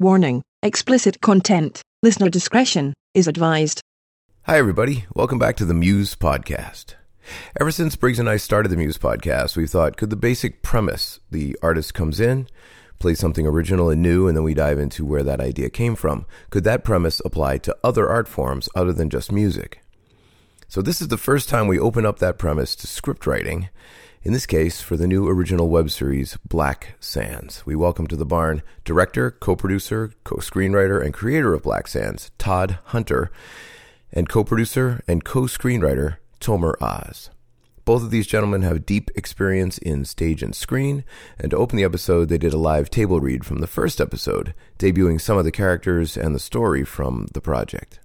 Warning explicit content. Listener discretion is advised. Hi, everybody. Welcome back to the Muse Podcast. Ever since Briggs and I started the Muse Podcast, we thought, could the basic premise the artist comes in, plays something original and new, and then we dive into where that idea came from, could that premise apply to other art forms other than just music? So, this is the first time we open up that premise to script writing in this case, for the new original web series, Black Sands. We welcome to the barn director, co producer, co screenwriter, and creator of Black Sands, Todd Hunter, and co producer and co screenwriter, Tomer Oz. Both of these gentlemen have deep experience in stage and screen, and to open the episode, they did a live table read from the first episode, debuting some of the characters and the story from the project.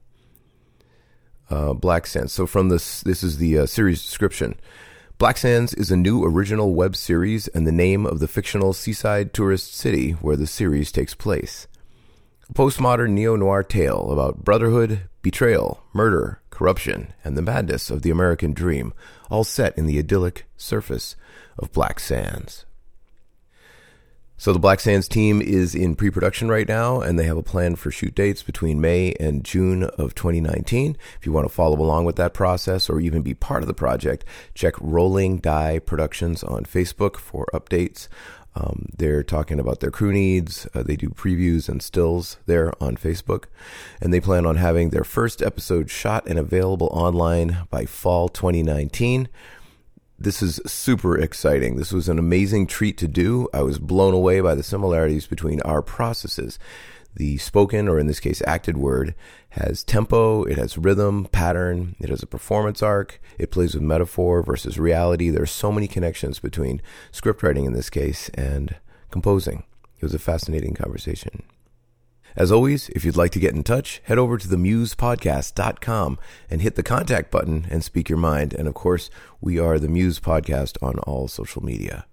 Uh, Black Sands. So, from this, this is the uh, series description. Black Sands is a new original web series and the name of the fictional seaside tourist city where the series takes place. A postmodern neo noir tale about brotherhood, betrayal, murder, corruption, and the madness of the American dream, all set in the idyllic surface of Black Sands. So the Black Sands team is in pre-production right now, and they have a plan for shoot dates between May and June of 2019. If you want to follow along with that process or even be part of the project, check Rolling Die Productions on Facebook for updates. Um, they're talking about their crew needs. Uh, they do previews and stills there on Facebook. And they plan on having their first episode shot and available online by fall 2019. This is super exciting. This was an amazing treat to do. I was blown away by the similarities between our processes. The spoken, or in this case, acted word, has tempo, it has rhythm, pattern, it has a performance arc, it plays with metaphor versus reality. There are so many connections between script writing in this case and composing. It was a fascinating conversation. As always, if you'd like to get in touch, head over to themusepodcast.com and hit the contact button and speak your mind. And of course, we are the Muse Podcast on all social media.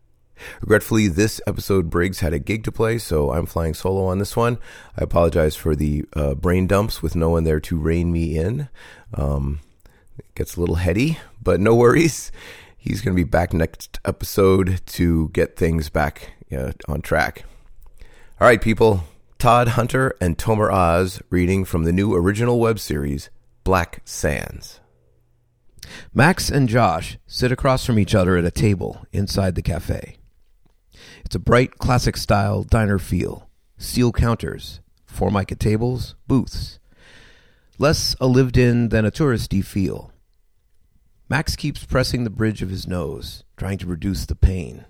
Regretfully, this episode Briggs had a gig to play, so I'm flying solo on this one. I apologize for the uh, brain dumps with no one there to rein me in. Um, it gets a little heady, but no worries. He's going to be back next episode to get things back uh, on track. All right, people. Todd Hunter and Tomer Oz reading from the new original web series, Black Sands. Max and Josh sit across from each other at a table inside the cafe. It's a bright, classic style diner feel steel counters, formica tables, booths. Less a lived in than a touristy feel. Max keeps pressing the bridge of his nose, trying to reduce the pain.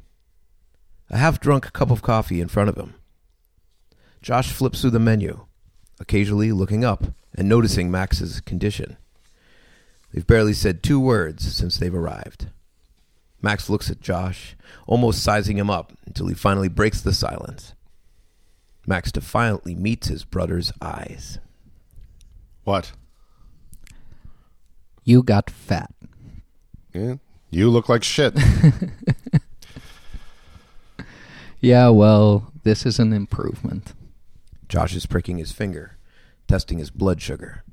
A half drunk cup of coffee in front of him. Josh flips through the menu, occasionally looking up and noticing Max's condition. They've barely said two words since they've arrived. Max looks at Josh, almost sizing him up until he finally breaks the silence. Max defiantly meets his brother's eyes. What? You got fat. Yeah, you look like shit. Yeah, well, this is an improvement. Josh is pricking his finger, testing his blood sugar.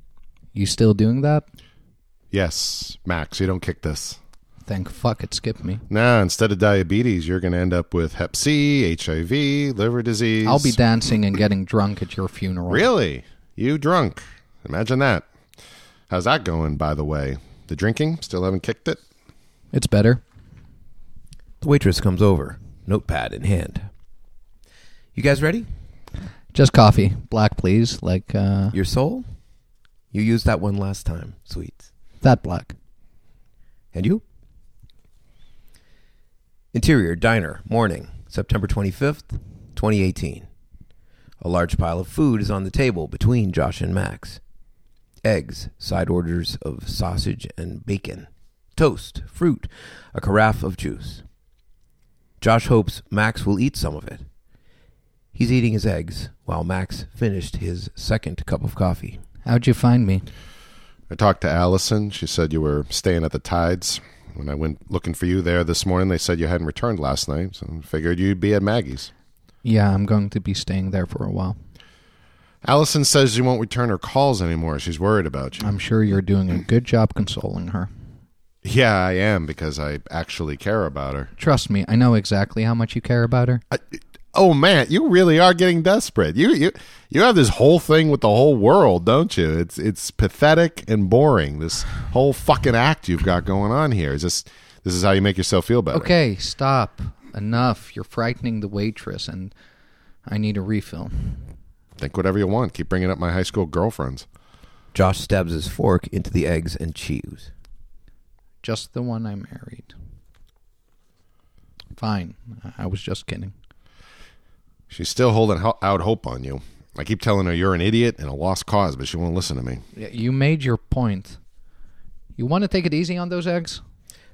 You still doing that? yes, Max, you don't kick this. Thank fuck it skipped me. Nah, instead of diabetes, you're going to end up with Hep C, HIV, liver disease. I'll be dancing and getting drunk at your funeral. Really? You drunk? Imagine that. How's that going, by the way? The drinking? Still haven't kicked it? It's better. The waitress comes over, notepad in hand. You guys ready? Just coffee. Black, please. Like, uh, Your soul? You used that one last time, sweets. that black. And you? Interior Diner, morning, September 25th, 2018. A large pile of food is on the table between Josh and Max. Eggs, side orders of sausage and bacon, toast, fruit, a carafe of juice. Josh hopes Max will eat some of it. He's eating his eggs while Max finished his second cup of coffee. How'd you find me? I talked to Allison. She said you were staying at the Tides. When I went looking for you there this morning, they said you hadn't returned last night, so I figured you'd be at Maggie's. Yeah, I'm going to be staying there for a while. Allison says you won't return her calls anymore. She's worried about you. I'm sure you're doing a good job consoling her. yeah, I am because I actually care about her. Trust me, I know exactly how much you care about her. I, Oh man, you really are getting desperate. You you you have this whole thing with the whole world, don't you? It's it's pathetic and boring. This whole fucking act you've got going on here. Is this this is how you make yourself feel better? Okay, stop. Enough. You're frightening the waitress, and I need a refill. Think whatever you want. Keep bringing up my high school girlfriends. Josh stabs his fork into the eggs and chews. Just the one I married. Fine. I- I was just kidding. She's still holding ho- out hope on you. I keep telling her you're an idiot and a lost cause, but she won't listen to me. You made your point. You want to take it easy on those eggs?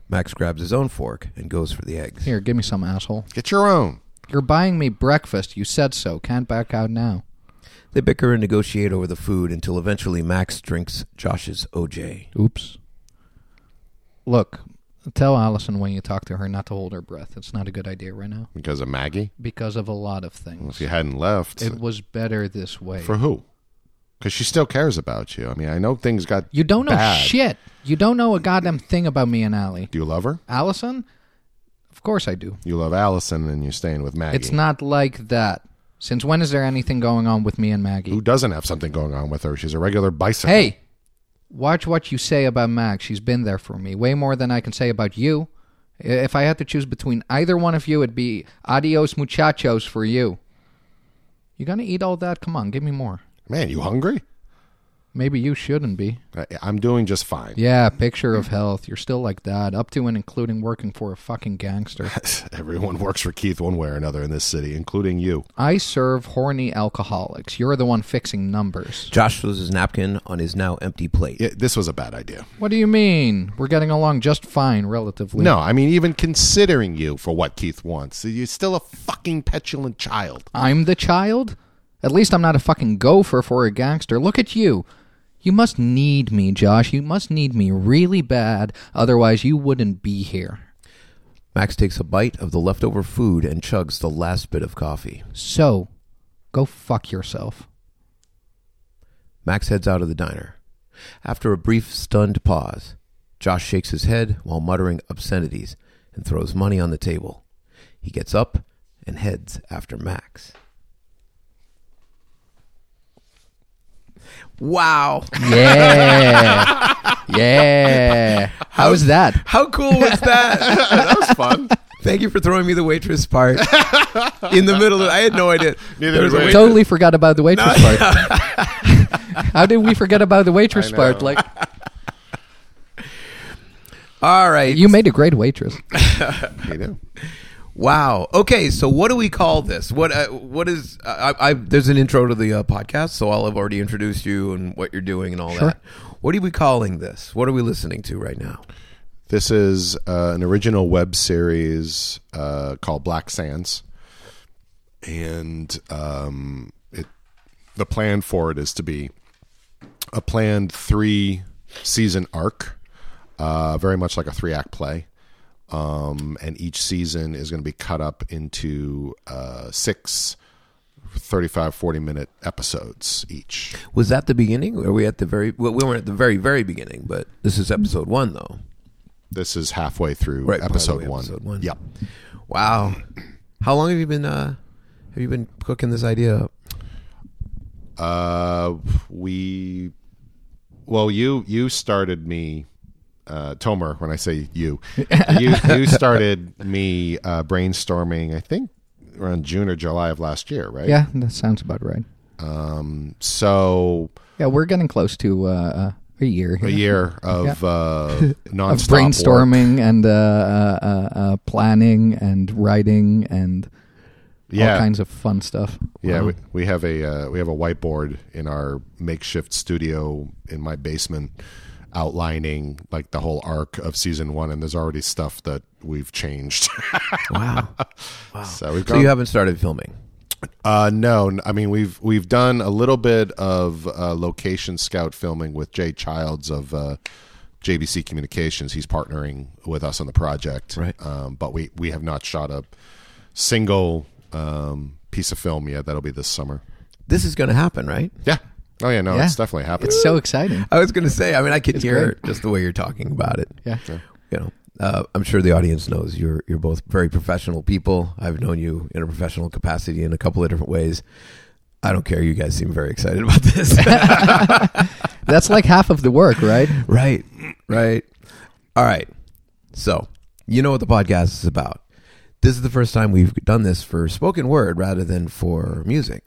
Max grabs his own fork and goes for the eggs. Here, give me some, asshole. Get your own. You're buying me breakfast. You said so. Can't back out now. They bicker and negotiate over the food until eventually Max drinks Josh's OJ. Oops. Look, tell Allison when you talk to her not to hold her breath. It's not a good idea right now Because of Maggie? because of a lot of Well, things. if you hadn't left. It was better this way. for who? Because she still cares about you. I mean, I know things got. you don't know bad. shit. You don't know a goddamn thing about me and Allie. Do you love her? Allison? Of course I do. You love Allison and you're staying with Maggie. It's not like that. Since when is there anything going on with me and Maggie? Who doesn't have something going on with her? She's a regular bicycle. Hey, watch what you say about Max. She's been there for me way more than I can say about you. If I had to choose between either one of you, it'd be adios muchachos for you. You gonna eat all that? Come on, give me more. Man, you hungry? Maybe you shouldn't be. I, I'm doing just fine. Yeah, picture of health. You're still like that, up to and including working for a fucking gangster. Everyone works for Keith one way or another in this city, including you. I serve horny alcoholics. You're the one fixing numbers. Josh throws his napkin on his now empty plate. Yeah, this was a bad idea. What do you mean? We're getting along just fine, relatively. No, I mean, even considering you for what Keith wants, you're still a fucking petulant child. I'm the child? At least I'm not a fucking gopher for a gangster. Look at you. You must need me, Josh. You must need me really bad. Otherwise, you wouldn't be here. Max takes a bite of the leftover food and chugs the last bit of coffee. So, go fuck yourself. Max heads out of the diner. After a brief, stunned pause, Josh shakes his head while muttering obscenities and throws money on the table. He gets up and heads after Max. Wow. Yeah. yeah. How was that? How cool was that? that was fun. Thank you for throwing me the waitress part in the middle of I had no idea. Neither There was a Totally forgot about the waitress part. How did we forget about the waitress part? Like All right. you made a great waitress. you know. Wow. Okay. So what do we call this? What uh, what is? I, I there's an intro to the uh, podcast, so I'll have already introduced you and what you're doing and all Sure. that. What are we calling this? What are we listening to right now? This is uh, an original web series uh, called Black Sands, and um, it the plan for it is to be a planned three season arc, uh, very much like a three act play. Um, and each season is going to be cut up into uh, six 35, 40 minute episodes each. Was that the beginning? Or are we at the very? Well, we weren't at the very very beginning, but this is episode one, though. This is halfway through Right, episode, way, one. episode one. Yep. Wow. How long have you been? uh Have you been cooking this idea up? Uh, we, well, you you started me, uh, Tomer. When I say you, you you started me uh, brainstorming. I think around June or July of last year, right? Yeah, that sounds about right. Um. So Yeah, we're getting close to uh, uh, a year. a year of uh, of nonstop brainstorming and uh, uh, uh, uh, planning and writing and Yeah. all kinds of fun stuff. Yeah, Wow. we, we have a uh, we have a whiteboard in our makeshift studio in my basement, outlining like the whole arc of season one, and there's already stuff that we've changed. Wow. so we've so you haven't started filming. uh, no, I mean we've we've done a little bit of uh, location scout filming with Jay Childs of uh, JBC Communications. He's partnering with us on the project, Right. Um, but we we have not shot a single um, piece of film yet. That'll be this summer. This is going to happen, right? Yeah. Oh yeah, no, Yeah. it's definitely happening. It's so exciting. I was going to say. I mean, I could It's hear great. just the way you're talking about it. Yeah. You know, Uh, I'm sure the audience knows you're you're both very professional people. I've known you in a professional capacity in a couple of different ways. I don't care. You guys seem very excited about this. That's like half of the work, right? right, right. All right. So you know what the podcast is about. This is the first time we've done this for spoken word rather than for music.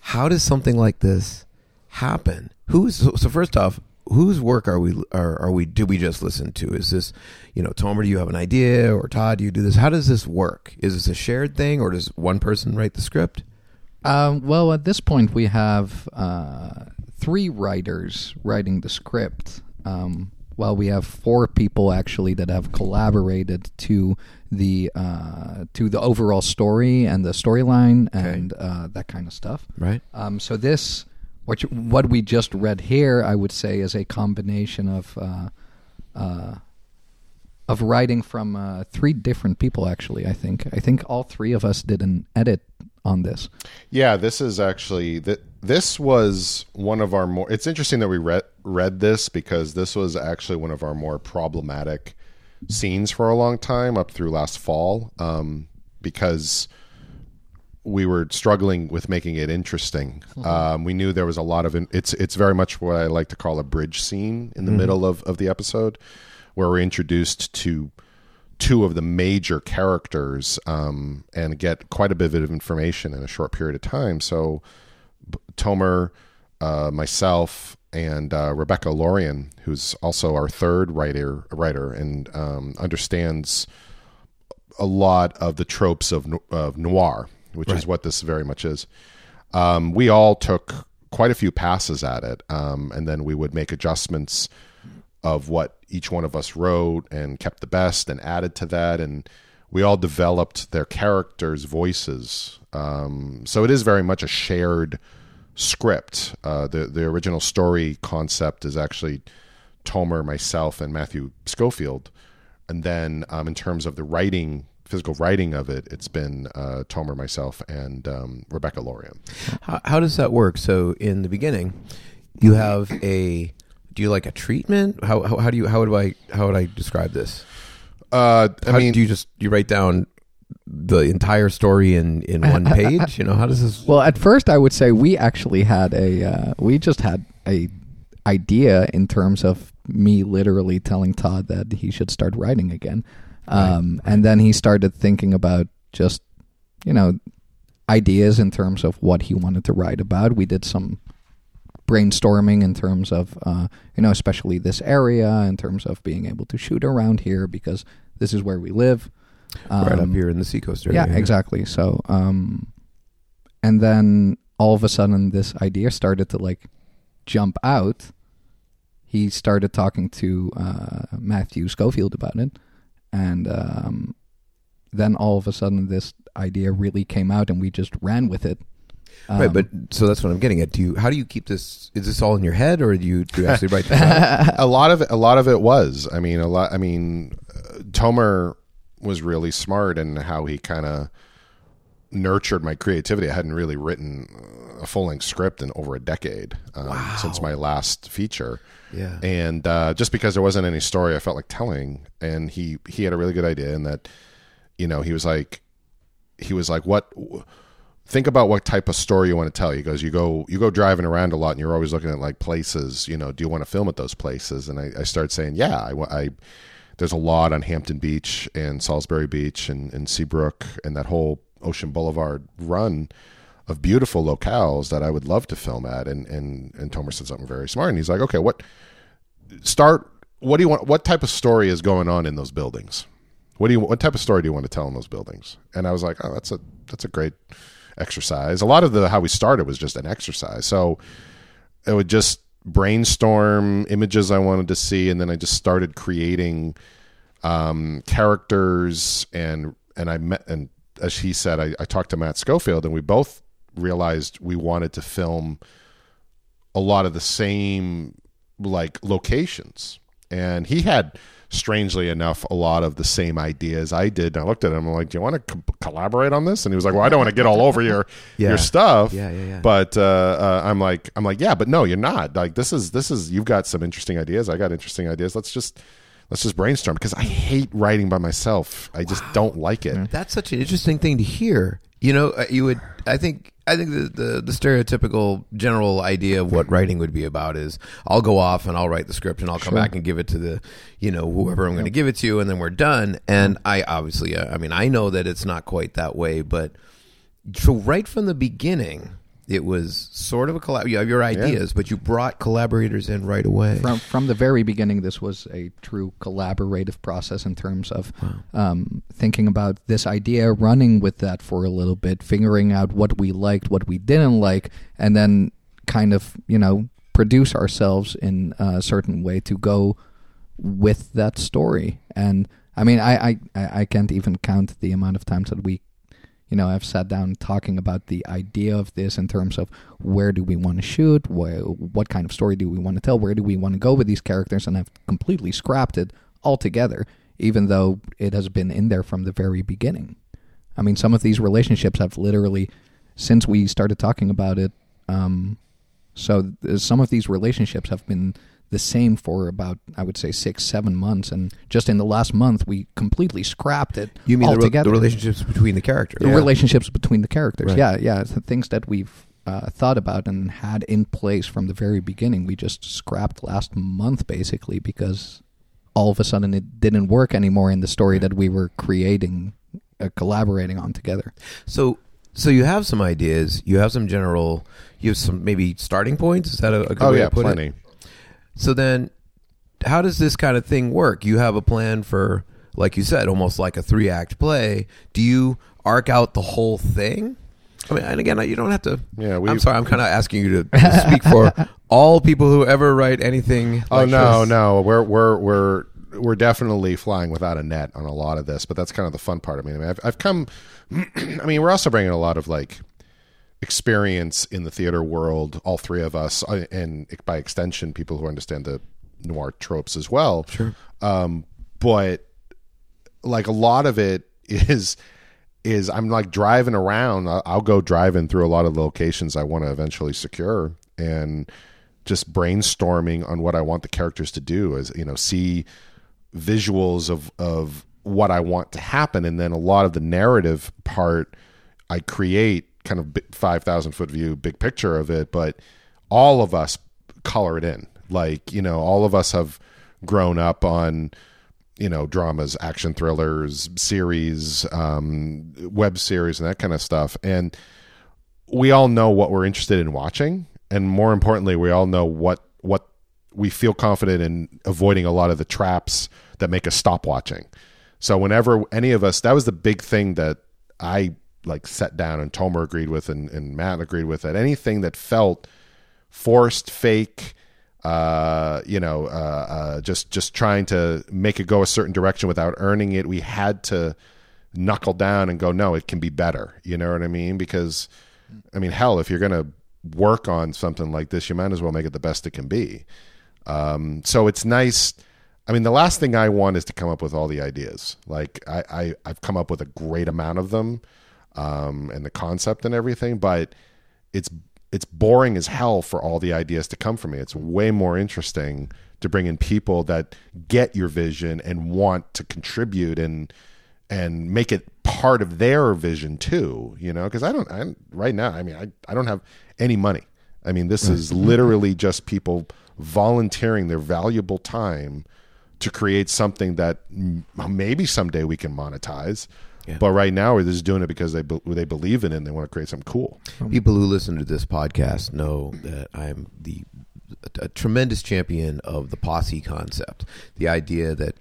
How does something like this happen? Who's so, first off, whose work are we are, are we do we just listen to? Is this, you know, Tomer, do you have an idea or Todd, do you do this? How does this work? Is this a shared thing or does one person write the script? Um, well, at this point, we have uh, three writers writing the script. Um, well, we have four people actually that have collaborated to the uh, to the overall story and the storyline and uh, that kind of stuff. Right. Um, so this, what you, what we just read here, I would say, is a combination of uh, uh, of writing from uh, three different people. Actually, I think I think all three of us did an edit on this. Yeah, this is actually that. This was one of our more. It's interesting that we read read this because this was actually one of our more problematic scenes for a long time up through last fall um, because we were struggling with making it interesting. Um, we knew there was a lot of it's it's very much what I like to call a bridge scene in the middle of, of the episode where we're introduced to two of the major characters um, and get quite a bit of information in a short period of time. So Tomer, uh, myself, and uh, Rebecca Lorian, who's also our third writer, writer, and um, understands a lot of the tropes of, of noir, which is what this very much is. Um, we all took quite a few passes at it, um, and then we would make adjustments of what each one of us wrote and kept the best and added to that, and we all developed their characters' voices. Um, so it is very much a shared script. Uh, the the original story concept is actually Tomer, myself, and Matthew Schofield, and then um, in terms of the writing, physical writing of it, it's been uh, Tomer, myself, and um, Rebecca Lorian. How, how does that work? So in the beginning, you have a. Do you like a treatment? How, how how do you how would I how would I describe this? Uh, I How mean, do you just you write down the entire story in in one page? You know how does this? Well, at first, I would say we actually had a uh, we just had a idea in terms of me literally telling Todd that he should start writing again, um, and then he started thinking about just you know ideas in terms of what he wanted to write about. We did some brainstorming in terms of uh, you know especially this area in terms of being able to shoot around here because this is where we live right up Um, here in the seacoast area. yeah, exactly. So, um, and then all of a sudden, this idea started to like jump out. He started talking to uh, Matthew Schofield about it, and um, then all of a sudden, this idea really came out, and we just ran with it. Right, Um, but so that's what I'm getting at. Do you how do you keep this? Is this all in your head, or do you do you actually write this out? a lot of it, a lot of it was. I mean, a lot. I mean, uh, Tomer was really smart in how he kind of nurtured my creativity. I hadn't really written a full length script in over a decade um, since my last feature. Yeah. and uh, just because there wasn't any story, I felt like telling. And he he had a really good idea in that, you know, he was like, he was like, what. Think about what type of story you want to tell. He goes, you go, you go driving around a lot, and you're always looking at like places. You know, do you want to film at those places? And I, I started saying, yeah, I, I, there's a lot on Hampton Beach and Salisbury Beach and, and Seabrook and that whole Ocean Boulevard run of beautiful locales that I would love to film at. And and and Tomer said something very smart, and he's like, okay, what start? What do you want? What type of story is going on in those buildings? What do you? What type of story do you want to tell in those buildings? And I was like, oh, that's a that's a great exercise. A lot of the how we started was just an exercise. So it would just brainstorm images I wanted to see, and then I just started creating um, characters and and I met and as he said, I, I talked to Matt Schofield, and we both realized we wanted to film a lot of the same like locations, and he had strangely enough a lot of the same ideas I did. And I looked at him and I'm like, "Do you want to co- collaborate on this?" And he was like, "Well, I don't want to get all over your Yeah. your stuff." Yeah, yeah, yeah. But uh, uh, I'm like, I'm like, yeah, but no, you're not. Like, this is this is you've got some interesting ideas. I got interesting ideas. Let's just let's just brainstorm because I hate writing by myself. I just don't like it. That's such an interesting thing to hear. You know, uh, you would. I think. I think the, the the stereotypical general idea of what writing would be about is I'll go off and I'll write the script and I'll come back and give it to the you know whoever I'm going to give it to and then we're done. And I obviously, I mean, I know that it's not quite that way, but so right from the beginning, it was sort of a collab. You have your ideas, but you brought collaborators in right away. from from the very beginning, this was a true collaborative process in terms of um, thinking about this idea, running with that for a little bit, figuring out what we liked, what we didn't like, and then kind of you know produce ourselves in a certain way to go with that story. And I mean, I I, I I can't even count the amount of times that we you know, I've sat down talking about the idea of this in terms of where do we want to shoot, wh- what kind of story do we want to tell, where do we want to go with these characters, and I've completely scrapped it altogether, even though it has been in there from the very beginning. I mean, some of these relationships have literally, since we started talking about it, um, so some of these relationships have been the same for about, I would say, six, seven months, and just in the last month, we completely scrapped it. you mean the, re- altogether the relationships between the characters? the relationships between the characters. Right. Yeah, yeah, the things that we've uh, thought about and had in place from the very beginning. We just scrapped last month basically because all of a sudden it didn't work anymore in the story that we were creating, uh, collaborating on together. So, so you have some ideas. You have some general. You have some maybe starting points. Is that a, a good Oh way yeah, to put plenty. it? So then, how does this kind of thing work? You have a plan for, like you said, almost like a three act play. Do you arc out the whole thing? I mean, and again, you don't have to. Yeah, I'm sorry. I'm kind of asking you to, to speak for all people who ever write anything. Oh like no, this. no, we're we're we're we're definitely flying without a net on a lot of this, but that's kind of the fun part. I mean, I mean I've, I've come. I mean, we're also bringing a lot of like experience in the theater world. All three of us, uh, and by extension, people who understand the noir tropes as well. Sure. Um, but like a lot of it is is I'm like driving around. I'll, I'll go driving through a lot of locations I want to eventually secure, and just brainstorming on what I want the characters to do. As you know, see visuals of of what I want to happen, and then a lot of the narrative part I create kind of five thousand foot view, big picture of it. But all of us color it in. Like you know, all of us have grown up on you know dramas action thrillers series um, web series and that kind of stuff and we all know what we're interested in watching and more importantly we all know what what we feel confident in avoiding a lot of the traps that make us stop watching so whenever any of us that was the big thing that i like set down and tomer agreed with and, and matt agreed with that anything that felt forced fake uh, you know, uh, uh, just just trying to make it go a certain direction without earning it. We had to knuckle down and go, no, it can be better. You know what I mean? Because, I mean, hell, if you're gonna work on something like this, you might as well make it the best it can be. Um, so it's nice. I mean, the last thing I want is to come up with all the ideas. Like I, I I've come up with a great amount of them, um, and the concept and everything, but it's it's boring as hell for all the ideas to come from me. It's way more interesting to bring in people that get your vision and want to contribute and and make it part of their vision too. You know, because I don't. I right now. I mean, I I don't have any money. I mean, this is literally just people volunteering their valuable time to create something that m- maybe someday we can monetize. But right now, we're just doing it because they be- they believe in it and they want to create something cool. People who listen to this podcast know that I'm the a tremendous champion of the posse concept. The idea that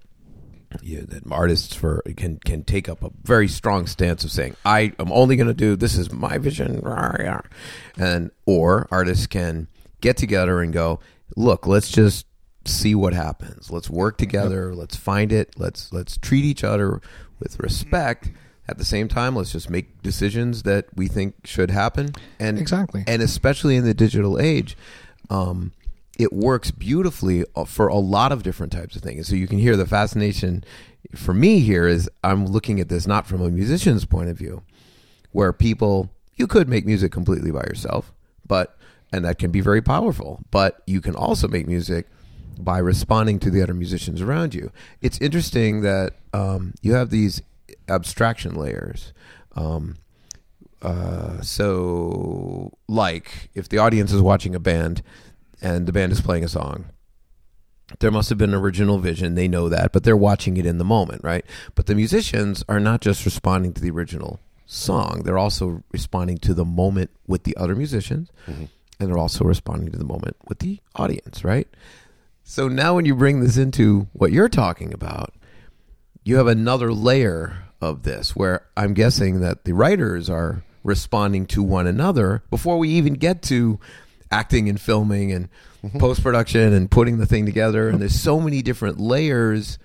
yeah, that artists for can can take up a very strong stance of saying I am only going to do this is my vision, rah, rah." and or artists can get together and go, look, let's just see what happens. Let's work together. Let's find it. Let's let's treat each other with respect. At the same time, let's just make decisions that we think should happen. And Exactly. and especially in the digital age, um, it works beautifully uh, for a lot of different types of things. So you can hear the fascination for me here is I'm looking at this not from a musician's point of view, where people you could make music completely by yourself, but and that can be very powerful. But you can also make music by responding to the other musicians around you. It's interesting that um, you have these abstraction layers. Um, uh, so, like, if the audience is watching a band and the band is playing a song, there must have been an original vision. They know that, but they're watching it in the moment, right? But the musicians are not just responding to the original song, they're also responding to the moment with the other musicians, and they're also responding to the moment with the audience, right? So now when you bring this into what you're talking about, you have another layer of this where I'm guessing that the writers are responding to one another before we even get to acting and filming and mm-hmm. post production and putting the thing together. And there's so many different layers.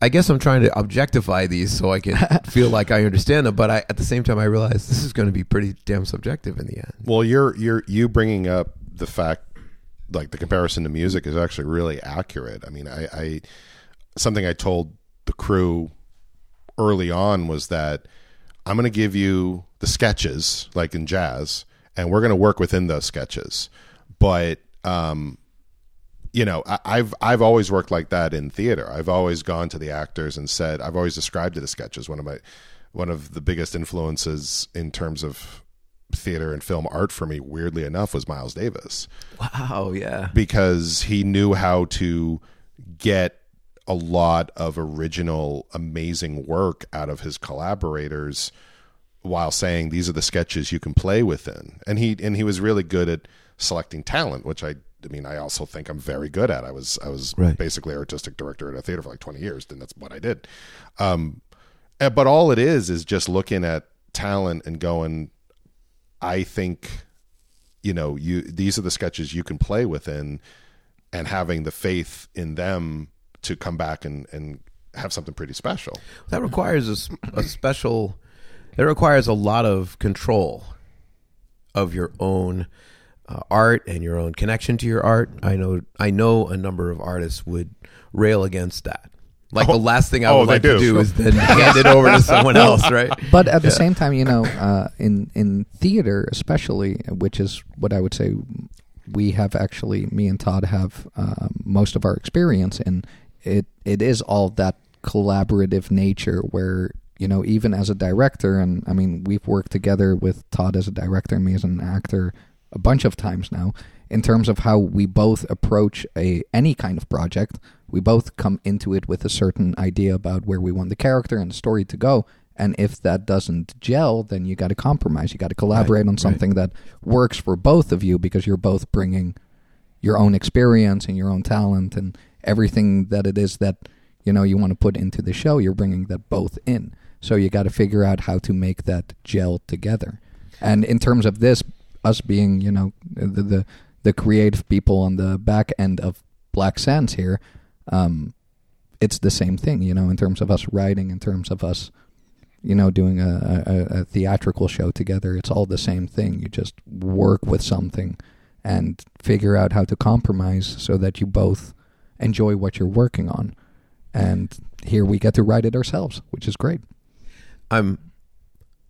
I guess I'm trying to objectify these so I can feel like I understand them, but I, at the same time, I realize this is going to be pretty damn subjective in the end. Well, you're you're you bringing up the fact, like the comparison to music is actually really accurate. I mean, I, I something I told the crew early on was that I'm going to give you the sketches, like in jazz, and we're going to work within those sketches. But um, you know, I, I've I've always worked like that in theater. I've always gone to the actors and said I've always described it as sketches. One of my one of the biggest influences in terms of theater and film art for me, weirdly enough, was Miles Davis Wow, yeah. because he knew how to get a lot of original, amazing work out of his collaborators while saying these are the sketches you can play within. And he and he was really good at selecting talent, which I I mean I also think I'm very good at. I was I was Right. basically artistic director at a theater for like 20 years, and that's what I did. Um, eh, but all it is is just looking at talent and going, I think, you know, you these are the sketches you can play within, and having the faith in them to come back and and have something pretty special. That requires a special. It requires a lot of control of your own uh, art and your own connection to your art. I know. I know a number of artists would rail against that. Like the last thing I oh, would they like to do. do is then hand it over to someone else, right? But at the same time, you know, uh, in in theater, especially, which is what I would say, we have actually, me and Todd have uh, most of our experience in. It it is all that collaborative nature where you know, even as a director, and I mean, we've worked together with Todd as a director and me as an actor a bunch of times now. In terms of how we both approach a any kind of project, we both come into it with a certain idea about where we want the character and the story to go. And if that doesn't gel, then you got to compromise. You got to collaborate on something that works for both of you because you're both bringing your own experience and your own talent and everything that it is that you know you want to put into the show. You're bringing that both in. So you got to figure out how to make that gel together. And in terms of this, us being you know the the, the creative people on the back end of Black Sands here, um, it's the same thing. You know, in terms of us writing, in terms of us you know, doing a, a, a theatrical show together. It's all the same thing. You just work with something and figure out how to compromise so that you both enjoy what you're working on. And here we get to write it ourselves, which is great. I'm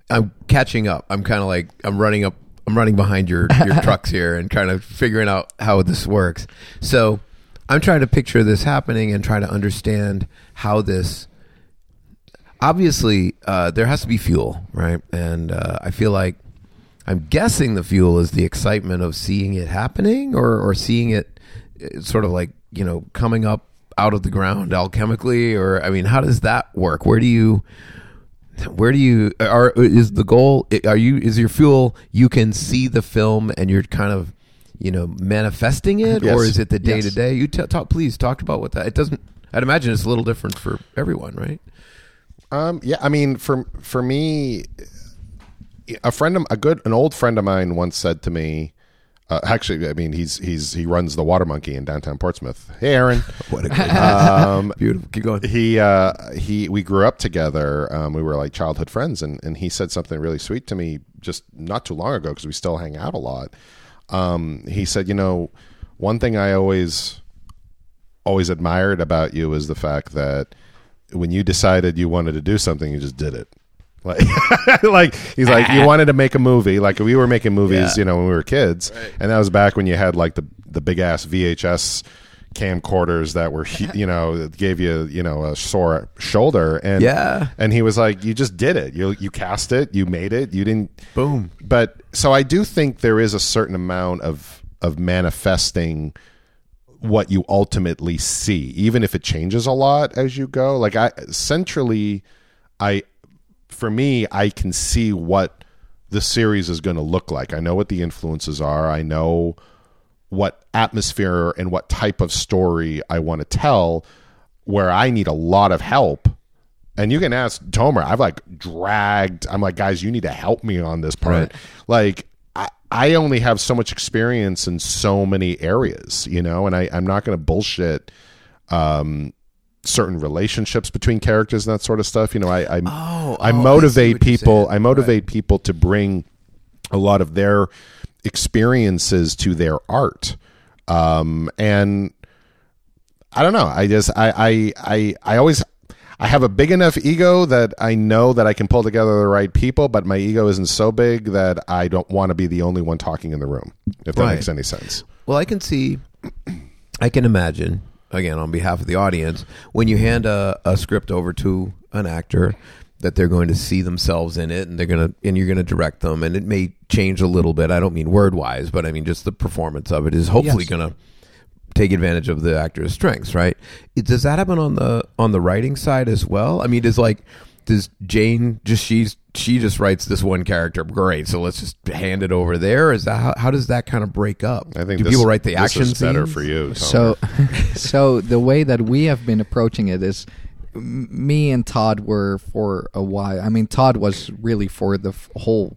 I'm catching up. I'm kind of like I'm running up. I'm running behind your your trucks here and kind of figuring out how this works. So I'm trying to picture this happening and try to understand how this. Obviously, uh, there has to be fuel, right? And uh, I feel like I'm guessing the fuel is the excitement of seeing it happening, or or seeing it uh, sort of like you know coming up out of the ground alchemically, or I mean, how does that work? Where do you where do you are is the goal are you is your fuel you can see the film and you're kind of you know manifesting it Yes. or is it the day to day? you t- talk please talk about what that it doesn't i'd imagine it's a little different for everyone right Um, yeah, I mean, for for me, a friend of a good an old friend of mine once said to me. Uh, actually, I mean, he's he's he runs the Water Monkey in downtown Portsmouth. Hey, Aaron. what a good um, beautiful keep going he uh, he we grew up together. Um, we were like childhood friends, and and he said something really sweet to me just not too long ago because we still hang out a lot. Um, he said, you know, one thing I always always admired about you is the fact that when you decided you wanted to do something, you just did it. Like, like he's like you wanted to make a movie. Like we were making movies, Yeah. you know, when we were kids, and that was back when you had like the the big ass VHS camcorders that were you know gave you you know a sore shoulder and Yeah. and he was like you just did it you you cast it you made it you didn't Boom. but so I do think there is a certain amount of of manifesting what you ultimately see, even if it changes a lot as you go. Like I centrally, I for me, I can see what the series is going to look like. I know what the influences are. I know what atmosphere and what type of story I want to tell. Where I need a lot of help and you can ask Tomer. I've like dragged. I'm like, guys, you need to help me on this part. Right. Like, I, I only have so much experience in so many areas, you know, and I, I'm not going to bullshit um, certain relationships between characters and that sort of stuff. You know, I I, Oh, I oh, I motivate people. I motivate people to bring a lot of their experiences to their art, um, and I don't know. I just I I I, I always I have a big enough ego that I know that I can pull together the right people, but my ego isn't so big that I don't want to be the only one talking in the room. If that Right. makes any sense. Well, I can see, I can imagine, again, on behalf of the audience, when you hand a, a script over to an actor, that they're going to see themselves in it and they're going to, and you're going to direct them. And it may change a little bit. I don't mean word wise, but I mean just the performance of it is hopefully Yes. going to take advantage of the actor's strengths, right? It, does that happen on the on the writing side as well? I mean, does like does Jane just she's she just writes this one character great, so let's just hand it over there? Is that how, how does that kind of break up? I think do this, people write the this action is better for you. Tomer. So, so the way that we have been approaching it is, m- me and Todd were for a while. I mean, Todd was really for the f- whole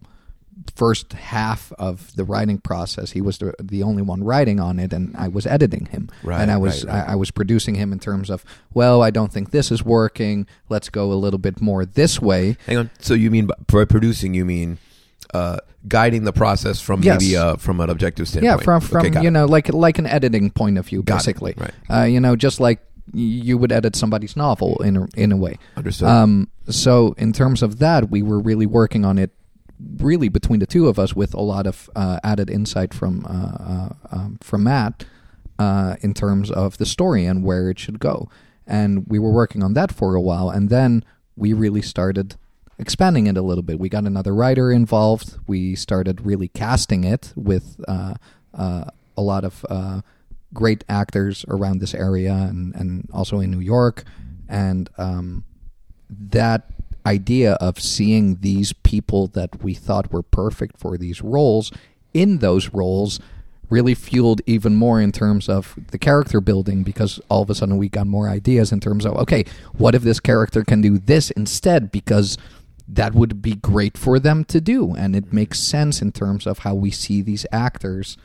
first half of the writing process. He was the the only one writing on it, and I was editing him. Right, and I was right, right. I, I was producing him in terms of, well, I don't think this is working. Let's go a little bit more this way. Hang on. So you mean by producing? You mean uh, guiding the process from Yes. maybe uh, from an objective standpoint? Yeah, from from Okay, you it. know like like an editing point of view, Got it, basically. right. Uh, you know, just like you would edit somebody's novel in a, in a way. Understood. Um, so in terms of that, we were really working on it, really between the two of us, with a lot of uh, added insight from uh, uh, um, from Matt uh, in terms of the story and where it should go. And we were working on that for a while, and then we really started expanding it a little bit. We got another writer involved. We started really casting it with uh, uh, a lot of uh, great actors around this area and, and also in New York. And um, that idea of seeing these people that we thought were perfect for these roles in those roles really fueled even more in terms of the character building because all of a sudden we got more ideas in terms of okay what if this character can do this instead because that would be great for them to do and it makes sense in terms of how we see these actors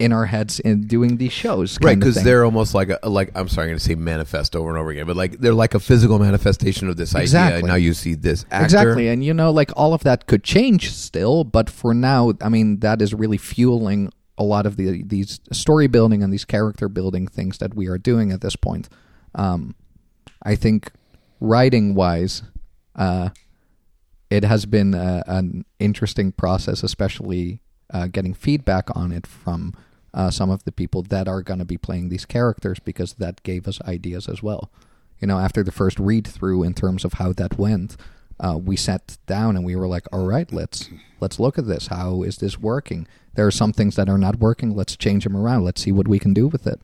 in our heads in doing these shows right because they're almost like a like i'm sorry i'm going to say manifest over and over again but like they're like a physical manifestation of this idea Exactly. and now you see this actor Exactly, and you know, like all of that could change still, but for now, I mean, that is really fueling a lot of the these story building and these character building things that we are doing at this point. Um, I think writing wise, uh, it has been a, an interesting process, especially uh, getting feedback on it from uh, some of the people that are going to be playing these characters because that gave us ideas as well. You know, after the first read through in terms of how that went, uh, we sat down and we were like, "All right, let's let's look at this. How is this working? There are some things that are not working. Let's change them around. Let's see what we can do with it."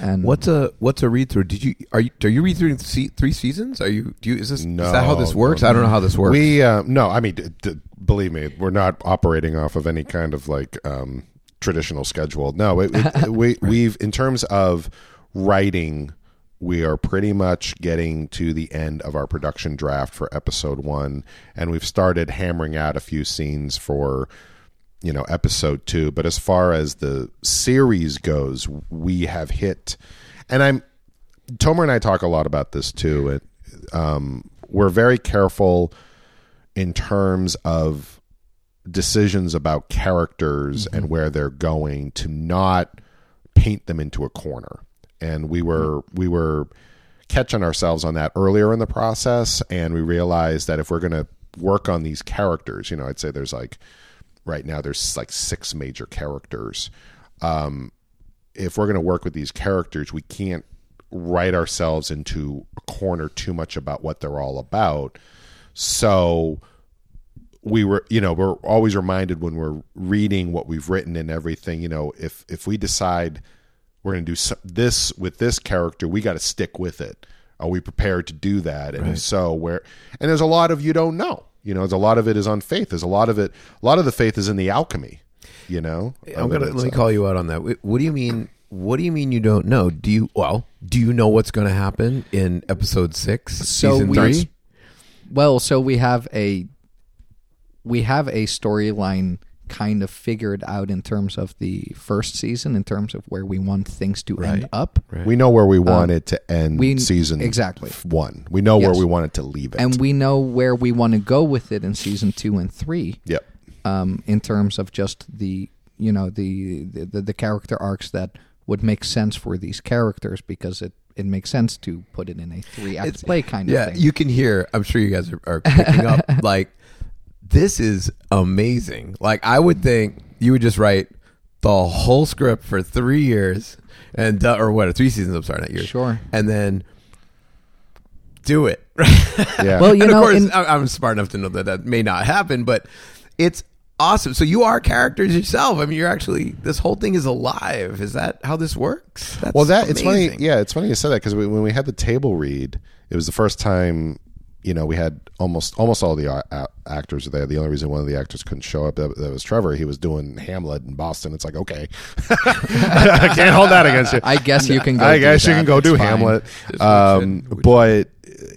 And what's a what's a read through did you are you are you read through three seasons are you do you is this No, is that how this works no. i don't know how this works We uh, no, I mean, d- d- believe me, we're not operating off of any kind of like um, traditional schedule. No, it, it, we we've in terms of writing, we are pretty much getting to the end of our production draft for episode one, and we've started hammering out a few scenes for you know episode two. But as far as the series goes, we have hit, and I'm Tomer and I talk a lot about this too. It, um, we're very careful in terms of decisions about characters and where they're going to not paint them into a corner. And we were we were catching ourselves on that earlier in the process, and we realized that if we're going to work on these characters, you know, I'd say there's like right now there's like six major characters. Um, if we're going to work with these characters, we can't write ourselves into a corner too much about what they're all about. So we were, you know, we're always reminded when we're reading what we've written and everything, you know, if if we decide we're going to do so- this with this character, we got to stick with it. Are we prepared to do that? And if so, where? And there's a lot of you don't know. You know, there's a lot of it is on faith. There's a lot of it. A lot of the faith is in the alchemy. You know, I'm gonna let me call you out on that. What do you mean? What do you mean you don't know? Do you well? Do you know what's going to happen in episode six, So season we- three? Well, so we have a we have a storyline kind of figured out in terms of the first season, in terms of where we want things to end Right. up, We know where we want it to end. Um, we- season exactly. one. We know where we want it to leave it. and we know where we want to go with it in season two and three. yep. um, in terms of just the you know the, the the character arcs that would make sense for these characters because it it makes sense to put it in a three act play kind yeah, of thing. you can hear. I'm sure you guys are, are picking up. Like this is amazing. Like I would think you would just write the whole script for three years and uh, or what? Three seasons. I'm sorry, not years. Sure. And then do it. Yeah. Well, you and know, of course, in- I- I'm smart enough to know that that may not happen, but it's awesome. So you are characters yourself. I mean, you're actually this whole thing is alive. Is that how this works? That's well, that it's funny. Yeah, it's funny you said that because when we had the table read, it was the first time. You know, we had almost almost all the a- a- actors there. The only reason one of the actors couldn't show up that, that was Trevor. He was doing Hamlet in Boston. It's like okay, I can't hold that against you. I guess you can go. I do guess you that. can go It's do fine. Hamlet. Um, which it- but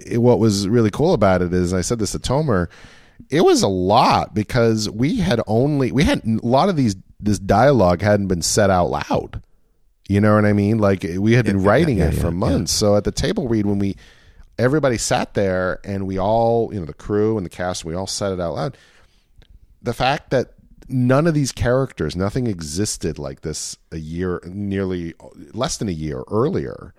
it, what was really cool about it is, I said this to Tomer, it was a lot because we had only we had a lot of these this dialogue hadn't been said out loud. You know what I mean? Like we had been Yeah, writing yeah, it yeah, for yeah. months. So at the table read, when we everybody sat there and we all, you know, the crew and the cast, we all said it out loud. The fact that none of these characters, nothing existed like this a year, nearly less than a year earlier.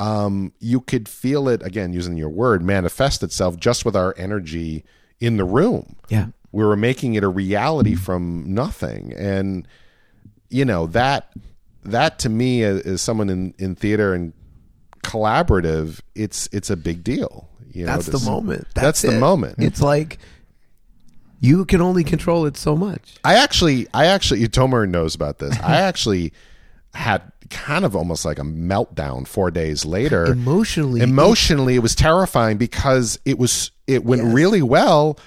Um, you could feel it again, using your word, manifest itself just with our energy in the room. Yeah. we were making it a reality from nothing, and you know that that to me as, as someone in in theater and collaborative, it's it's a big deal. You know, That's the moment. That's, the it. moment. It's like you can only control it so much. I actually, I actually, Tomer knows about this. I actually had kind of almost like a meltdown four days later. Emotionally. emotionally, it was terrifying because it was it went really well,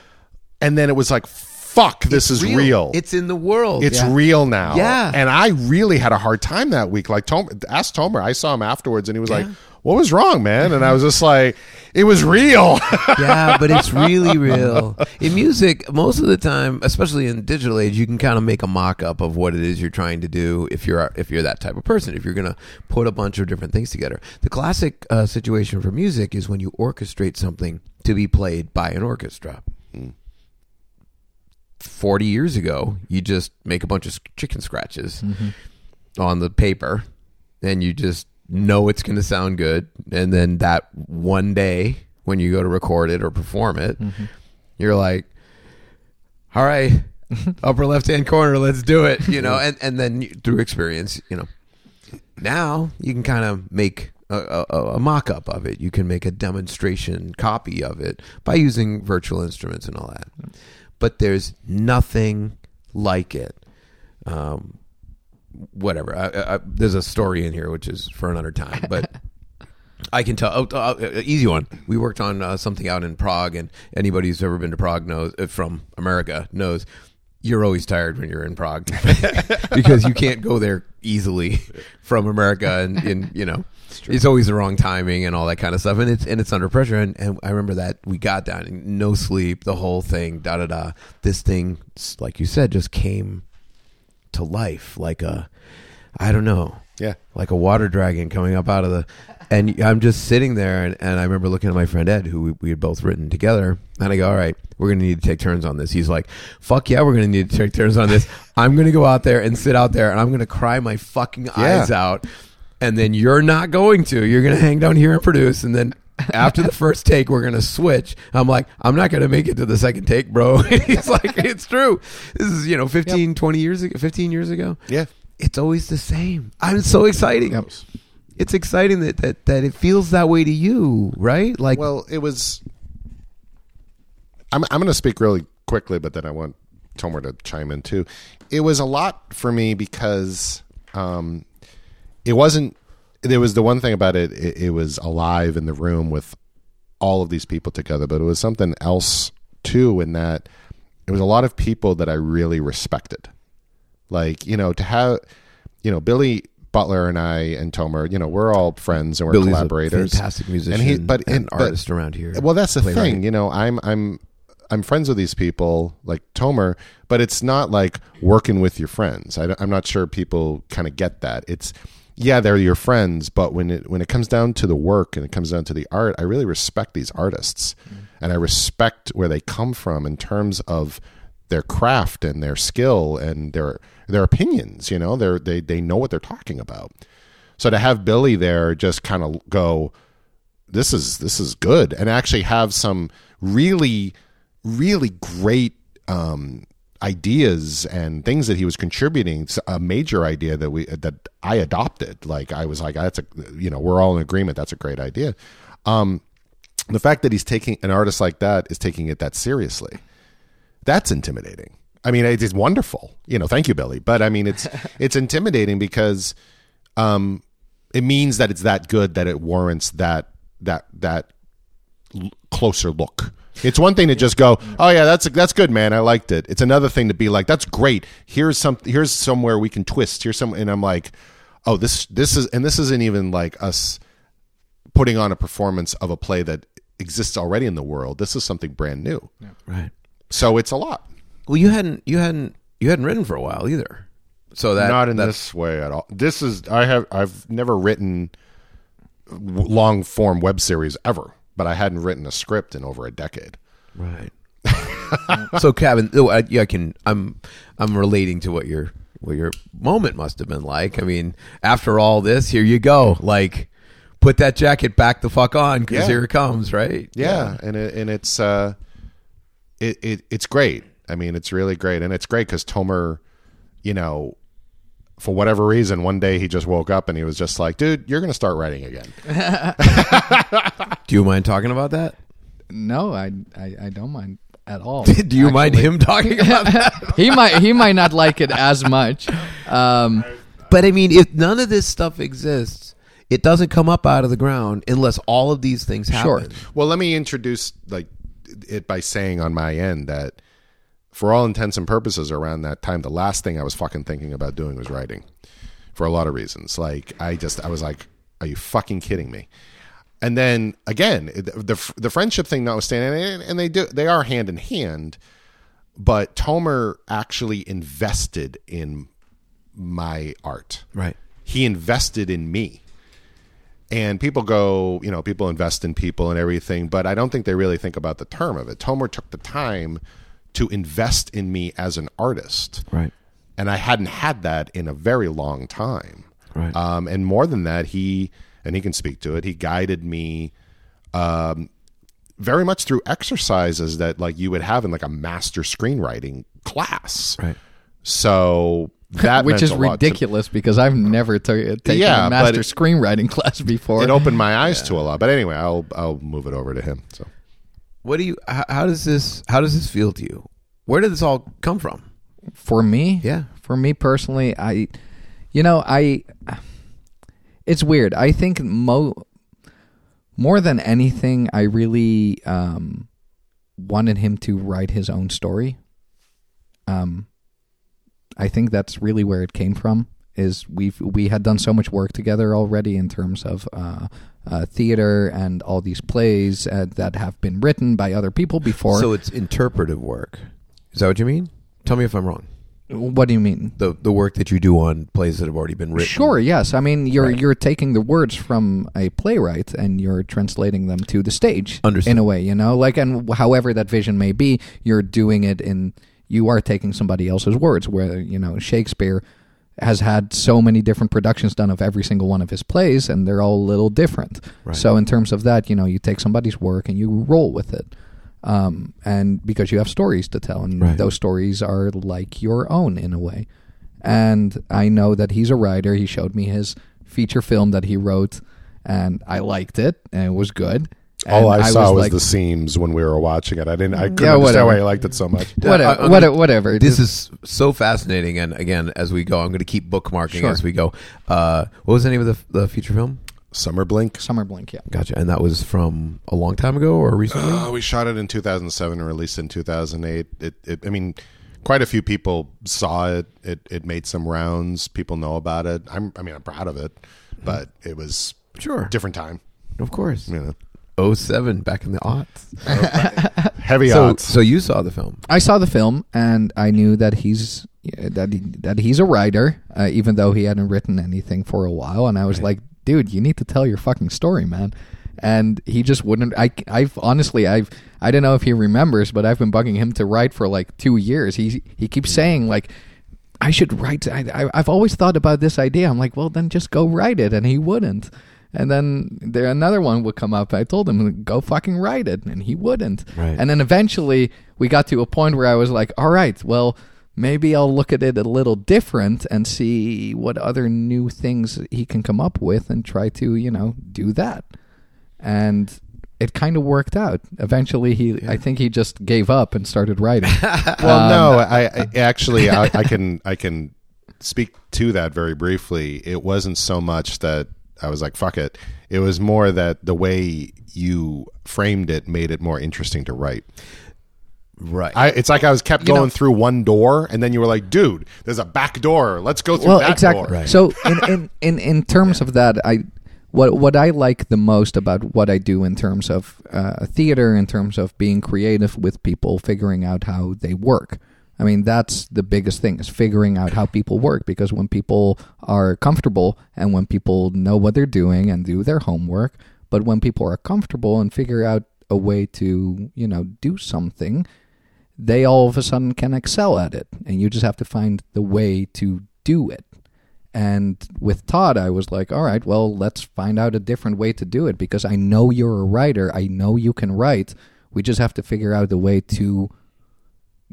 and then it was like, "Fuck, this is real. It's in the world. It's Yeah. real now." Yeah. and I really had a hard time that week. Like, Tom, ask Tomer. I saw him afterwards, and he was like, "What was wrong, man?" And I was just like, "It was real." yeah, but it's really real. In music, most of the time, especially in digital age, you can kind of make a mock-up of what it is you're trying to do if you're if you're that type of person. If you're going to put a bunch of different things together. The classic uh, situation for music is when you orchestrate something to be played by an orchestra. 40 years ago, you just make a bunch of chicken scratches on the paper and you just know it's going to sound good. And then that one day when you go to record it or perform it, you're like, all right, upper left hand corner, let's do it. You know, and, and then you, through experience, you know, now you can kind of make a, a, a mock up of it. You can make a demonstration copy of it by using virtual instruments and all that. But there's nothing like it. Um, whatever. I, I, there's a story in here which is for another time, but I can tell. Oh, oh, uh, easy one. We worked on uh, something out in Prague, and anybody who's ever been to Prague knows uh, from America knows you're always tired when you're in Prague because you can't go there easily from America, and, and you know it's always the wrong timing and all that kind of stuff, and it's and it's under pressure. And, and I remember that we got down, no sleep, the whole thing, da da da. This thing, like you said, just came to life like a, I don't know, yeah, like a water dragon coming up out of the and I'm just sitting there and, and I remember looking at my friend Ed who we, we had both written together and I go all right we're gonna need to take turns on this. He's like fuck yeah we're gonna need to take turns on this. I'm gonna go out there and sit out there and I'm gonna cry my fucking eyes out and then you're not going to. You're gonna hang down here and produce and then after the first take we're gonna switch I'm like I'm not gonna make it to the second take bro he's like it's true this is you know 15 20 years ago 15 years ago yeah. it's always the same. I'm so exciting. Yep. It's exciting that, that that it feels that way to you, right? Like Well, it was. I'm I'm going to speak really quickly, but then I want Tomer to chime in too. It was a lot for me because um, it wasn't. There was the one thing about it, it. It was alive in the room with all of these people together, but it was something else too. In that it was a lot of people that I really respected. Like you know to have you know Billy Butler and I and Tomer, you know, we're all friends and we're Billy's collaborators. a fantastic musician, and he, but and but- artist around here. well, that's the thing. You know, I'm I'm I'm friends with these people like Tomer, but it's not like working with your friends. I, am not sure people kind of get that. It's yeah, they're your friends, but when it when it comes down to the work and it comes down to the art, I really respect these artists, and I respect where they come from in terms of their craft and their skill and their their opinions. You know, they're they they know what they're talking about. So to have Billy there just kind of go, this is this is good and actually have some really really great um ideas and things that he was contributing a major idea that we that I adopted. Like I was like that's a you know we're all in agreement. That's a great idea. Um the fact that he's taking an artist like that is taking it that seriously. That's intimidating. I mean it is wonderful. You know thank you Billy. But I mean it's it's intimidating because um it means that it's that good that it warrants that that that closer look. It's one thing to just go, "Oh yeah, that's that's good, man. I liked it." It's another thing to be like, "That's great. Here's some here's somewhere we can twist. Here's some." And I'm like, "Oh, this this is and this isn't even like us putting on a performance of a play that exists already in the world. This is something brand new." right. So it's a lot. Well, you hadn't you hadn't you hadn't written for a while either. So that Not in this way at all. This is I have I've never written long form web series ever, but I hadn't written a script in over a decade. Right. so, Kevin, oh, I, yeah, I can. I'm I'm relating to what your what your moment must have been like. I mean, after all this, here you go. Like, put that jacket back the fuck on because Yeah. here it comes. Right. Yeah, and it, and it's uh, it, it it's great. I mean, it's really great, and it's great because Tomer, you know, for whatever reason, one day he just woke up and he was just like, "Dude, you're gonna start writing again." Do you mind talking about that? No, I, I I don't mind at all. Do you mind him talking about that? he might he might not like it as much. Um, But I mean, if none of this stuff exists, it doesn't come up out of the ground unless all of these things Sure. happen. Well, let me introduce like it by saying on my end that for all intents and purposes around that time the last thing I was fucking thinking about doing was writing for a lot of reasons. Like I just I was like are you fucking kidding me? And then again, the the, the friendship thing notwithstanding and, and they do they are hand in hand, but Tomer actually invested in my art Right. he invested in me. And people go, you know, people invest in people and everything, but I don't think they really think about the term of it. Tomer took the time to invest in me as an artist. Right. And I hadn't had that in a very long time. Right. Um, and more than that, he, and he can speak to it, he guided me um, very much through exercises that like you would have in like a master screenwriting class. Right. So that which is a lot to- ridiculous because I've never ta- taken Yeah, a master it- screenwriting class before. it opened my eyes to a lot. But anyway, I'll I'll move it over to him. So What do you? How, how does this? How does this feel to you? Where did this all come from? for me, Yeah. for me personally, I, you know, I, it's weird. I think mo, more than anything, I really um, wanted him to write his own story. Um, I think that's really where it came from. Is we've we had done so much work together already in terms of uh, uh, theater and all these plays uh, that have been written by other people before. So it's interpretive work. Is that what you mean? Tell me if I'm wrong. what do you mean? The the work that you do on plays that have already been written. Sure, yes. I mean, you're Right. you're taking the words from a playwright and you're translating them to the stage Understood. in a way, you know, like and however that vision may be, you're doing it in you are taking somebody else's words. Where you know Shakespeare has had so many different productions done of every single one of his plays, and they're all a little different. Right. So in terms of that, you know, you take somebody's work and you roll with it. Um, and because you have stories to tell, and Right. those stories are like your own in a way and I know that he's a writer. He showed me his feature film that he wrote, and I liked it, and it was good. All And I, saw was, like, the seams when we were watching it. I didn't. I couldn't Yeah, understand whatever. why you liked it so much. whatever, I- I'm whatever, whatever. This is so fascinating, and again, as we go, I'm going to keep bookmarking Sure. as we go. Uh, what was the name of the, the feature film? Summer Blink. Summer Blink. Yeah. Gotcha. And that was from a long time ago or recently? Uh, we shot it in 2007 and released in 2008. It, it, I mean, quite a few people saw it. It, it made some rounds. People know about it. I'm, I mean, I'm proud of it, but it was sure. different time. Of course. You know, 07, back in the aughts. heavy So, odds. so you saw the film. I saw the film and I knew that he's that he, that he's a writer, uh, even though he hadn't written anything for a while. And I was like, dude, you need to tell your fucking story, man. And he just wouldn't. I, I've honestly, I've, I don't know if he remembers, but I've been bugging him to write for like two years. He, he keeps saying like, I should write. I, I, I've always thought about this idea. I'm like, well, then just go write it, and he wouldn't. And then there another one would come up. I told him go fucking write it, and he wouldn't. Right. And then eventually we got to a point where I was like, all right, well, maybe I'll look at it a little different and see what other new things he can come up with and try to, you know, do that. And it kind of worked out. Eventually, he, I think he just gave up and started writing. Well, um, no, I, I actually I, I can I can speak to that very briefly. It wasn't so much that I was like fuck it. It was more that the way you framed it made it more interesting to write. Right. I, it's like I was kept You going know- through one door, and then you were like, "Dude, there's a back door. Let's go through well, that exactly. door." Right. So in, in, in, in terms of that, I what what I like the most about what I do in terms of uh, theater, in terms of being creative with people, figuring out how they work. I mean, that's the biggest thing is figuring out how people work because when people are comfortable and when people know what they're doing and do their homework, but when people are comfortable and figure out a way to, you know, do something, they all of a sudden can excel at it. And you just have to find the way to do it. And with Todd, I was like, all right, well, let's find out a different way to do it because I know you're a writer. I know you can write. We just have to figure out a way to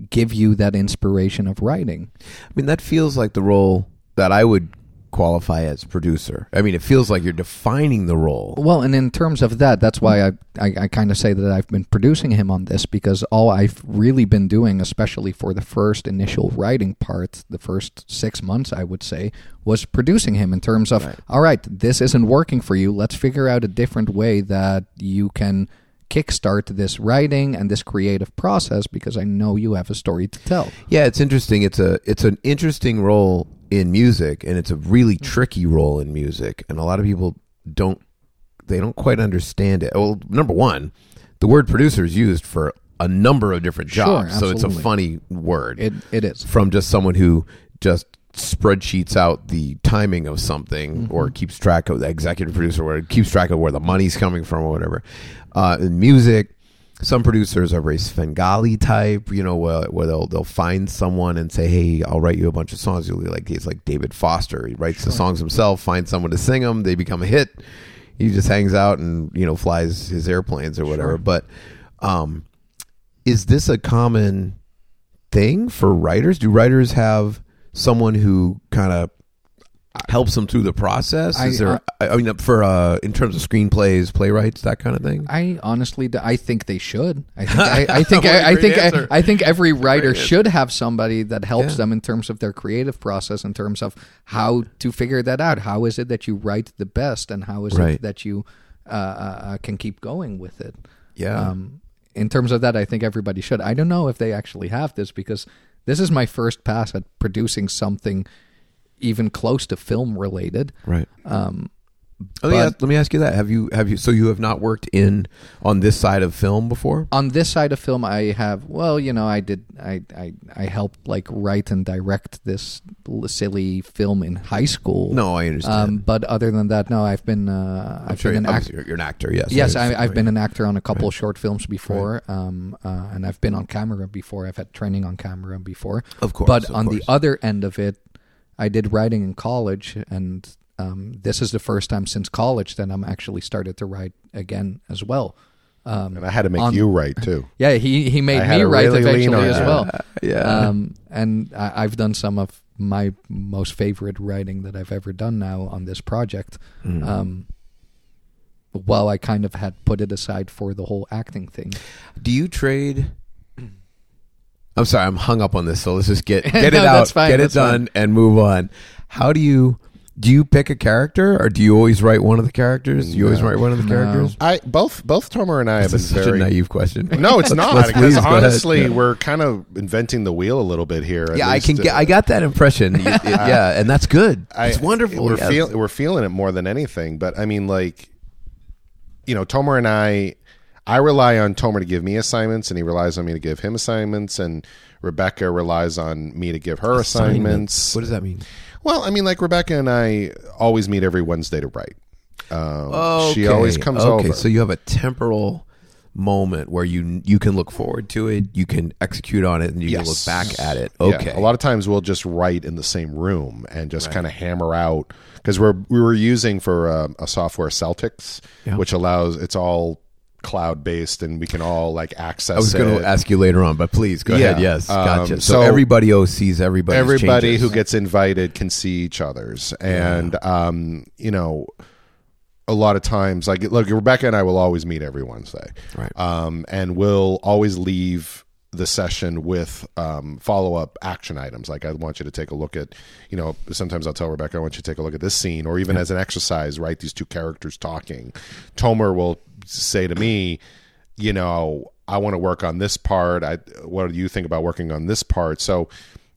give you that inspiration of writing. I mean, that feels like the role that I would qualify as producer. I mean, it feels like you're defining the role. Well, and in terms of that, that's why I, I, I kind of say that I've been producing him on this because all I've really been doing, especially for the first initial writing part, the first six months, I would say, was producing him in terms of, all right, this isn't working for you. Let's figure out a different way that you can kickstart this writing and this creative process because I know you have a story to tell. Yeah, it's interesting. It's a it's an interesting role in music, and it's a really mm. tricky role in music, and a lot of people don't they don't quite understand it. Well, number one, the word producer is used for a number of different Sure, jobs, so it's a funny word. It it is. from just someone who just spreadsheets out the timing of something Mm-hmm. or keeps track of the executive producer where keeps track of where the money's coming from or whatever. Uh, in music, some producers are very Svengali type, you know, where, where they'll they'll find someone and say, "Hey, I'll write you a bunch of songs." You'll be like, he's like David Foster. He writes the songs himself, finds someone to sing them, they become a hit. He just hangs out and you know flies his airplanes or whatever. But um, is this a common thing for writers? Do writers have someone who kind of helps them through the process? Is I- there? I, I mean, for uh, in terms of screenplays, playwrights, that kind of thing. I honestly, I think they should. I think, I, I think, What a I, I think. I, I think every writer should have somebody that helps Yeah. them in terms of their creative process, in terms of how to figure that out. How is it that you write the best, and how is Right. it that you uh, uh, uh, can keep going with it? Yeah. Um, in terms of that, I think everybody should. I don't know if they actually have this because this is my first pass at producing something even close to film related. right. Um, let, me but- ask, let me ask you that: Have you have you? So you have not worked in on this side of film before? on this side of film i have well you know i did i i, I helped like write and direct this silly film in high school No, I understand. um, but other than that no i've been uh, i've sure been an obviously actor you're, you're an actor. Yes. yes I I've been an actor on a couple short films before um, uh, and i've been on camera before i've had training on camera before Of course, but of on course. the other end of it i did writing in college and um, this is the first time since college that i'm actually started to write again as well um, And I had to make on- you write too. yeah, he he made me write really eventually as that. well. yeah. Um, and I, I've done some of my most favorite writing that I've ever done now on this project. Mm-hmm. Um, while I kind of had put it aside for the whole acting thing. Do you trade? I'm sorry, I'm hung up on this. So let's just get get No, it out, fine, get it done, and move on. How do you do? You pick a character, or do you always write one of the characters? Do you always No. write one of the No. characters? I both both Tomer and I have been is such very a naive question. No, it's not. let's because please go ahead. honestly, Yeah. we're kind of inventing the wheel a little bit here. at Yeah, I least, can get. uh, I got that impression. It- it- yeah, and that's good. I- it's wonderful. We're yes. feel, we're feeling it more than anything. But I mean, like, you know, Tomer and I, I rely on Tomer to give me assignments, and he relies on me to give him assignments, and Rebecca relies on me to give her assignments. What does that mean? Well, I mean, like Rebecca and I always meet every Wednesday to write. Um, Oh, She always comes over. Okay, so you have a temporal moment where you you can look forward to it, you can execute on it, and you can look back at it. Yeah, Okay. a lot of times we'll just write in the same room and just kind of hammer out because we're we were using for uh, a software Celtx, Yeah. which allows it's all cloud based and we can all like access. I was going to ask you later on, but please go Yeah, ahead. Yes, um, gotcha. so, so everybody sees everybody. everybody who gets invited can see each other's and um you know a lot of times like look rebecca and i will always meet every wednesday Right. um and we'll always leave the session with um, follow-up action items like i want you to take a look at you know sometimes i'll tell rebecca i want you to take a look at this scene or even as an exercise right these two characters talking tomer will say to me you know i want to work on this part i what do you think about working on this part? So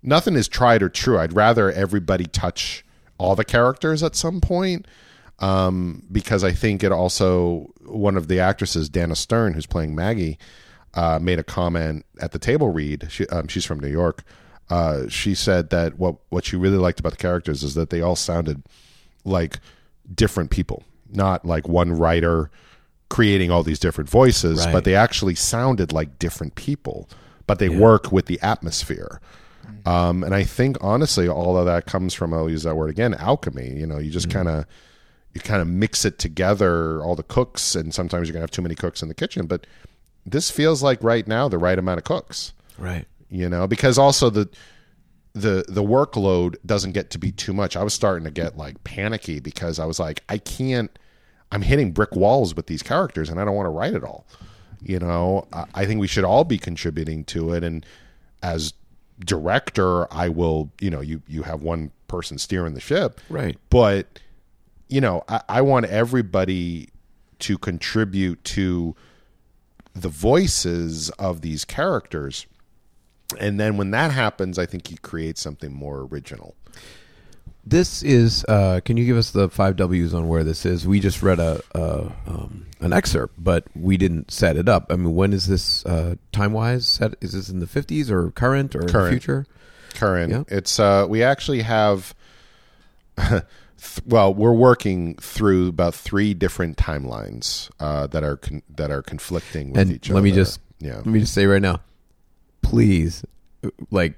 nothing is tried or true. I'd rather everybody touch all the characters at some point um, because i think it also one of the actresses dana stern who's playing maggie uh, made a comment at the table read. She, um, she's from new york. Uh, she said that what what she really liked about the characters is that they all sounded like different people, not like one writer creating all these different voices, Right. but they actually sounded like different people, but they work with the atmosphere. Um, and I think honestly, all of that comes from I'll use that word again, alchemy. You know, you just kind of you kind of mix it together, all the cooks, and sometimes you're gonna have too many cooks in the kitchen, but this feels like right now the right amount of cooks right. you know because also the the the workload doesn't get to be too much i was starting to get like panicky because i was like i can't i'm hitting brick walls with these characters and i don't want to write it all. You know I, I think we should all be contributing to it and as director i will you know you you have one person steering the ship. Right. but you know I, I want everybody to contribute to the voices of these characters. And then when that happens i think you create something more original This is. Uh, can you give us the five W's on where this is? We just read a, a um, an excerpt, but we didn't set it up. I mean, when is this uh, time wise set? Is this in the fifties or current or Current. future? current Yeah. it's uh we actually have well we're working through about three different timelines uh that are con- that are conflicting with and each let other me just yeah let me just say right now, please, uh, like,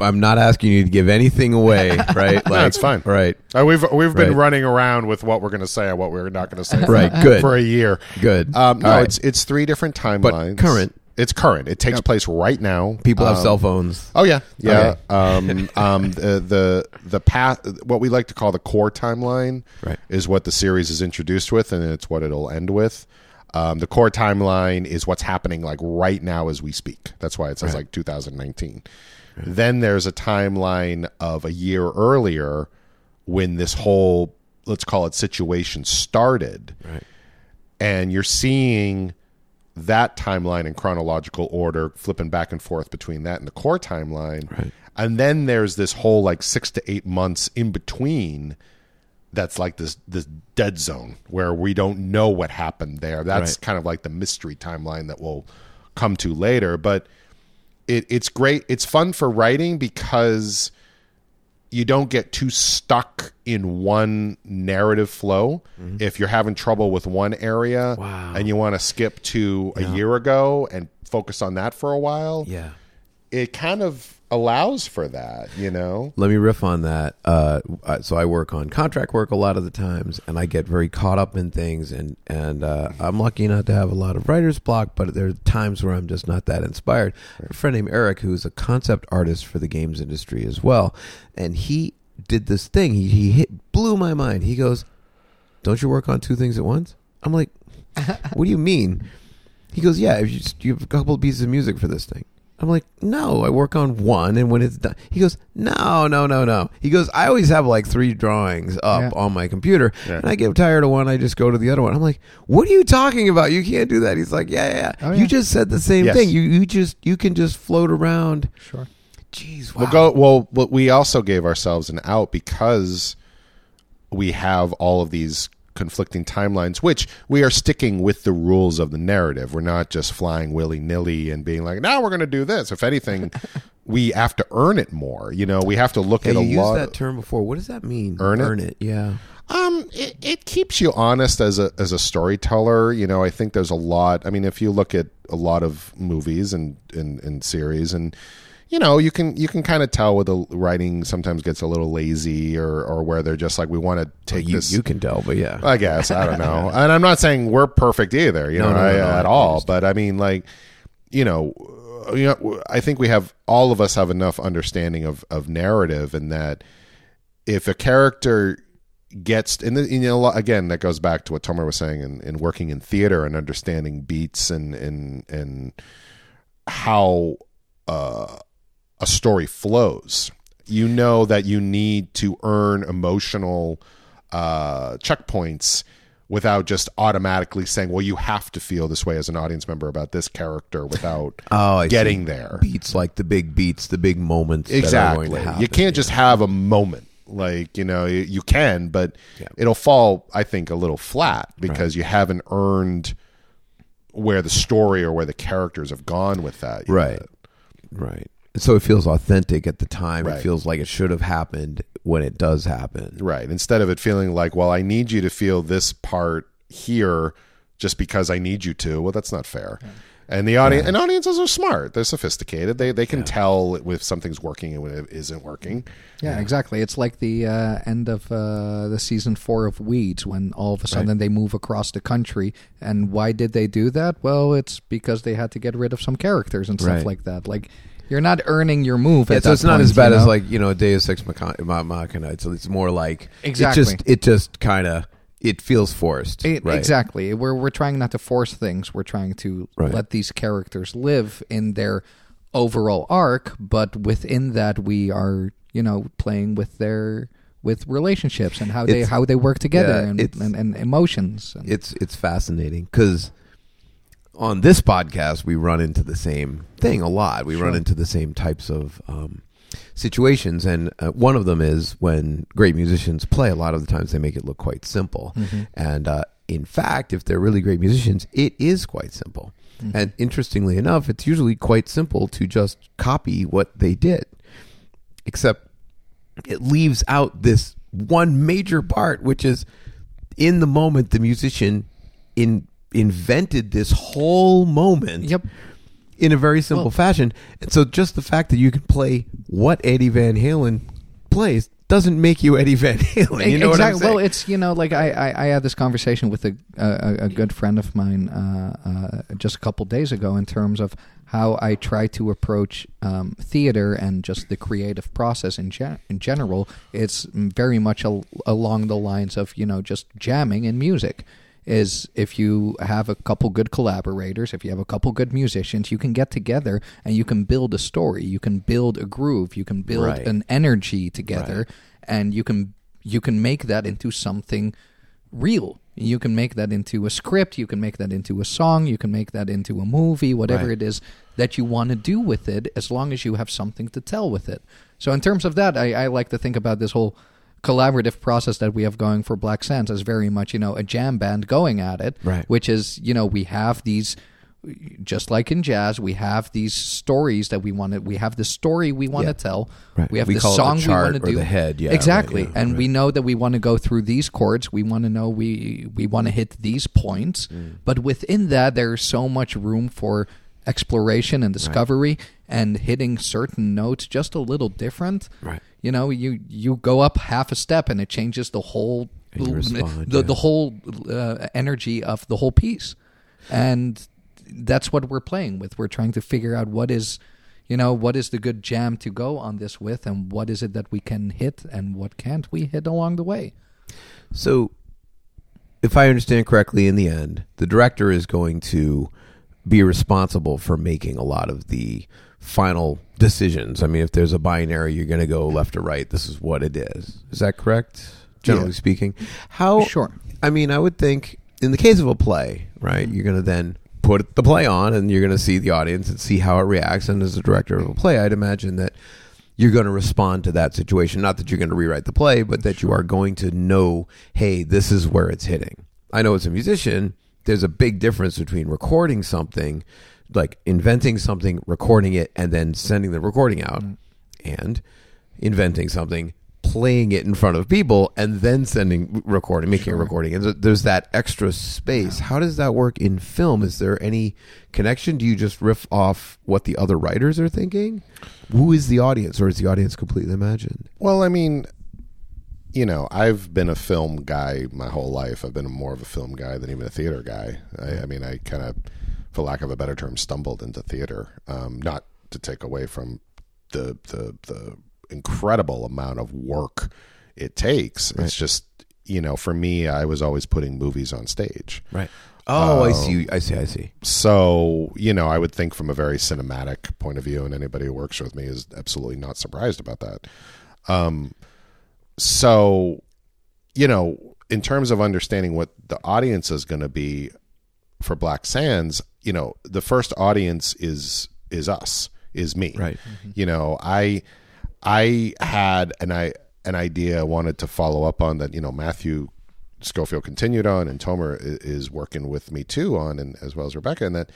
I'm not asking you to give anything away, right? Like, it's fine. right? Uh, we've we've been Right. running around with what we're going to say and what we're not going to say. Right, good. for a year. Good. Um, no, right. it's it's three different timelines. current. It's current. It takes place right now. People have Um, cell phones. Oh yeah, yeah. Okay. Um, um, the the the path, what we like to call the core timeline, Right. is what the series is introduced with, and it's what it'll end with. Um, the core timeline is what's happening like right now as we speak. That's why it says like 2019. Then there's a timeline of a year earlier when this whole let's call it situation started Right. and you're seeing that timeline in chronological order flipping back and forth between that and the core timeline Right. and then there's this whole like six to eight months in between that's like this this dead zone where we don't know what happened there that's Right. kind of like the mystery timeline that we'll come to later but it, it's great it's fun for writing because you don't get too stuck in one narrative flow. Mm-hmm. If you're having trouble with one area Wow. and you want to skip to a year ago and focus on that for a while, Yeah. it kind of allows for that. You know, Let me riff on that. Uh, uh, so I work on contract work a lot of the times, and I get very caught up in things, and and uh, I'm lucky not to have a lot of writer's block, but there are times where I'm just not that inspired. A friend named Eric, who's a concept artist for the games industry as well, and he did this thing. He he hit blew my mind. He goes, "Don't you work on two things at once?" I'm like, "What do you mean?" He goes, "Yeah, if you, just, you have a couple of pieces of music for this thing." I'm like, "No, I work on one, and when it's done." He goes, "No, no, no, no." He goes, "I always have like three drawings up Yeah. on my computer, Yeah. and I get tired of one, I just go to the other one." I'm like, "What are you talking about? You can't do that." He's like, "Yeah, yeah, yeah. Oh, you just said the same Yes. thing. You you just you can just float around." Sure. Jeez, wow. We'll go. Well, we also gave ourselves an out because we have all of these conflicting timelines, which we are sticking with the rules of the narrative. We're not just flying willy nilly and being like, "Now we're going to do this." If anything, we have to earn it more. You know, we have to look Yeah, at a you used lot. that term before. What does that mean? Earn it? Earn it. Yeah. Um, it, it keeps you honest as a as a storyteller. You know, I think there's a lot. I mean, if you look at a lot of movies and and, and series, and you know, you can you can kind of tell where the writing sometimes gets a little lazy, or or where they're just like, we want to take You, this. you can tell, but yeah. I guess I don't know, and I'm not saying we're perfect either. You No, know, no, no, I- at all. But I mean, like, you know, uh, you know, I think we have all of us have enough understanding of of narrative, and that if a character gets and, the, you know again that goes back to what Tomer was saying in, in working in theater and understanding beats and and and how uh, a story flows. You know that you need to earn emotional uh, checkpoints without just automatically saying, "Well, you have to feel this way as an audience member about this character," without Oh, getting see. there. Beats like the big beats, the big moments. that are Exactly. going to happen. You can't just have a moment. Like, you know, you, can, but Yeah. it'll fall, I think, a little flat because you haven't earned where the story or where the characters have gone with that. Right. Right. And so it feels authentic at the time. Right. It feels like it should have happened when it does happen. Right. Instead of it feeling like, well, I need you to feel this part here just because I need you to. Well, that's not fair. And the audience and audiences are smart. They're sophisticated. They they can tell if something's working and when it isn't working. Yeah, exactly. It's like the uh, end of uh, the season four of Weeds when all of a sudden they move across the country. And why did they do that? Well, it's because they had to get rid of some characters and stuff Right. like that. Like you're not earning your move. Yeah, at so it's not point, as bad you as like you know Deus Ex Machi- Ma- Machina. It's, it's more like Exactly. It just it just kind of it feels forced. It- right? Exactly. We're we're trying not to force things. We're trying to Right. let these characters live in their overall arc, but within that we are, you know, playing with their with relationships and how they It's- how they work together yeah, and, and, and emotions. And, It's it's fascinating because on this podcast we run into the same thing a lot. We run into the same types of um, situations, and uh, one of them is when great musicians play. A lot of the times they make it look quite simple, and uh, in fact, if they're really great musicians, it is quite simple. And interestingly enough, it's usually quite simple to just copy what they did, except it leaves out this one major part, which is in the moment the musician in invented this whole moment Yep. in a very simple Well- fashion. And so just the fact that you can play what Eddie Van Halen plays doesn't make you Eddie Van Halen. You know what I'm exactly. saying? Well, it's you know, like I, I, I had this conversation with a a, a good friend of mine uh, uh, just a couple days ago in terms of how I try to approach um, theater and just the creative process in gen- in general. It's very much al- along the lines of you know just jamming and music. Is if you have a couple good collaborators, if you have a couple good musicians, you can get together and you can build a story. You can build a groove. You can build Right. an energy together and you can you can make that into something real you can make that into a script you can make that into a song you can make that into a movie whatever Right. it is that you want to do with it as long as you have something to tell with it so in terms of that i, I like to think about this whole collaborative process that we have going for black sands is very much you know a jam band going at it Right. which is you know we have these just like in jazz we have these stories that we want to we have the story we want to Yeah. tell Right. we have We the call it the song we want to do the head. Yeah, right, exactly yeah, and right. we know that we want to go through these chords we want to know we we want to hit these points Mm. but within that there's so much room for exploration and discovery and hitting certain notes just a little different. Right. You know, you you go up half a step and it changes the whole respond, the, yeah. the whole uh, energy of the whole piece. And that's what we're playing with. We're trying to figure out what is you know, what is the good jam to go on this with and what is it that we can hit and what can't we hit along the way. So, if I understand correctly, in the end, the director is going to be responsible for making a lot of the final decisions. I mean, if there's a binary, you're going to go left or right. This is what it is. Is that correct? Generally Yeah. speaking, how? Sure. I mean, I would think in the case of a play, right? You're going to then put the play on, and you're going to see the audience and see how it reacts. And as a director of a play, I'd imagine that you're going to respond to that situation. Not that you're going to rewrite the play, but that you are going to know, hey, this is where it's hitting. I know as a musician, there's a big difference between recording something, like inventing something, recording it, and then sending the recording out, mm. and inventing something, playing it in front of people, and then sending recording, making a recording. And there's that extra space. How does that work in film? Is there any connection? Do you just riff off what the other writers are thinking? Who is the audience, or is the audience completely imagined? Well, I mean, you know, I've been a film guy my whole life. I've been more of a film guy than even a theater guy. I, I mean, I kind of, for lack of a better term, stumbled into theater. Um, not to take away from the the the incredible amount of work it takes. It's just you know, for me, I was always putting movies on stage. Right. Oh, I see. I see. I see. So, you know, I would think from a very cinematic point of view, and anybody who works with me is absolutely not surprised about that. Um, so, you know, in terms of understanding what the audience is going to be for Black Sands, you know, the first audience is is us, is me. Right. You know, I I had an I an idea I wanted to follow up on that. You know, Matthew Schofield continued on, and Tomer is working with me too on, and as well as Rebecca, and that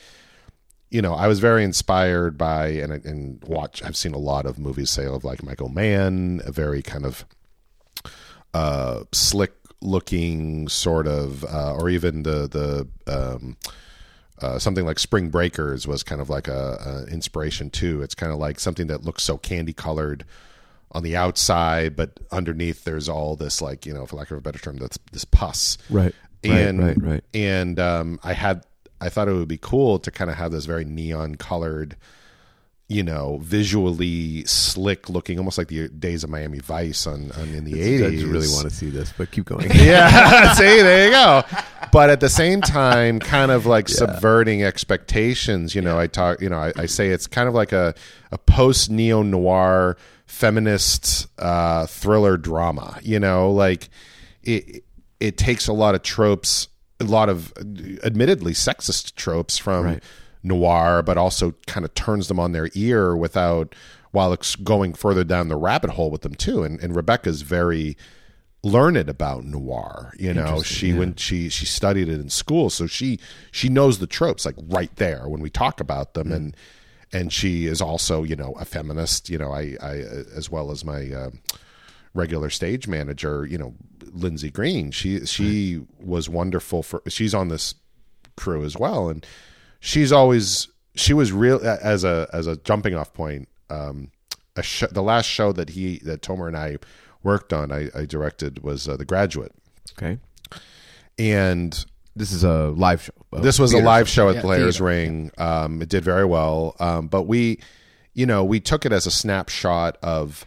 you know I was very inspired by and and watch. I've seen a lot of movies, say of like Michael Mann, a very kind of uh, slick looking sort of, uh, or even the the um, uh, something like Spring Breakers was kind of like a, a inspiration too. It's kind of like something that looks so candy colored on the outside, but underneath there's all this like you know, for lack of a better term, that's this pus. Right. And right. Right. Right. and um, I had I thought it would be cool to kind of have this very neon colored, you know, visually slick looking, almost like the days of Miami Vice on, on in the I eighties. just really want to see this, but keep going. yeah, see, there you go. But at the same time, kind of like subverting expectations. You know, I talk. You know, I, I say it's kind of like a a post neo noir feminist uh, thriller drama. You know, like it it takes a lot of tropes, a lot of admittedly sexist tropes from Right. Noir, but also kind of turns them on their ear without while it's going further down the rabbit hole with them too. And and Rebecca's very learned about noir. You know, she when she she studied it in school, so she she knows the tropes like right there when we talk about them, and and she is also you know a feminist. You know, I I as well as my. Uh, regular stage manager, you know, Lindsay Green. She she was wonderful for she's on this crew as well and she's always she was real as a as a jumping off point um a sh- the last show that he that Tomer and I worked on I, I directed was uh, The Graduate Okay. and This is a live show. a this was a live show at Yeah, Blair's theater, Ring. Um, it did very well, um, but we, you know, we took it as a snapshot of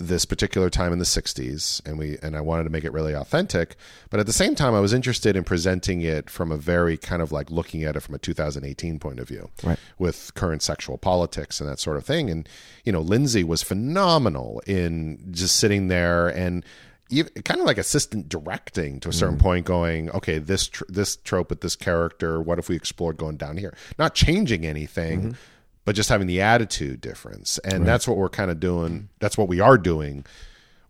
this particular time in the '60s, and we and I wanted to make it really authentic. But at the same time, I was interested in presenting it from a very kind of like looking at it from a 2018 point of view, Right. with current sexual politics and that sort of thing. And you know, Lindsay was phenomenal in just sitting there and even, kind of like assistant directing to a certain mm-hmm. point, going, okay, this tr- this trope with this character. What if we explored going down here? Not changing anything, mm-hmm. But just having the attitude difference. And that's what we're kind of doing. That's what we are doing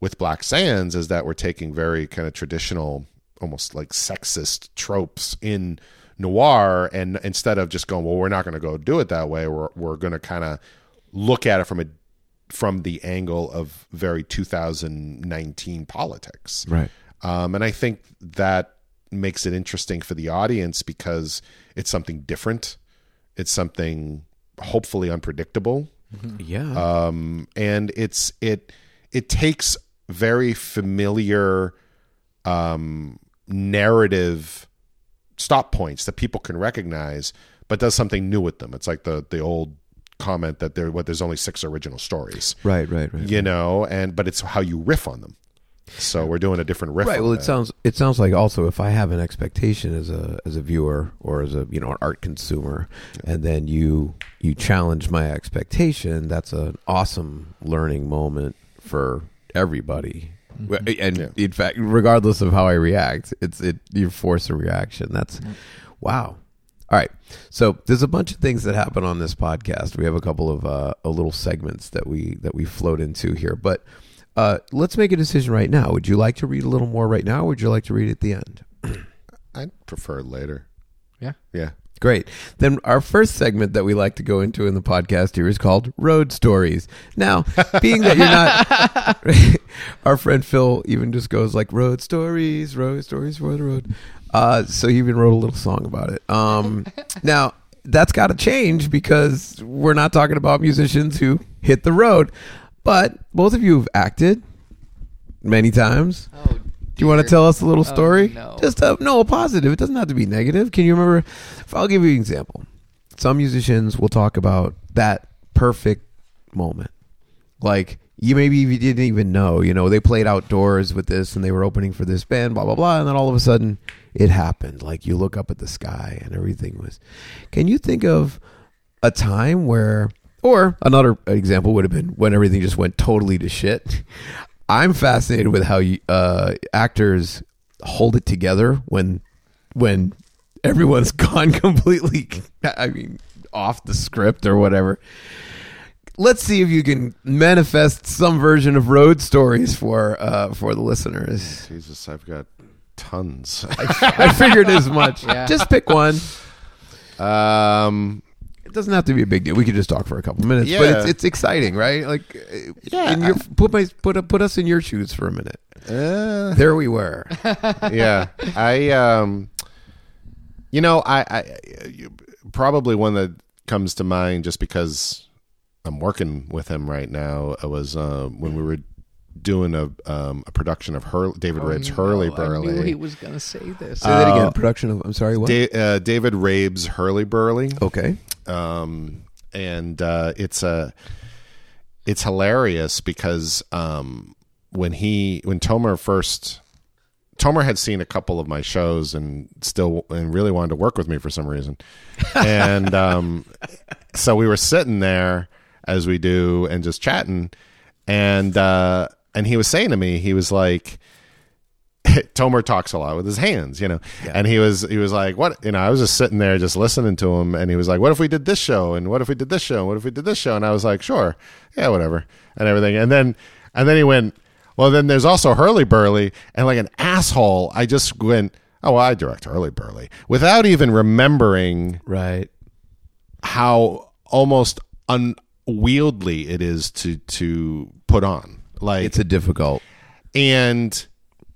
with Black Sands is that we're taking very kind of traditional, almost like sexist tropes in noir, and instead of just going, well, we're not going to go do it that way, we're we're going to kind of look at it from a from the angle of very 2019 politics. Right. Um, and I think that makes it interesting for the audience because it's something different. it's something hopefully unpredictable Yeah. um, and it's it it takes very familiar um, narrative stop points that people can recognize, but does something new with them. It's like the the old comment that there what there's only six original stories, right, right, right. you know, and but it's how you riff on them. So we're doing a different riff. Right. Well, it sounds it sounds like also if I have an expectation as a as a viewer or as a you know an art consumer, and then you you challenge my expectation, that's an awesome learning moment for everybody. And in fact, regardless of how I react, it's it you force a reaction. That's wow. All right. So there's a bunch of things that happen on this podcast. We have a couple of uh, a little segments that we that we float into here, but uh, let's make a decision right now. Would you like to read a little more right now, or would you like to read at the end? I'd prefer later. Yeah. Yeah. Great. Then our first segment that we like to go into in the podcast here is called Road Stories. Now, being that you're not, our friend Phil even just goes like Road Stories, Road Stories for the road. Uh, so he even wrote a little song about it. Um, now that's got to change because we're not talking about musicians who hit the road, but both of you have acted many times. Oh, Do you want to tell us a little Oh, story? no. Just a, no, a positive. It doesn't have to be negative. Can you remember? If I'll give you an example. Some musicians will talk about that perfect moment. Like you maybe you didn't even know, you know, they played outdoors with this and they were opening for this band, blah blah blah, and then all of a sudden it happened. Like you look up at the sky and everything was. Can you think of a time where, or another example would have been when everything just went totally to shit. I'm fascinated with how uh, actors hold it together when when everyone's gone completely. I mean, off the script or whatever. Let's see if you can manifest some version of road stories for uh, for the listeners. Jesus, I've got tons. I figured as much. Yeah. Just pick one. um, It doesn't have to be a big deal. We could just talk for a couple minutes, but it's it's exciting, right? Like, uh, Yeah. in your, put my put put us in your shoes for a minute. uh, There we were. yeah, I um, you know, I, I you- probably one that comes to mind just because I'm working with him right now. It was uh, when we were doing a um, a production of Hur- David Rabe's Hurley Oh, I knew he was going to say this. Say that Uh, again. Production of. I'm sorry. What? Da- uh, David Rabe's Hurlyburly. okay. Um, and uh, it's a it's hilarious because um, when he when Tomer first Tomer had seen a couple of my shows and still and really wanted to work with me for some reason, and um, so we were sitting there as we do and just chatting, and uh, and he was saying to me, he was like. Tomer talks a lot with his hands, you know, and he was he was like, "What?" You know, I was just sitting there, just listening to him, and he was like, "What if we did this show? And what if we did this show? And what if we did this show?" And I was like, "Sure, yeah, whatever," and everything. And then and then he went, "Well, then there's also Hurlyburly," and like an asshole, I just went, "Oh, well, I direct Hurlyburly," without even remembering Right. how almost unwieldy it is to to put on. Like It's a difficult. and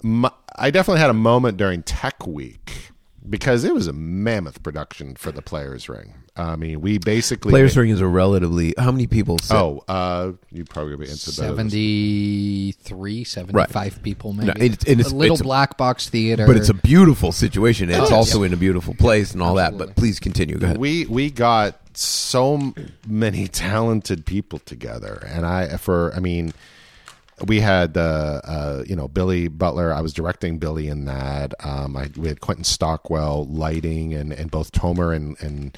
my, I definitely had a moment during Tech Week because it was a mammoth production for the Players Ring. I mean, we basically Players Ring is a relatively. How many people? Sit? Oh, uh, you probably be answered better. than- 73, 75 people, maybe. No, it's- it's- a little it's a- black box theater. but it's a beautiful situation. It's Oh, also in a beautiful place and all that. But please continue. Go ahead. We we got so many talented people together, and I for I mean, we had uh, uh, you know Billy Butler. I was directing Billy in that. Um, I, we had Quentin Stockwell lighting, and and both Tomer and and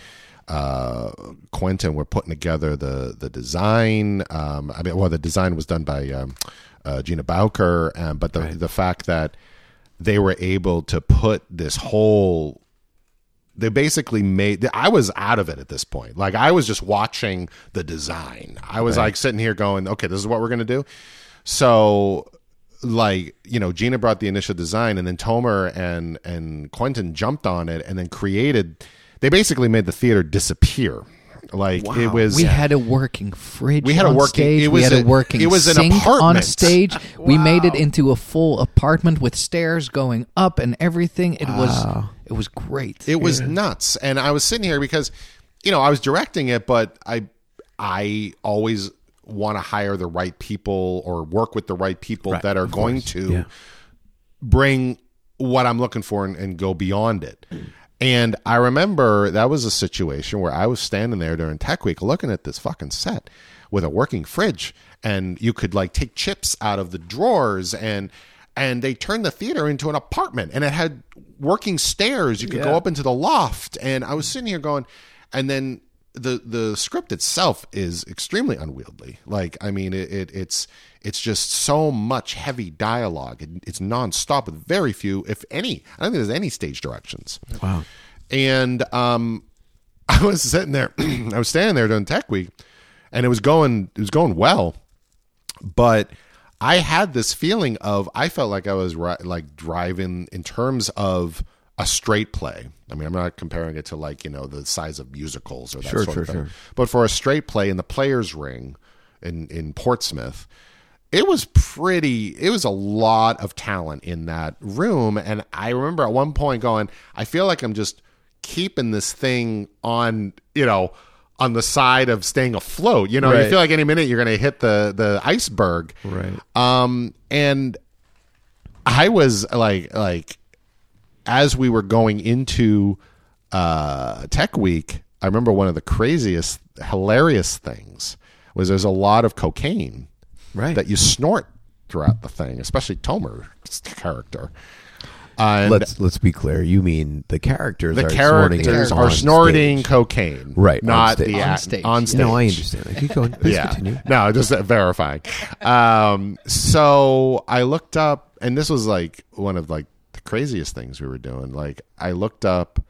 uh, Quentin were putting together the the design. Um, I mean, well, the design was done by um, uh, Gina Bowker, um, but the the fact that they were able to put this whole they basically made i was out of it at this point like i was just watching the design i was like sitting here going okay this is what we're going to do so like you know gina brought the initial design and then tomer and and quentin jumped on it and then created they basically made the theater disappear like it was we had a working fridge. We had a working- Stage. it we was had a, a- working. it was an sink on apartment. stage. We made it into a full apartment with stairs going up and everything. It was. It was great. It was nuts. And I was sitting here because you know, I was directing it, but I I always want to hire the right people or work with the right people Right, that are going course. to Yeah. bring what I'm looking for and, and go beyond it. And I remember that was a situation where I was standing there during Tech Week looking at this fucking set with a working fridge and you could like take chips out of the drawers and and they turned the theater into an apartment and it had working stairs you could go up into the loft and I was sitting here going and then the the script itself is extremely unwieldy. Like I mean, it, it it's it's just so much heavy dialogue. It, it's nonstop with very few, if any. I don't think there's any stage directions. Wow. And um, I was sitting there, I was standing there during Tech Week, and it was going it was going well, but I had this feeling of I felt like I was ri- like driving in terms of a straight play. I mean, I'm not comparing it to like you know the size of musicals or that Sure, sort sure, of thing, sure. but for a straight play in the Players Ring in in Portsmouth. It was pretty. It was a lot of talent in that room, and I remember at one point going, "I feel like I'm just keeping this thing on, you know, on the side of staying afloat. You know, you feel like any minute you're going to hit the the iceberg. Right. Um, and I was like, like, as we were going into uh, Tech Week, I remember one of the craziest, hilarious things was there's a lot of cocaine Right. that you snort throughout the thing, especially Tomer's character. Uh, and let's let's be clear. You mean the characters the are snorting characters on are snorting stage. cocaine, Right, on Not stage. the On act- stage. on stage. No, I understand. Keep going. Please yeah. continue. No, just verifying. Um, so I looked up, and this was like one of like the craziest things we were doing. Like I looked up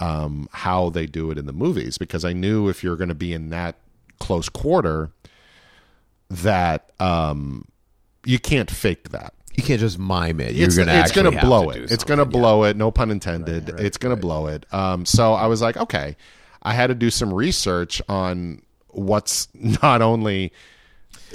um, how they do it in the movies because I knew if you're going to be in that close quarter, that um, you can't fake that. You can't just mime it. You're It's, gonna it's gonna blow it. It's gonna something, yeah. blow it. No pun intended. it's gonna blow it. Um, so I was like, okay, I had to do some research on what's not only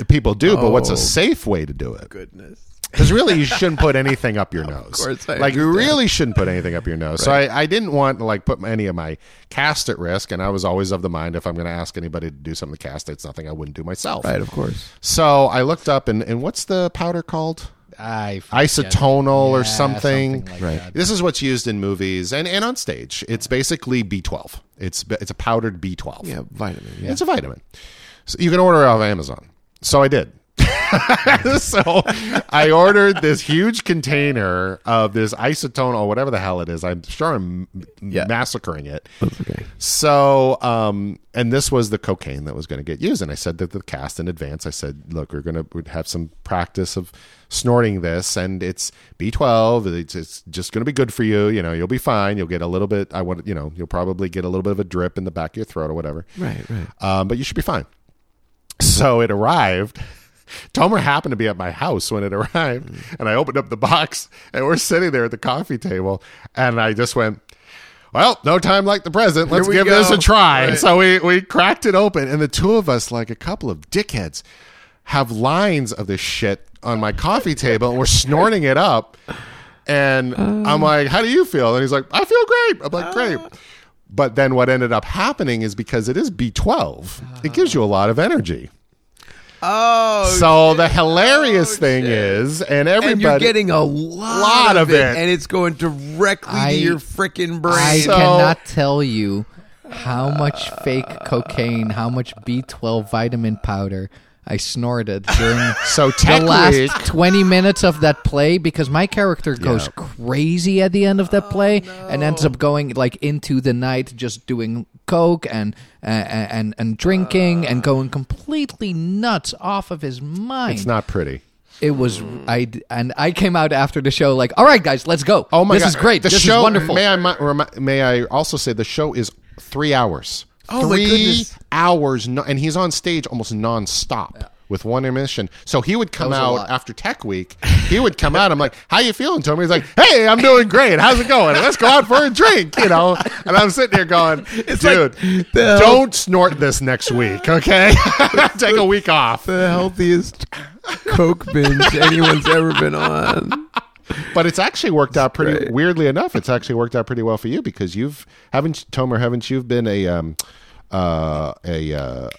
people do, but what's Oh. a safe way to do it. Goodness. Because really, you shouldn't put anything up your nose. course, I like you really shouldn't put anything up your nose. So I, I didn't want to like put any of my cast at risk, and I was always of the mind if I'm going to ask anybody to do something to cast, it's nothing I wouldn't do myself. Right. Of course. So I looked up, and, and what's the powder called? I. Isotonal or Yeah, something. like Right. that. This is what's used in movies and, and on stage. It's basically B12. It's it's a powdered B12. Yeah. Vitamin. Yeah. It's a vitamin. So you can order it off Amazon. So I did. so I ordered this huge container of this isotonal or whatever the hell it is. I'm sure I'm Yeah. massacring it. That's okay. So, um, and this was the cocaine that was going to get used. And I said to the cast in advance, I said, look, we're going to have some practice of snorting this, and it's B12. It's, it's just going to be good for you. You know, you'll be fine. You'll get a little bit, I want, you know, you'll probably get a little bit of a drip in the back of your throat or whatever. Right. Right. Um, but you should be fine. So it arrived. Tomer happened to be at my house when it arrived, and I opened up the box, and we're sitting there at the coffee table, and I just went, "Well, no time like the present. Let's give this a try." Right. So we we cracked it open, and the two of us, like a couple of dickheads, have lines of this shit on my coffee table, and we're snorting it up. And I'm like, "How do you feel?" And he's like, "I feel great." I'm like, "Great." But then what ended up happening is because it is B12, it gives you a lot of energy. Oh. so the hilarious oh, thing is, and everybody, and you're getting a lot, Lot of, of it, it. and it's going directly I- to your freaking brain. I So- cannot tell you how much fake cocaine, how much B12 vitamin powder I snorted during so the last 20 minutes of that play because my character goes crazy at the end of that play and ends up going like into the night just doing coke and uh, and and drinking and going completely nuts off of his mind. It's not pretty. it was I and I came out after the show like, "All right guys, let's go. Oh my this god, is great. The this show, is wonderful." May I may I also say the show is three hours. Oh my three goodness. hours, no, and he's on stage almost nonstop. With one emission, so he would come out after Tech Week. He would come out. I'm like, "How you feeling, Tommy?" He's like, "Hey, I'm doing great. How's it going? Let's go out for a drink." You know, and I'm sitting here going, "Dude, like don't snort this next week, okay? Take a week off." the healthiest coke binge anyone's ever been on. But it's actually worked out pretty. great. Weirdly enough, it's actually worked out pretty well for you because you've haven't Tomer, haven't you been a um, uh, a, uh,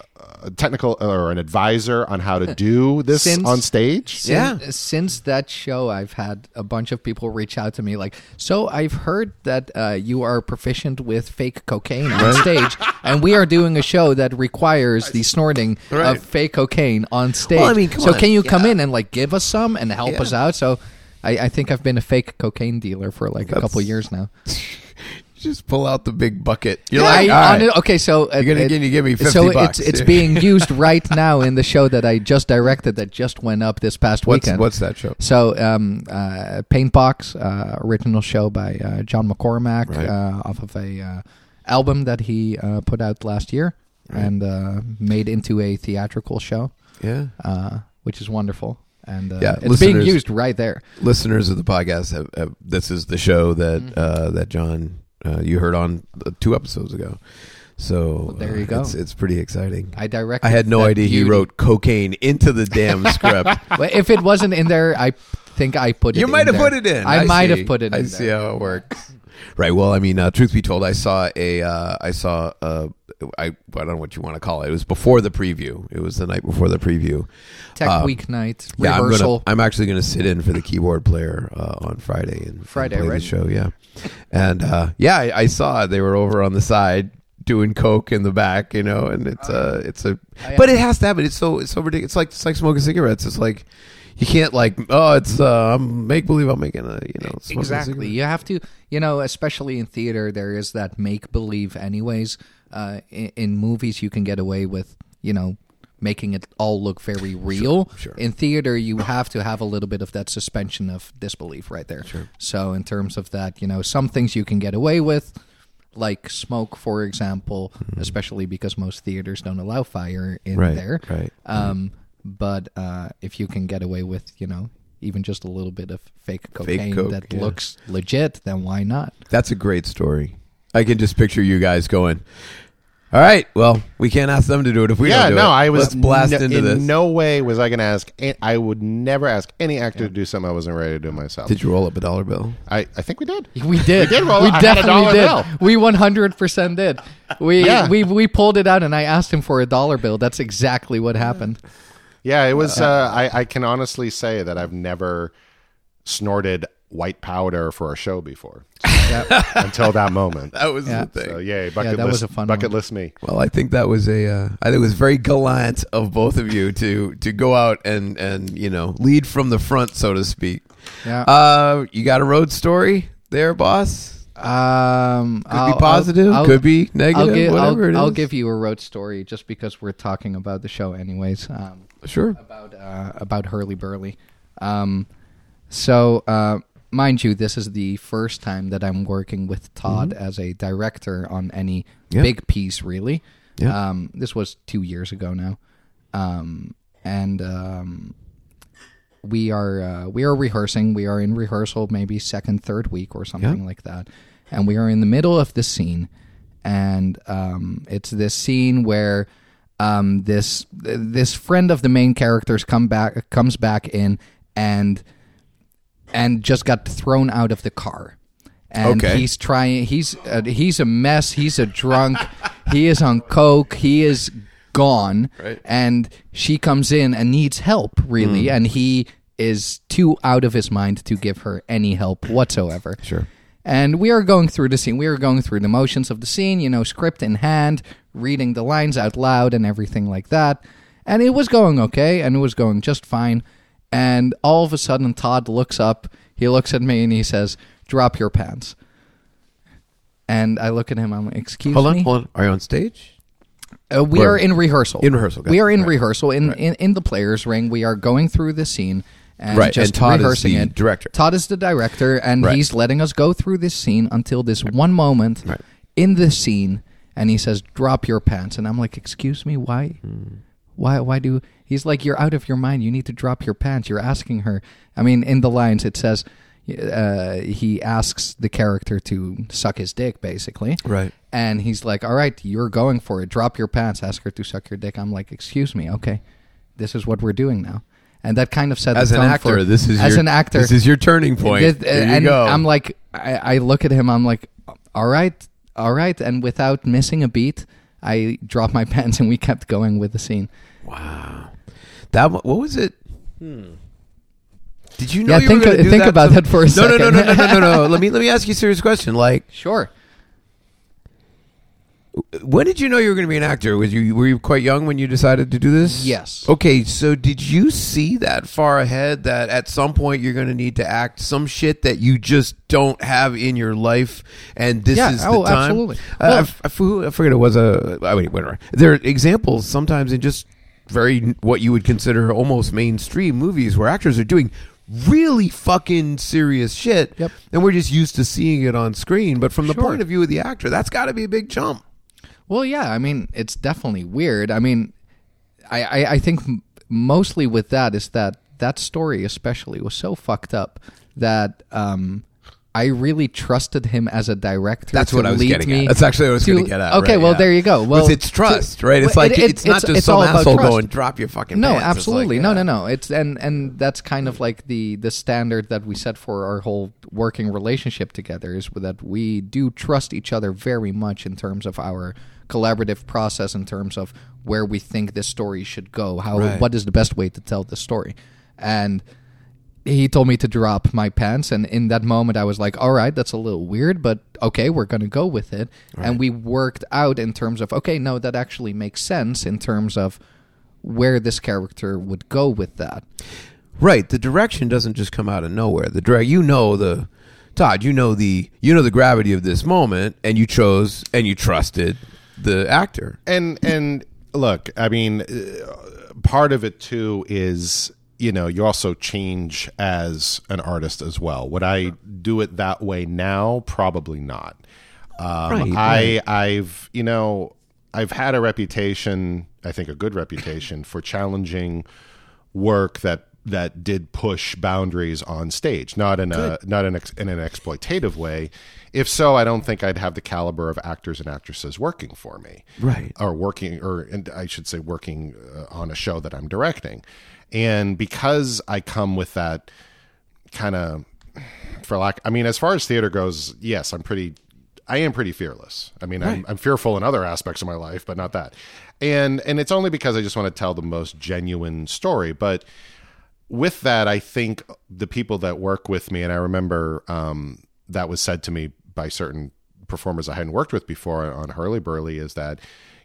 a technical or an advisor on how to do this Since- on stage. Since, Yeah. Since that show, I've had a bunch of people reach out to me like, so I've heard that uh, you are proficient with fake cocaine on stage, and we are doing a show that requires the snorting Right. of fake cocaine on stage. Well, I mean, come so on. can you come in and like give us some and help Yeah. us out? So. I, I think I've been a fake cocaine dealer for like a couple years now. Just pull out the big bucket. You're I, like, all right. okay, so uh, You're gonna it- give- you give me 50 so bucks. it's it's being used right now in the show that I just directed that just went up this past what's weekend. what's that show? So, um, uh, Paintbox, uh, original show by uh, John McCormack, Right. uh, off of a uh, album that he uh, put out last year and uh, made into a theatrical show, Yeah. uh, which is wonderful. And uh, Yeah, it's being used right there. listeners of the podcast have, have this is the show that Mm-hmm. uh, that John uh, you heard on uh, two episodes ago. So Well, there uh, you go. It's, it's pretty exciting. I directed. I had no idea he wrote cocaine into the damn script. Well, if it wasn't in there, I think I put it. In. You might have there. put it in. I, might see. have put it. in I there. see how it works. Right. Well, I mean, uh, truth be told, I saw a, uh, I saw, uh, I, I don't know what you want to call it. It was before the preview. It was the night before the preview. Tech Um, Week night Yeah, I'm, rehearsal. gonna, I'm actually going to sit in for the keyboard player uh, on Friday and Friday, and play right? the show. Yeah, and uh, yeah, I, I saw they were over on the side doing coke in the back, you know, and it's uh, it's a, but it has to happen. It's so it's so ridiculous. It's like it's like smoking cigarettes. It's like you can't like oh, it's uh, I'm make believe I'm making a you know exactly. you have to you know especially in theater there is that make believe anyways. Uh, in, in movies you can get away with you know making it all look very real. sure. in theater you have to have a little bit of that suspension of disbelief right there. So in terms of that you know some things you can get away with like smoke for example especially because most theaters don't allow fire in Mm-hmm. Right, there. right. um, but uh, if you can get away with, you know, even just a little bit of fake cocaine coke, that yeah. looks legit, then why not? That's a great story. I can just picture you guys going. All right, well, we can't ask them to do it if we yeah, don't do no, it. I was Let's blast no- into in this. no way was I going to ask. I would never ask any actor to do something I wasn't ready to do myself. Did you roll up a dollar bill? I, I think we did. We did. we did roll- we I had a definitely did. bill. We one hundred percent did. We Yeah. we we pulled it out, and I asked him for a dollar bill. That's exactly what happened. Yeah, it was. Uh, I, I can honestly say that I've never snorted white powder for a show before until that moment. That was Yeah. the thing. So yay, bucket that list, was a fun bucket one. list me. Well, I think that was a. Uh, I think it was very gallant of both of you to to go out and and you know lead from the front, so to speak. Yeah. Uh, you got a road story there, boss? Um, Could be positive, i could be negative, I'll give, whatever I'll, it I'll give you a road story just because we're talking about the show, anyways. Um, Sure. about uh, about Hurlyburly. Um, so, uh, mind you, this is the first time that I'm working with Todd as a director on any Mm-hmm. Yeah. big piece. Really, Yeah. um, this was two years ago now, um, and um, we are uh, we are rehearsing. We are in rehearsal, maybe second, third week or something Yeah. like that, and we are in the middle of the scene, and um, it's this scene where um, this this friend of the main characters come back comes back in and and just got thrown out of the car. And Okay. he's trying. He's uh, he's a mess. He's a drunk. he is on coke. He is gone. Right. And she comes in and needs help, really. Hmm. And he is too out of his mind to give her any help whatsoever. Sure. And we are going through the scene. We are going through the motions of the scene, you know, script in hand, reading the lines out loud and everything like that. And it was going okay, and it was going just fine. And all of a sudden, Todd looks up. He looks at me and he says, "Drop your pants." And I look at him. I'm like, "Excuse Hold on, me." hold on. Are you on stage? Uh, we Or- are in rehearsal. In rehearsal, We are in Right. rehearsal in, in in the players' ring. We are going through the scene and Right, just and Todd is rehearsing the it. director. Todd is the director, and Right. he's letting us go through this scene until this one moment Right. in the scene, and he says, "Drop your pants," and I'm like, "Excuse me, why?" Hmm. Why? Why do? He's like, "You're out of your mind. You need to drop your pants." You're asking her. I mean, in the lines, it says uh, he asks the character to suck his dick, basically. Right. And he's like, "All right, you're going for it. Drop your pants. Ask her to suck your dick." I'm like, "Excuse me. Okay, this is what we're doing now." And that kind of set As an actor, for, this is as your, an actor. This is your turning point. This- you and go. I'm like, I, I look at him. I'm like, all right, all right. And without missing a beat, I dropped my pants and we kept going with the scene. Wow. That what was it? Hmm. Did you know Yeah, you think- were gonna do think that about some- that for a no, No, no, second. no, no, no, no, no. let me let me ask you a serious question. Like, Sure. When did you know you were going to be an actor? Was you were you quite young when you decided to do this? Yes. Okay, so did you see that far ahead that at some point you're going to need to act some shit that you just don't have in your life, and this Yeah, is the oh, time? absolutely. Uh, Well- I f- I, f- I forget it was a. I mean, whatever. There are examples sometimes in just very what you would consider almost mainstream movies where actors are doing really fucking serious shit Yep. and we're just used to seeing it on screen but from the Sure. point of view of the actor that's got to be a big jump Well, yeah. I mean, it's definitely weird. I mean, I, I, I think mostly with that is that that story, especially, was so fucked up that um, I really trusted him as a director. That's what I was getting me at. That's actually what I was going to get at. Okay, right, well, yeah. there you go. Well, it's, it's trust, to- right? It's well, like it- it's not just it's some all about asshole trust. going drop your fucking no, pants." It's like, absolutely, no, yeah. no, no. It's and and that's kind of like the the standard that we set for our whole working relationship together is that we do trust each other very much in terms of our collaborative process, in terms of where we think this story should go, how Right. what is the best way to tell the story, and he told me to drop my pants and in that moment i was like all right that's a little weird but okay we're going to go with it and we worked out in terms of okay no that actually makes sense in terms of where this character would go with that Right. The direction doesn't just come out of nowhere. The direct, you know the Todd, you know the you know the gravity of this moment, and you chose and you trusted the actor. and and look i mean uh, part of it too is you know you also change as an artist as well. Would i do it that way now? Probably not. Um, Right, i i've you know i've had a reputation i think a good reputation for challenging work that that did push boundaries on stage, not in a not in, ex, in an exploitative way. If so, I don't think I'd have the caliber of actors and actresses working for me, Right. Or working, or and I should say, working uh, on a show that I'm directing. And because I come with that kind of, for lack, I mean, as far as theater goes, yes, I'm pretty I am pretty fearless. I mean, I'm, I'm fearful in other aspects of my life, but not that. And and it's only because I just want to tell the most genuine story. But with that, I think the people that work with me, and I remember um, that was said to me by certain performers I hadn't worked with before on Hurlyburly, is that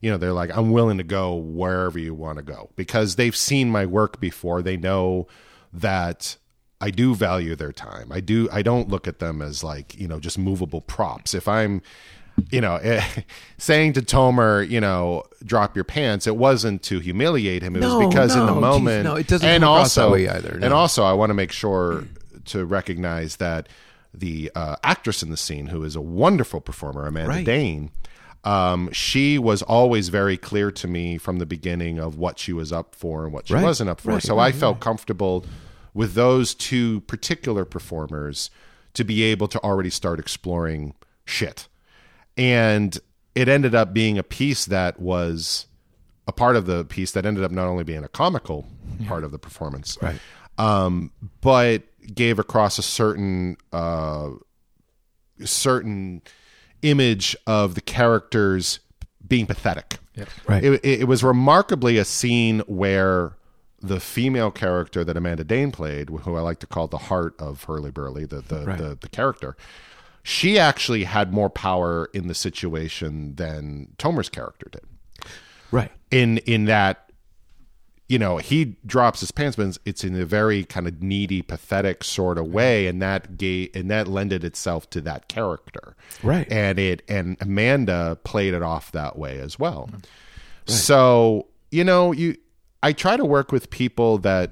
you know they're like, I'm willing to go wherever you want to go because they've seen my work before. They know that I do value their time. I do. I don't look at them as like you know just movable props. If I'm, you know, eh, saying to Tomer, you know, drop your pants, it wasn't to humiliate him. It No, was because in the no, geez, moment, no, it doesn't and also that way either, no. and also I want to make sure to recognize that the uh, actress in the scene, who is a wonderful performer, Amanda Right. Dane. Um, she was always very clear to me from the beginning of what she was up for and what she Right, wasn't up for. right, so right, I felt comfortable with those two particular performers to be able to already start exploring shit. And it ended up being a piece that was a part of the piece that ended up not only being a comical part of the performance, Right. um, but gave across a certain uh, certain image of the characters being pathetic. Right. It, it, it was remarkably a scene where the female character that Amanda Dane played, who I like to call the heart of Hurlyburly, the the, Right. the the character, she actually had more power in the situation than Tomer's character did right. in in that you know he drops his pants but it's in a very kind of needy pathetic sort of way and that gave and that lended itself to that character. Right. and it and amanda played it off that way as well. So you know you i try to work with people that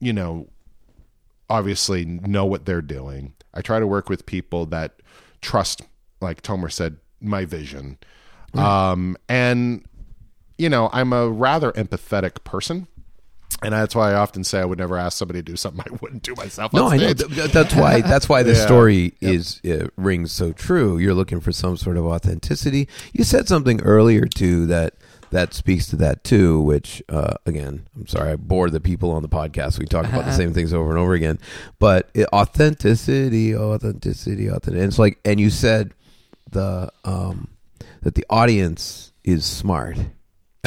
you know obviously know what they're doing. I try to work with people that trust like tomer said my vision. Um and you know, I'm a rather empathetic person. And that's why I often say I would never ask somebody to do something I wouldn't do myself. No, I know. stage. Th- th- That's why. That's why the Yeah. story is uh, rings so true. You're looking for some sort of authenticity. You said something earlier too that that speaks to that too. Which uh, again, I'm sorry, I bore the people on the podcast. We talk about the same things over and over again. But it, authenticity, authenticity, authenticity. And it's like, and you said the um, that the audience is smart.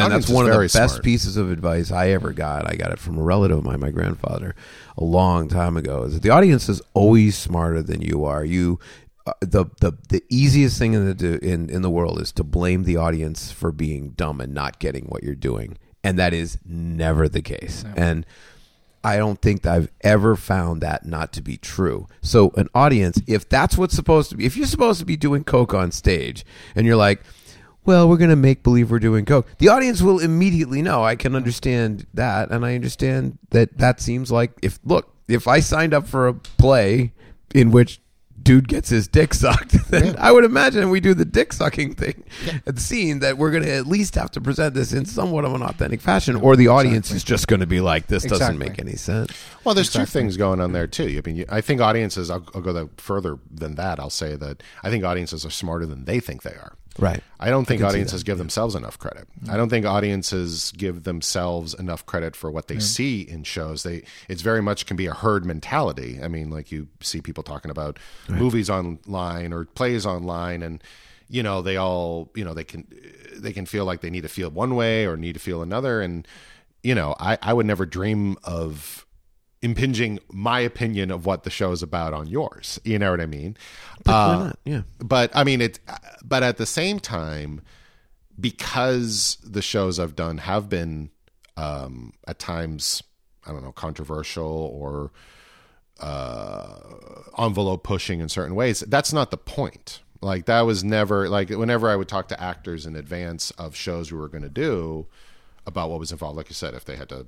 And that's one of the best smart. pieces of advice I ever got. I got it from a relative of mine, my grandfather, a long time ago. Is that the audience is always smarter than you are. You, uh, the the the easiest thing in the in in the world is to blame the audience for being dumb and not getting what you're doing, and that is never the case. And I don't think that I've ever found that not to be true. So, an audience, if that's what's supposed to be, if you're supposed to be doing coke on stage, and you're like, "Well, we're going to make believe we're doing coke," the audience will immediately know. I can understand that, and I understand that that seems like if look, if I signed up for a play in which dude gets his dick sucked, then I would imagine we do the dick sucking thing at the scene that we're going to at least have to present this in somewhat of an authentic fashion, or the audience is just going to be like, "This doesn't make any sense." Well, there's two things going on there too. I mean, I think audiences. I'll, I'll go the, further than that. I'll say that I think audiences are smarter than they think they are. Right. I don't think see audiences give themselves enough credit. I don't think audiences give themselves enough credit for what they see in shows. They it's very much can be a herd mentality. I mean, like you see people talking about movies online or plays online and you know, they all, you know, they can they can feel like they need to feel one way or need to feel another and you know, I I would never dream of impinging my opinion of what the show is about on yours. You know what I mean? Why Uh, not? Yeah. but I mean it. But at the same time, because the shows I've done have been um, at times, I don't know, controversial or uh, envelope pushing in certain ways. That's not the point. Like that was never like whenever I would talk to actors in advance of shows we were going to do about what was involved. Like you said, if they had to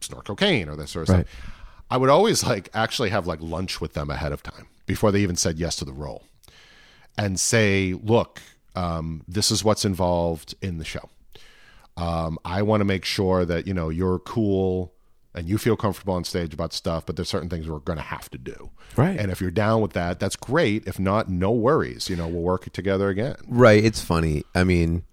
snort cocaine or that sort of Right. stuff, I would always like actually have like lunch with them ahead of time before they even said yes to the role and say, look, um, this is what's involved in the show. Um, I want to make sure that, you know, you're cool and you feel comfortable on stage about stuff, but there's certain things we're going to have to do. Right. And if you're down with that, that's great. If not, no worries. You know, we'll work together again. Right. It's funny. I mean,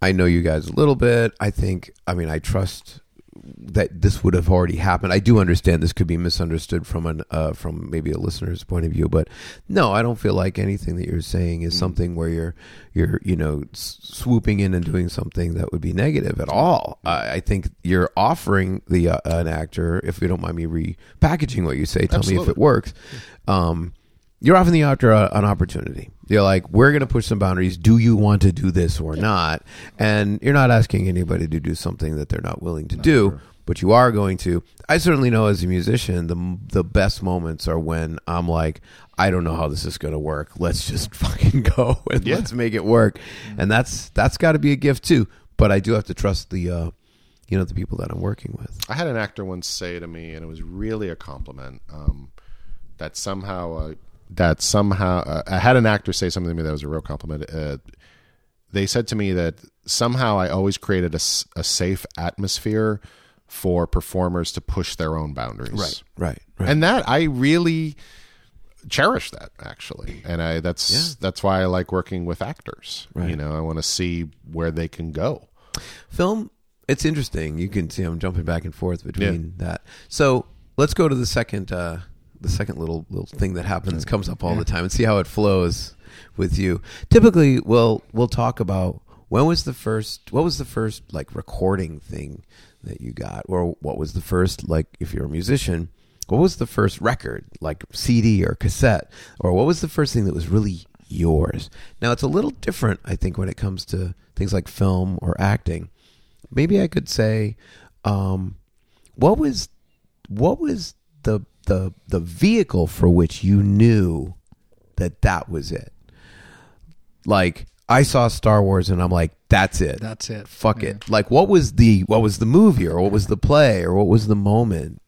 I know you guys a little bit. I think, I mean, I trust that this would have already happened. I do understand this could be misunderstood from an uh, from maybe a listener's point of view, but no, I don't feel like anything that you're saying is something where you're you're you know s- swooping in and doing something that would be negative at all. I, I think you're offering the uh, an actor, if you don't mind me repackaging what you say, tell me if it works. Um, you're offering the actor a, an opportunity. You're like, we're going to push some boundaries. Do you want to do this or not? And you're not asking anybody to do something that they're not willing to do, but you are going to. I certainly know as a musician, the the best moments are when I'm like, I don't know how this is going to work. Let's just fucking go and Yeah. let's make it work. And that's that's got to be a gift too. But I do have to trust the, uh, you know, the people that I'm working with. I had an actor once say to me, and it was really a compliment, um, that somehow, uh, that somehow, uh, I had an actor say something to me that was a real compliment. Uh, they said to me that somehow I always created a safe atmosphere for performers to push their own boundaries. Right. Right. And that I really cherish that actually. And I that's that's why I like working with actors. Right. You know, I want to see where they can go. film it's interesting you can see i'm jumping back and forth between that so let's go to the second uh the second little little thing that happens comes up all the time and see how it flows with you. Typically we'll we'll talk about when was the first what was the first like recording thing that you got? Or what was the first like if you're a musician what was the first record like cd or cassette? Or what was the first thing that was really yours? Now it's a little different i think when it comes to things like film or acting. Maybe I could say, um, what was what was the the the vehicle for which you knew that that was it? Like I saw Star Wars and I'm like, that's it. That's it. Fuck it. Like what was the what was the movie or what was the play or what was the moment?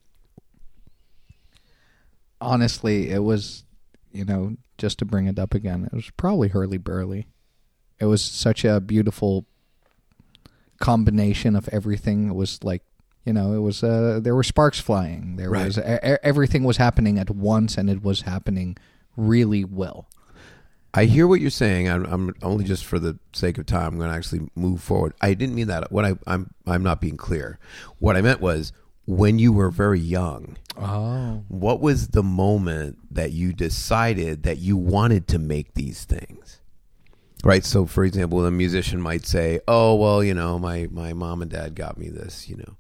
honestly, it was, you know, just to bring it up again, it was probably Hurlyburly. It was such a beautiful combination of everything. It was like, you know, it was uh, there were sparks flying. There Right. was e- everything was happening at once, and it was happening really well. I hear what you're saying. I'm, I'm only just for the sake of time. I'm going to actually move forward. I didn't mean that. What I, I'm I'm not being clear. What I meant was when you were very young. Oh, What was the moment that you decided that you wanted to make these things? Right. So, for example, a musician might say, "Oh, well, you know, my my mom and dad got me this, you know,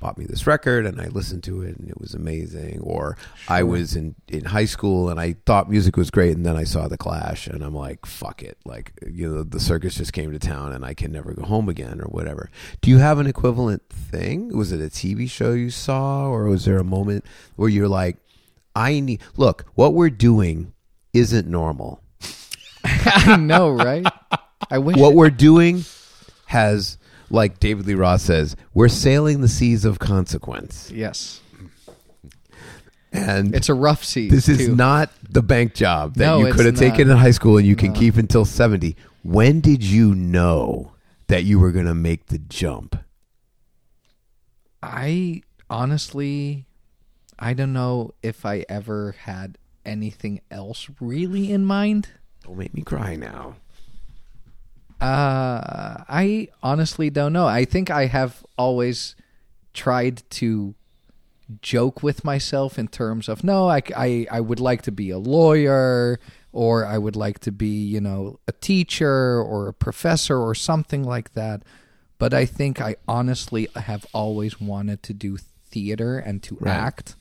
bought me this record, and I listened to it, and it was amazing." Or I was in in high school and I thought music was great, and then I saw the Clash, and I'm like, "Fuck it!" Like, you know, the circus just came to town, and I can never go home again, or whatever. Do you have an equivalent thing? Was it a TV show you saw, or was there a moment where you're like, "I need look, what we're doing isn't normal." I know, right? I wish. what we're doing has, like David Lee Roth says, we're sailing the seas of consequence. yes, And it's a rough sea. this is too. not the bank job that No, you could have taken in high school and you can keep until 70. When did you know that you were going to make the jump? I honestly, I don't know if I ever had anything else really in mind. Don't make me cry now. Uh, I honestly don't know. I think I have always tried to joke with myself in terms of no, I, I, I would like to be a lawyer or I would like to be, you know, a teacher or a professor or something like that. But I think I honestly have always wanted to do theater and to Right. act.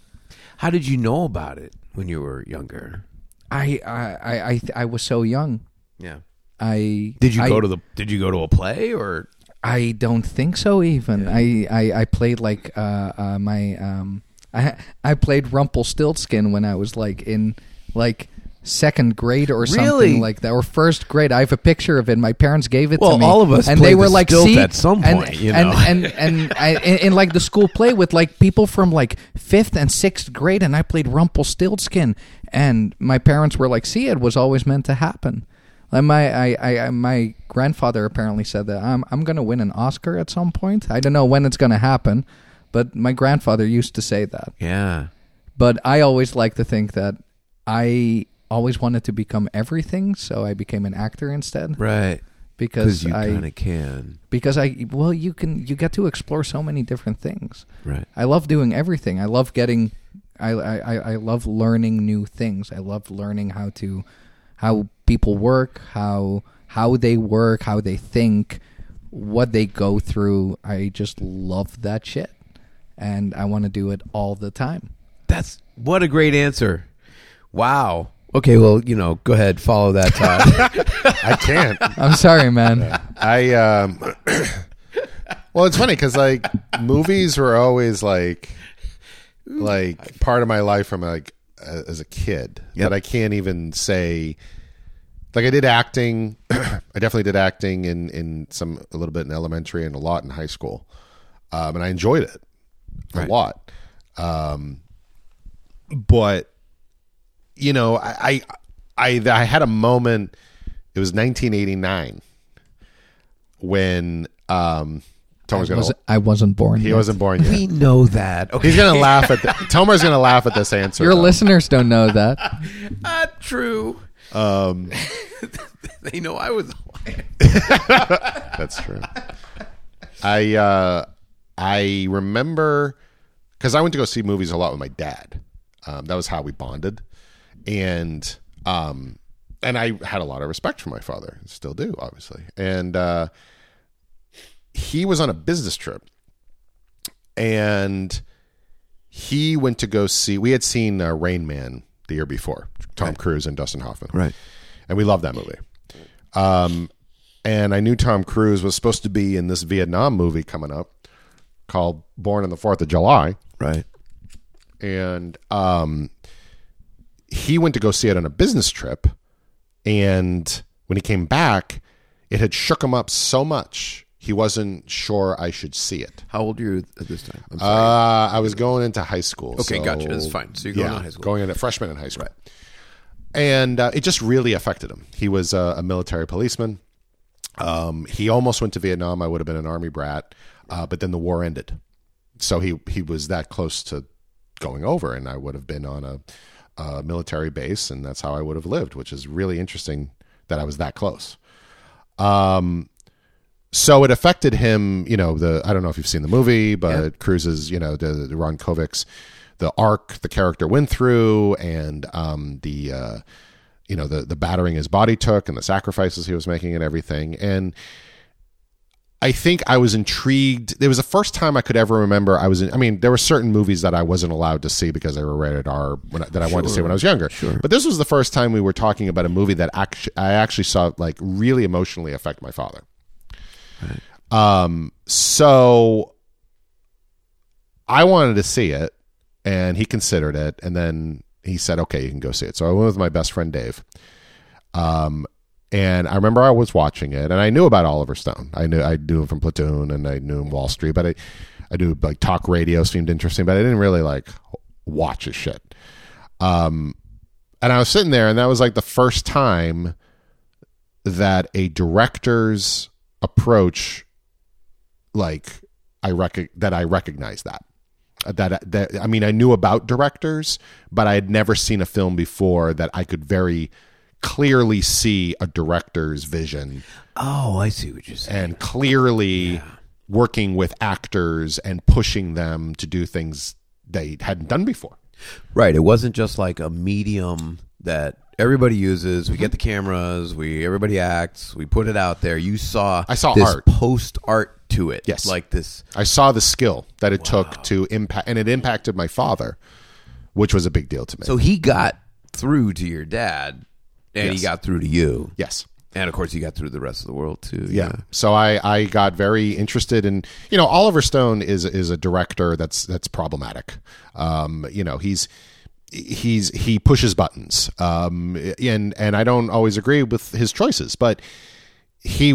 How did you know about it when you were younger? I, I, I, I, I was so young. Yeah. I Did you I- go to the did you go to a play or I don't think so. Even I, I, I played like uh, uh, my um, I I played Rumpelstiltskin when I was like in like second grade or something Really? like that, or first grade. I have a picture of it. My parents gave it Well, to me. all of us and played they were the like, stilt "See," at some and, point, you and know. and and I, in, in like the school play with like people from like fifth and sixth grade, and I played Rumpelstiltskin, and my parents were like, "See, it was always meant to happen." Like my I, I, my grandfather apparently said that I'm I'm gonna win an Oscar at some point. I don't know when it's gonna happen, but my grandfather used to say that. Yeah. But I always like to think that I always wanted to become everything, so I became an actor instead Right. because you I kind of can. because I well you can you get to explore so many different things. Right. I love doing everything. I love getting I, I I love learning new things. I love learning how to how people work, how how they work, how they think, what they go through. I just love that shit. And I want to do it all the time. That's what a great answer. Wow. Okay, well, you know, go ahead, follow that Todd. I can't. I'm sorry, man. I um well it's funny because like movies were always like like part of my life from like as a kid Yep. but I can't even say like I did acting I definitely did acting in in some a little bit in elementary and a lot in high school um and I enjoyed it a Right. lot um but you know I I I, I had a moment it was 1989 when um Tomer's I gonna wasn't, I wasn't born. he yet. wasn't born yet. we know that. Okay. He's gonna laugh at the, Tomer's gonna laugh at this answer. Your though. listeners don't know that. Not true. Um, They know I was that's true. I uh, I remember because I went to go see movies a lot with my dad. Um, that was how we bonded, and um, and I had a lot of respect for my father, still do, obviously. And uh, he was on a business trip, and he went to go see. We had seen uh, Rain Man the year before, Tom Cruise and Dustin Hoffman, Right. and we loved that movie. Um, and I knew Tom Cruise was supposed to be in this Vietnam movie coming up called Born on the Fourth of July, Right. and um, he went to go see it on a business trip. And when he came back, it had shook him up so much he wasn't sure I should see it. How old are you at this time? I'm Uh. I was going into high school. Okay, so- gotcha. That's fine. So you're going yeah, to high school. Going into freshman in high school. And uh, it just really affected him. He was uh, a military policeman. Um, he almost went to Vietnam. I would have been an army brat, uh, but then the war ended. So he he was that close to going over, and I would have been on a, a military base, and that's how I would have lived, which is really interesting that I was that close. Um, so it affected him. You know, the I don't know if you've seen the movie, but Cruise's, you know, the, the Ron Kovic's, the arc the character went through, and um, the uh, you know the the battering his body took and the sacrifices he was making and everything and I think I was intrigued. It was the first time I could ever remember I was in. I mean, there were certain movies that I wasn't allowed to see because they were rated R when, I- that I wanted to see when I was younger. Sure. But this was the first time we were talking about a movie that actually, I actually saw like really emotionally affect my father. Um. So I wanted to see it, and he considered it, and then he said, "Okay, you can go see it." So I went with my best friend Dave. Um, and I remember I was watching it, and I knew about Oliver Stone. I knew I knew him from Platoon, and I knew him Wall Street. But I, I do like talk radio seemed interesting, but I didn't really like watch his shit. Um, and I was sitting there, and that was like the first time that a director's approach, like I rec- that I recognize that uh, that uh, that I mean I knew about directors, but I had never seen a film before that I could very clearly see a director's vision Oh, I see what you're saying. and clearly working with actors and pushing them to do things they hadn't done before. Right. It wasn't just like a medium that everybody uses. We get the cameras. We everybody acts. We put it out there. You saw. I saw this art. post art to it. Yes. Like this. I saw the skill that it took to impact, and it impacted my father, which was a big deal to me. So he got through to your dad, and he got through to you, yes. and of course he got through to the rest of the world too. yeah. So I, I got very interested in you know Oliver Stone is is a director that's that's problematic. Um, you know he's he's he pushes buttons. Um, and and I don't always agree with his choices, but he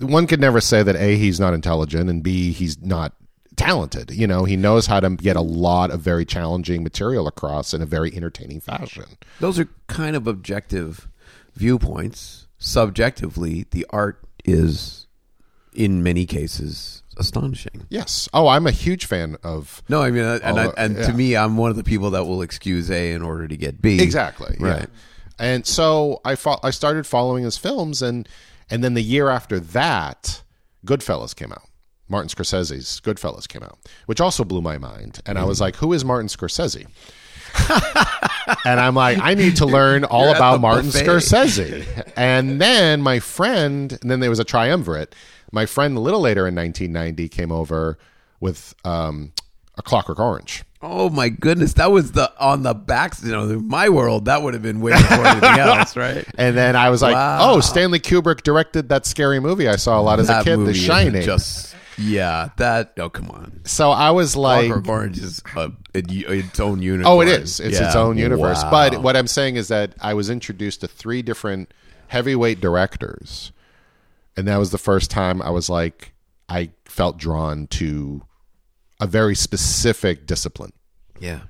one could never say that a he's not intelligent and b he's not talented. You know he knows how to get a lot of very challenging material across in a very entertaining fashion. Those are kind of objective viewpoints. Subjectively, the art is, in many cases, astonishing. Yes. Oh, I'm a huge fan of No, I mean, uh, and, I, and yeah. to me, I'm one of the people that will excuse A in order to get B. Exactly. yeah. Right. And so I fo- I started following his films, and and then the year after that, Goodfellas came out. Martin Scorsese's Goodfellas came out, which also blew my mind. And I was like, "Who is Martin Scorsese?" and I'm like, I need to learn all You're about Martin buffet. Scorsese. and then my friend, and then there was a triumvirate. My friend, a little later in 1990, came over with um, a Clockwork Orange. Oh my goodness, that was the on the back. You know, my world, that would have been way before anything else, right? And then I was like, Wow. "Oh, Stanley Kubrick directed that scary movie I saw a lot as a That kid, The Shining." Just yeah, that. Oh come on, so I was like, Clockwork Orange is a, it, its own universe. "Oh, it is. It's its own universe." Wow. But what I'm saying is that I was introduced to three different heavyweight directors, and that was the first time I was like, I felt drawn to a very specific discipline. yeah,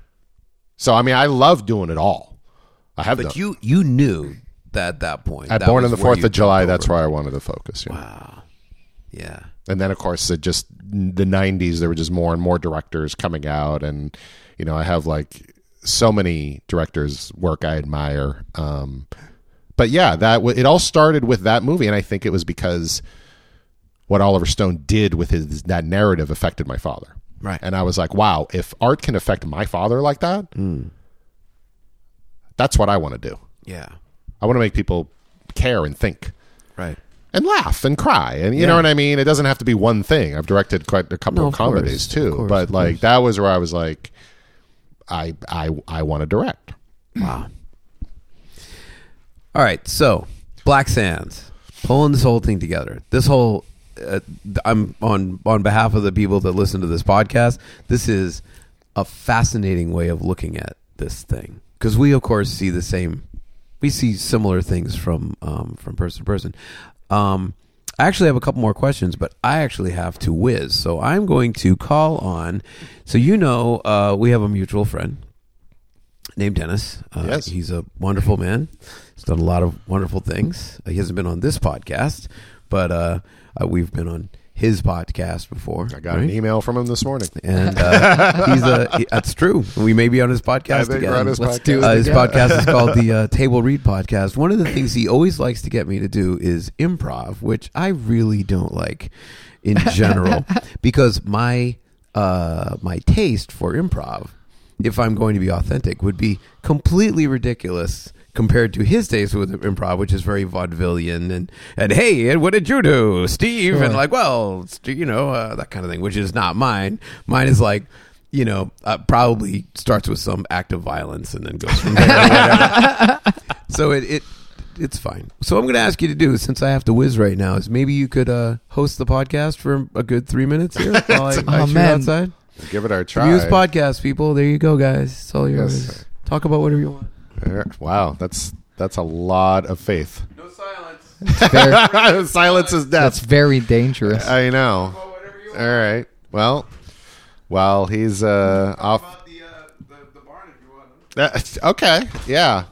So I mean, I love doing it all. I have but done. you you knew that at that point. At that Born on the Fourth of July, that's where I wanted to focus. Yeah. Wow. Yeah. and then of course it just the 90s there were just more and more directors coming out and you know i have like so many directors work i admire um but yeah that w- it all started with that movie and i think it was because what oliver stone did with his that narrative affected my father Right. and i was like wow if art can affect my father like that hmm. that's what i want to do Yeah. i want to make people care and think Right. and laugh and cry and you Yeah. know what I mean. It doesn't have to be one thing. I've directed quite a couple No, of of course, comedies of too, course, but like course. that was where I was like, I I I want to direct. Wow. All right, so Black Sands pulling this whole thing together. This whole uh, I'm on on behalf of the people that listen to this podcast. This is a fascinating way of looking at this thing because we, of course, see the same. We see similar things from um, from person to person. Um, I actually have a couple more questions, but I actually have to whiz. So I'm going to call on. So you know, uh, we have a mutual friend named Dennis. Uh, Yes. He's a wonderful man. He's done a lot of wonderful things. Uh, he hasn't been on this podcast, but uh, uh, we've been on his podcast before. I got an email from him this morning. And uh, he's a, he- that's true. We may be on his podcast again. on his Let's podcast. do it Uh, his podcast is called the uh, Table Read Podcast. One of the things he always likes to get me to do is improv, which I really don't like in general because my uh, my taste for improv if I'm going to be authentic, would be completely ridiculous compared to his days with improv, which is very vaudevillian and and hey, and what did you do, Steve? And like, well, Steve, you know, uh, that kind of thing, which is not mine. Mine is like. You know, uh, probably starts with some act of violence and then goes from there. so it, it it's fine. So what I'm going to ask you to do, since I have to whiz right now, is maybe you could uh, host the podcast for a good three minutes here while I, I Oh, shoot man. outside. Give it our try. Use podcast, people. There you go, guys. It's all yours. Yes. Talk about whatever you want. Wow, that's that's a lot of faith. No silence. Very, Silence is death. that's very dangerous. I know. All right. Well, while he's uh, off. the, the, barn if you want. Uh, okay. Yeah.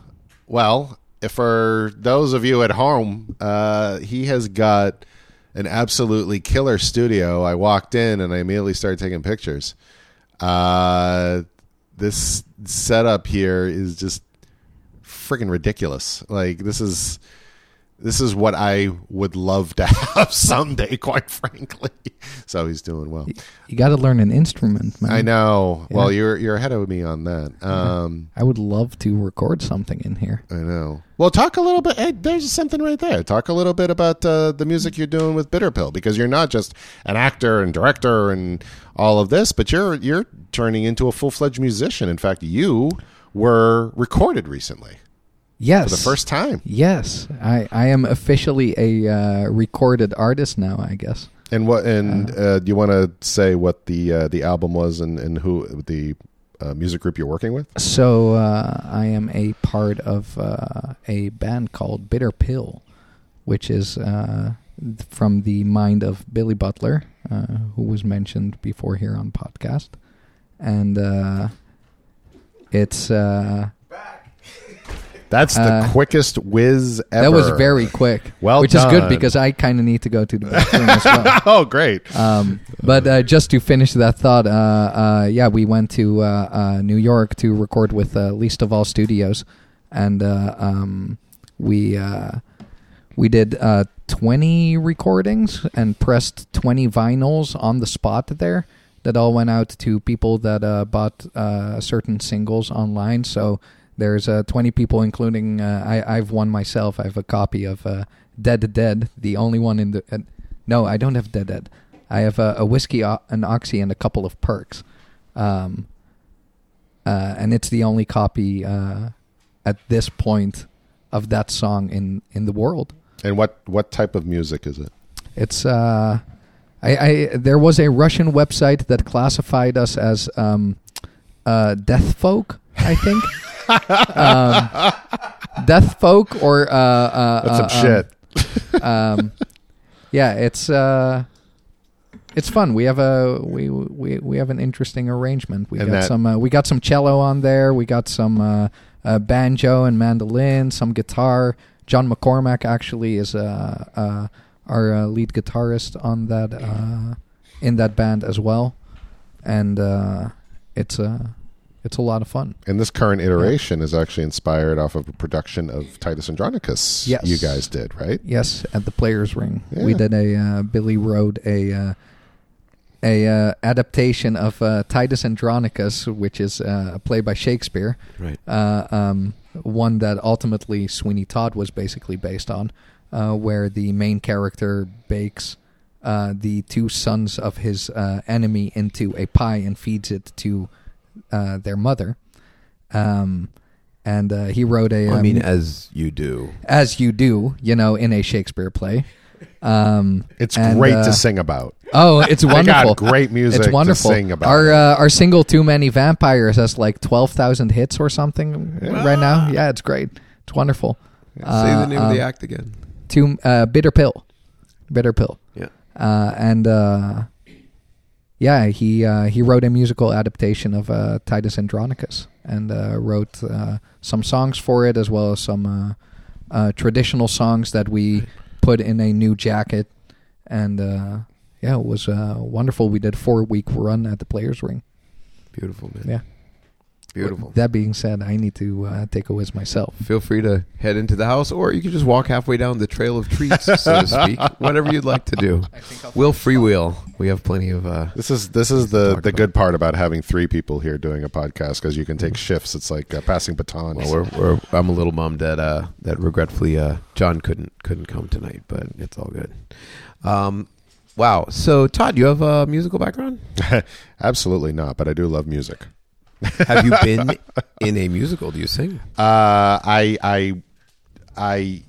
Well, if for those of you at home, uh, he has got an absolutely killer studio. I walked in and I immediately started taking pictures. Uh, this setup here is just freaking ridiculous. Like this is this is what I would love to have someday, quite frankly. So he's doing well. You got to learn an instrument, man. I know. Well, you're you're ahead of me on that. Um, I would love to record something in here. I know. Well, talk a little bit. Hey, there's something right there. Talk a little bit about uh, the music you're doing with Bitter Pill because you're not just an actor and director and all of this, but you're you're turning into a full fledged musician. In fact, you were recorded recently Yes. for the first time. Yes, I, I am officially a uh, recorded artist now. I guess. And what? And uh, do you want to say what the uh, the album was and and who the uh, music group you're working with? So uh, I am a part of uh, a band called Bitter Pill, which is uh, from the mind of Billy Butler, uh, who was mentioned before here on podcast, and uh, it's uh, That's the Uh, quickest whiz ever. that was very quick. Well which is good because I kind of need to go to the bathroom as well. oh, great. Um, but uh, just to finish that thought, uh, uh, yeah, we went to uh, uh, New York to record with uh, Least of All Studios, and uh, um, we uh, we did uh, twenty recordings and pressed twenty vinyls on the spot there. That all went out to people that uh, bought uh, certain singles online. So there's uh, 20 people, including uh, I, I've one myself. I have a copy of uh, Dead Dead, the only one in the. Uh, no, I don't have Dead Dead. I have a, a whiskey, o- an oxy, and a couple of perks. Um, uh, and it's the only copy uh, at this point of that song in, in the world. And what what type of music is it? It's uh, I, I there was a Russian website that classified us as um, uh, death folk. I think um, death folk or uh, uh, That's some uh, shit. Um, um, yeah, it's uh, it's fun. We have a we we we have an interesting arrangement. We And got that- some uh, we got some cello on there. We got some uh, uh, banjo and mandolin, some guitar. John McCormack actually is uh, uh, our uh, lead guitarist on that uh, in that band as well, and uh, it's uh, it's a lot of fun. And this current iteration is actually inspired off of a production of Titus Andronicus. Yes. you guys did right. Yes, at the Players Ring, we did a uh, Billy wrote a uh, a uh, adaptation of uh, Titus Andronicus, which is uh, a play by Shakespeare. Right. Uh, um, one that ultimately Sweeney Todd was basically based on, uh, where the main character bakes uh, the two sons of his uh, enemy into a pie and feeds it to uh, their mother. Um, and uh, he wrote a. I um, mean, as you do. as you do, you know, in a Shakespeare play. Um, It's and, great uh, to sing about. Oh, it's They got wonderful! great music It's to wonderful. sing about. Our uh, our single "Too Many Vampires" has like twelve thousand hits or something right now. Yeah, it's great. It's wonderful. Say the name of the um, act again. Too uh, bitter pill, bitter pill, Yeah. uh, and uh, yeah, he uh, he wrote a musical adaptation of uh, Titus Andronicus and uh, wrote uh, some songs for it as well as some uh, uh, traditional songs that we put in a new jacket, and uh, yeah, it was uh, wonderful. We did a four week run at the Players Ring. Beautiful, man. Yeah. Beautiful. That being said, I need to uh, take a whiz myself. Feel free to head into the house, or you can just walk halfway down the trail of treats, so to speak. Whatever you'd like to do. We'll freewheel. We have plenty of. Uh, This is this is the talk the about. good part about having three people here doing a podcast because you can take shifts. It's like uh, passing batons. well, we're, we're, I'm a little bummed that uh, that regretfully uh, John couldn't couldn't come tonight, but it's all good. Um, wow. So Todd, you have a musical background? Absolutely not, but I do love music. Have you been in a musical? Do you sing? Uh, I I I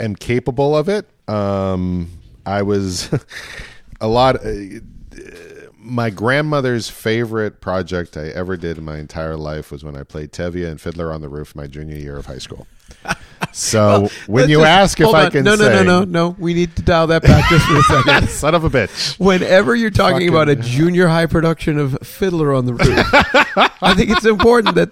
am capable of it. Um, I was a lot. Uh, my grandmother's favorite project I ever did in my entire life was when I played Tevye and Fiddler on the Roof my junior year of high school. So when you just- ask if hold I on. can no, no, sing, no, no, no. We need to dial that back just for a second. son of a bitch. Whenever you're talking Fucking- about a junior high production of Fiddler on the Roof, I think it's important that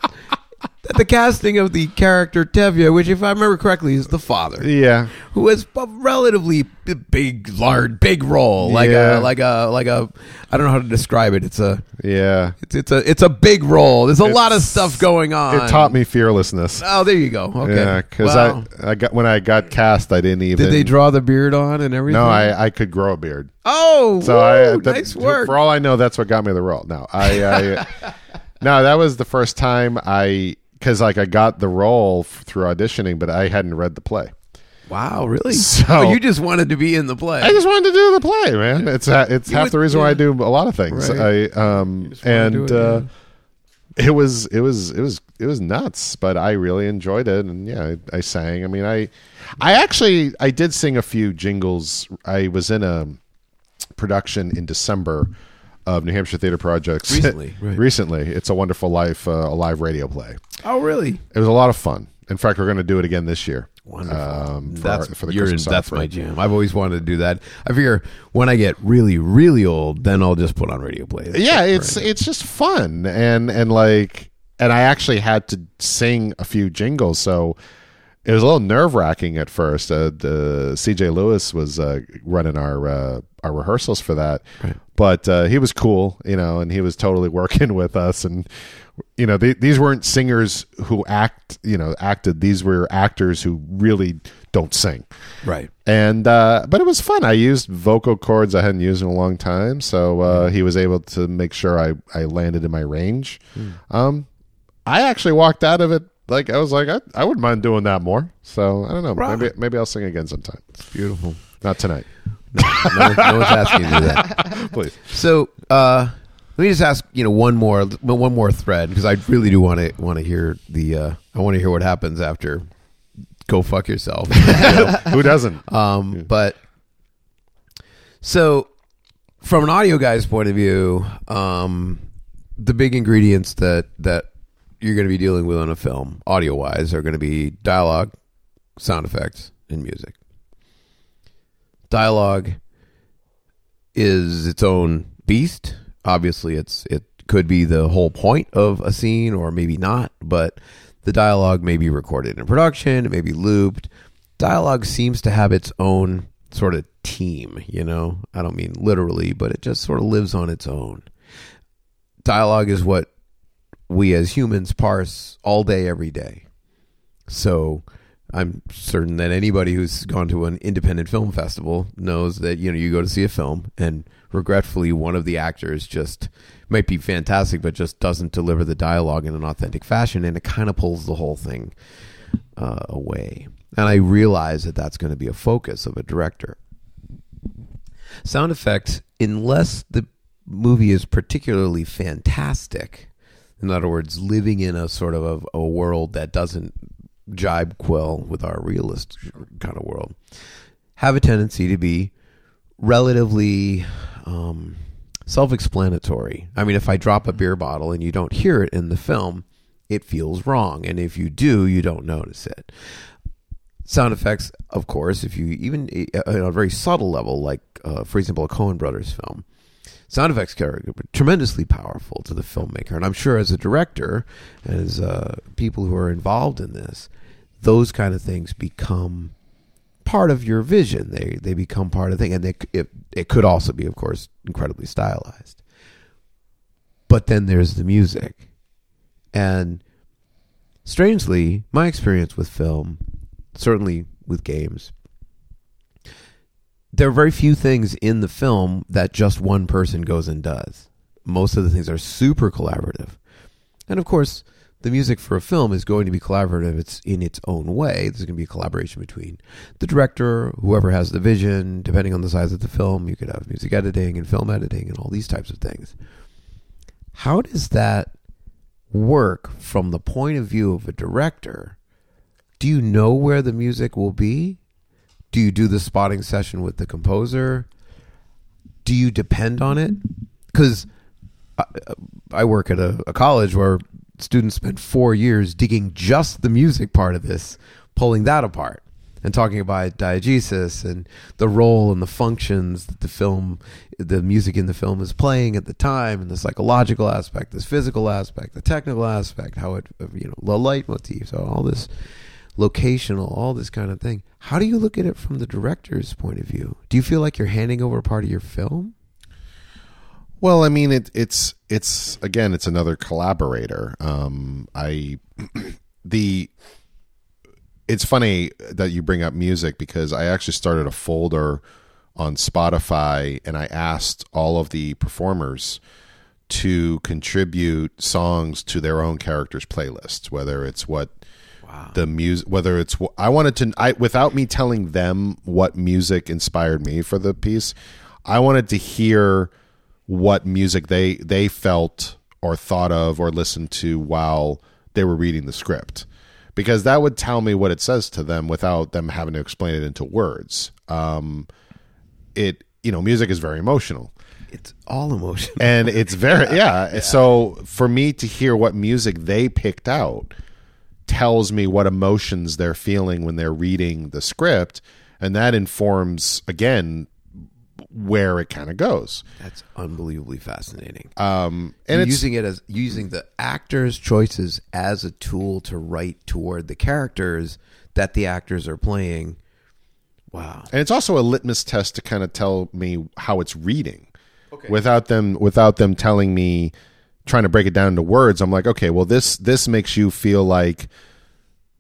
the casting of the character Tevye, which, if I remember correctly, is the father, Yeah, who has a relatively big, large, big role, like Yeah. a, like a, like a. I don't know how to describe it. It's a, yeah. it's, it's a, it's a big role. There's a lot of stuff going on. It taught me fearlessness. Oh, there you go. Okay. Yeah, because Wow. I I got when I got cast, I didn't even. did they draw the beard on and everything? No, I I could grow a beard. Oh, So woo, I that- nice work. For all I know, that's what got me the role. Now I, I no, that was the first time I because like I got the role through auditioning, but I hadn't read the play. Wow, really? So- Oh, you just wanted to be in the play. I just wanted to do the play, man. It's ha- it's You half would- the reason why I do a lot of things. Right. I um and it, uh, it was it was it was it was nuts, but I really enjoyed it, and yeah, I, I sang. I mean, I I actually I did sing a few jingles. I was in a production in December of New Hampshire Theater Projects Recently, right. recently, it's a Wonderful Life, uh, a live radio play. Oh, really? It was a lot of fun. In fact, we're going to do it again this year. Wonderful. Um, for, that's our, for the you're in- that's my jam. I've always wanted to do that. I figure when I get really, really old, then I'll just put on radio play. That's yeah it's right? it's just fun and and like and i actually had to sing a few jingles so it was a little nerve-wracking at first. Uh, the cj lewis was uh, running our uh, our rehearsals for that. Right. but uh, he was cool you know and he was totally working with us. And you know they, these weren't singers who act you know acted. These were actors who really don't sing. Right. and uh, but it was fun. I used vocal cords. I hadn't used in a long time, so uh, he was able to make sure I I landed in my range. Um, I actually walked out of it like I was like I, I wouldn't mind doing that more. So I don't know. Right. Maybe maybe I'll sing again sometime. It's beautiful. Not tonight, No, one- no one's asking you that. please. So, uh, let me just ask, you know, one more, one more thread because I really do want to want to hear the. Uh, I want to hear what happens after. Go fuck yourself. Who doesn't? Um, But so, from an audio guy's point of view, um, the big ingredients that that you're going to be dealing with on a film, audio wise, are going to be dialogue, sound effects, and music. Dialogue is its own beast. Obviously, it's it could be the whole point of a scene, or maybe not. But the dialogue may be recorded in production, it may be looped. Dialogue seems to have its own sort of team. You know, I don't mean literally, but it just sort of lives on its own. Dialogue is what we as humans parse all day, every day. So I'm certain that anybody who's gone to an independent film festival knows that you know you go to see a film and regretfully one of the actors just might be fantastic but just doesn't deliver the dialogue in an authentic fashion and it kind of pulls the whole thing uh, away. And I realize that that's going to be a focus of a director. Sound effects, unless the movie is particularly fantastic, in other words, living in a sort of a, a world that doesn't jibe quill with our realist kind of world, have a tendency to be relatively um, self-explanatory. I mean, if I drop a beer bottle and you don't hear it in the film, it feels wrong, and if you do, you don't notice it. Sound effects, of course, if you even uh, on a very subtle level, like uh, for example, a Coen Brothers film, sound effects are tremendously powerful to the filmmaker. And I'm sure as a director, as uh, people who are involved in this, those kind of things become part of your vision. They they become part of the thing, and they, it it could also be, of course, incredibly stylized. But then there's the music, And strangely, my experience with film, certainly with games, there are very few things in the film that just one person goes and does. Most of the things are super collaborative. And of course, the music for a film is going to be collaborative. It's in its own way. There's going to be a collaboration between the director, whoever has the vision, depending on the size of the film. You could have music editing and film editing and all these types of things. How does that work from the point of view of a director? Do you know where the music will be? Do you do the spotting session with the composer? Do you depend on it? Because I, I work at a, a college where students spent four years digging just the music part of this, pulling that apart, and talking about diegesis and the role and the functions that the film, the music in the film is playing at the time, and the psychological aspect, this physical aspect, the technical aspect, how it, you know, the leitmotif, so all this locational, all this kind of thing. How do you look at it from the director's point of view? Do you feel like you're handing over part of your film? Well, I mean, it, it's it's again, it's another collaborator. Um, I the it's funny that you bring up music because I actually started a folder on Spotify and I asked all of the performers to contribute songs to their own characters' playlists, whether it's what the music, whether it's I wanted to, I without me telling them what music inspired me for the piece, I wanted to hear what music they they felt or thought of or listened to while they were reading the script. Because that would tell me what it says to them without them having to explain it into words. Um it you know music is very emotional. It's all emotional. And it's very yeah. so for me to hear what music they picked out tells me what emotions they're feeling when they're reading the script and that informs again where it kind of goes That's unbelievably fascinating. um and using it as using the actors' choices as a tool to write toward the characters that the actors are playing. Wow. and it's also a litmus test to kind of tell me how it's reading without them without them telling me trying to break it down into words i'm like okay well this this makes you feel like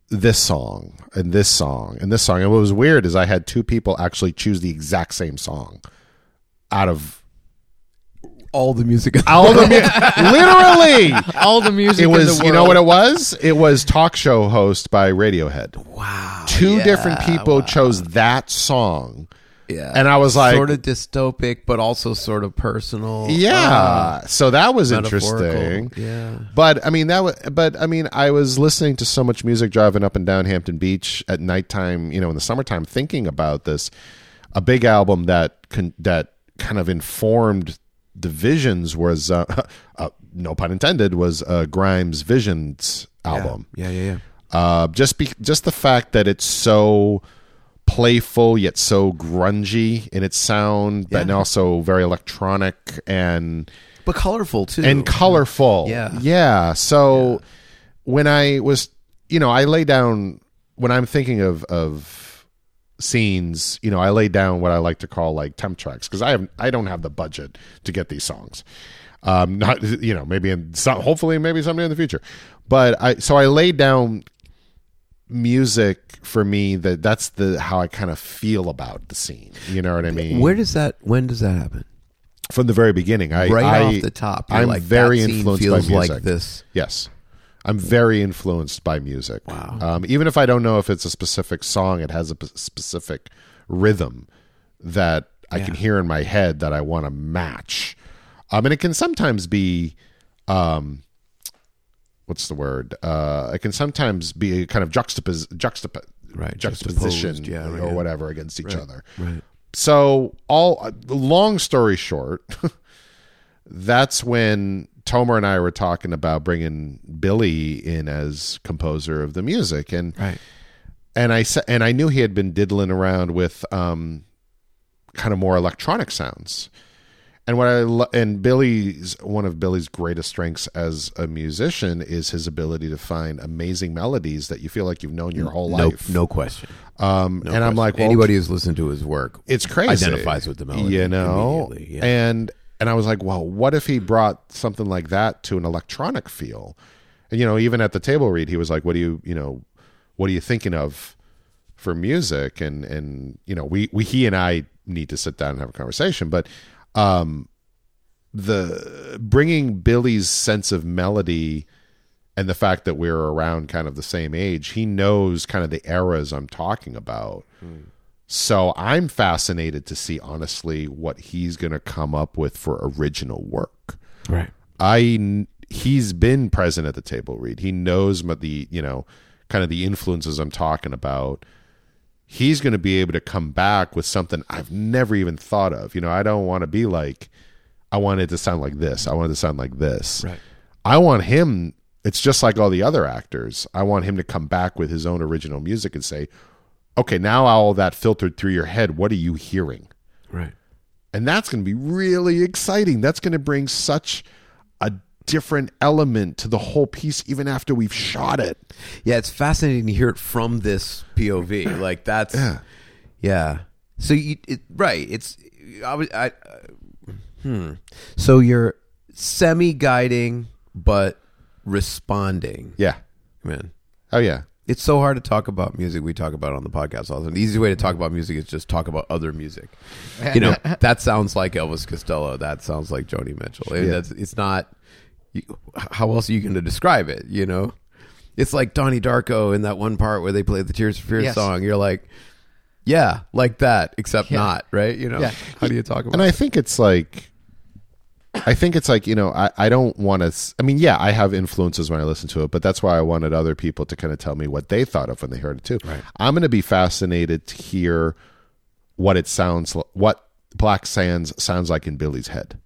this song and this song and this song and what was weird is i had two people actually choose the exact same song out of All the music. all the mu- literally All the music it in was you know what it was it was talk show host by radiohead wow. two yeah, different people wow. chose that song Yeah. and I was like- sort of dystopic, but also sort of personal. Yeah. so that was Uh, interesting. Yeah. But I mean that was but I mean I was listening to so much music driving up and down Hampton Beach at nighttime, you know, in the summertime thinking about this a big album that con- that kind of informed the visions was uh, uh, no pun intended was uh, Grimes Visions album. Yeah, yeah, yeah. Uh, just be, just the fact that it's so playful yet so grungy in its sound, Yeah. and also very electronic and But colorful too. and colorful. Yeah. yeah. So when I was, you know, I lay down when I'm thinking of of scenes. You know, I lay down what I like to call like temp tracks because I have I don't have the budget to get these songs. Um, not you know maybe in some hopefully maybe someday in the future, but I so I laid down music for me that that's the how I kind of feel about the scene. You know what I mean? Where does that? When does that happen? from the very beginning, I Right I, off the top, I'm like, very influenced by music. like this. Yes. I'm very influenced by music. Wow. Um, even if I don't know if it's a specific song, it has a p- specific rhythm that I can hear in my head that I want to match. Um, and it can sometimes be, um, what's the word? Uh, it can sometimes be a kind of juxtapos- juxtap- Right, juxtaposition yeah, or right, yeah. whatever against each other Right. so all long story short that's when tomer and i were talking about bringing billy in as composer of the music and Right. and i said and i knew he had been diddling around with um kind of more electronic sounds and what i lo- and billy's one of billy's greatest strengths as a musician is his ability to find amazing melodies that you feel like you've known your whole No, life no question. um No and i'm like well, anybody who's listened to his work, it's crazy identifies with the melody you know yeah. and and i was like well what if he brought something like that to an electronic feel And you know, even at the table read, he was like, "What do you, you know, what are you thinking of for music?" And and you know, we we he and I need to sit down and have a conversation. But um, the bringing Billy's sense of melody and the fact that we're around kind of the same age, he knows kind of the eras I'm talking about. So I'm fascinated to see honestly what he's going to come up with for original work. Right. I he's been present at the table read. He knows the you know kind of the influences I'm talking about. He's going to be able to come back with something I've never even thought of. You know, I don't want to be like I want it to sound like this. I want it to sound like this. Right. I want him. It's just like all the other actors. I want him to come back with his own original music and say, "Okay, now all that filtered through your head. What are you hearing?" Right. And that's going to be really exciting. That's going to bring such different element to the whole piece, even after we've shot it. Yeah, it's fascinating to hear it from this POV. Like that's Yeah. yeah. So you it, right? It's I was I uh, hmm. So you're semi guiding but responding. Yeah. Man, Oh yeah. it's so hard to talk about music. We talk about on the podcast all the time. The easy way to talk about music is just talk about other music. You know, that sounds like Elvis Costello. That sounds like Joni Mitchell. It- Yeah. It's not. You, how else are you going to describe it? You know, it's like Donnie Darko in that one part where they play the Tears for Fears Yes. song. You're like, yeah, like that, except Yeah. not right. You know, Yeah. how do you talk about? And I think it's like I think it's like, you know, I, I don't want to I mean, yeah, I have influences when I listen to it, but that's why I wanted other people to kind of tell me what they thought of when they heard it too. Right. I'm going to be fascinated to hear what it sounds li- what Black Sands sounds like in Billy's head.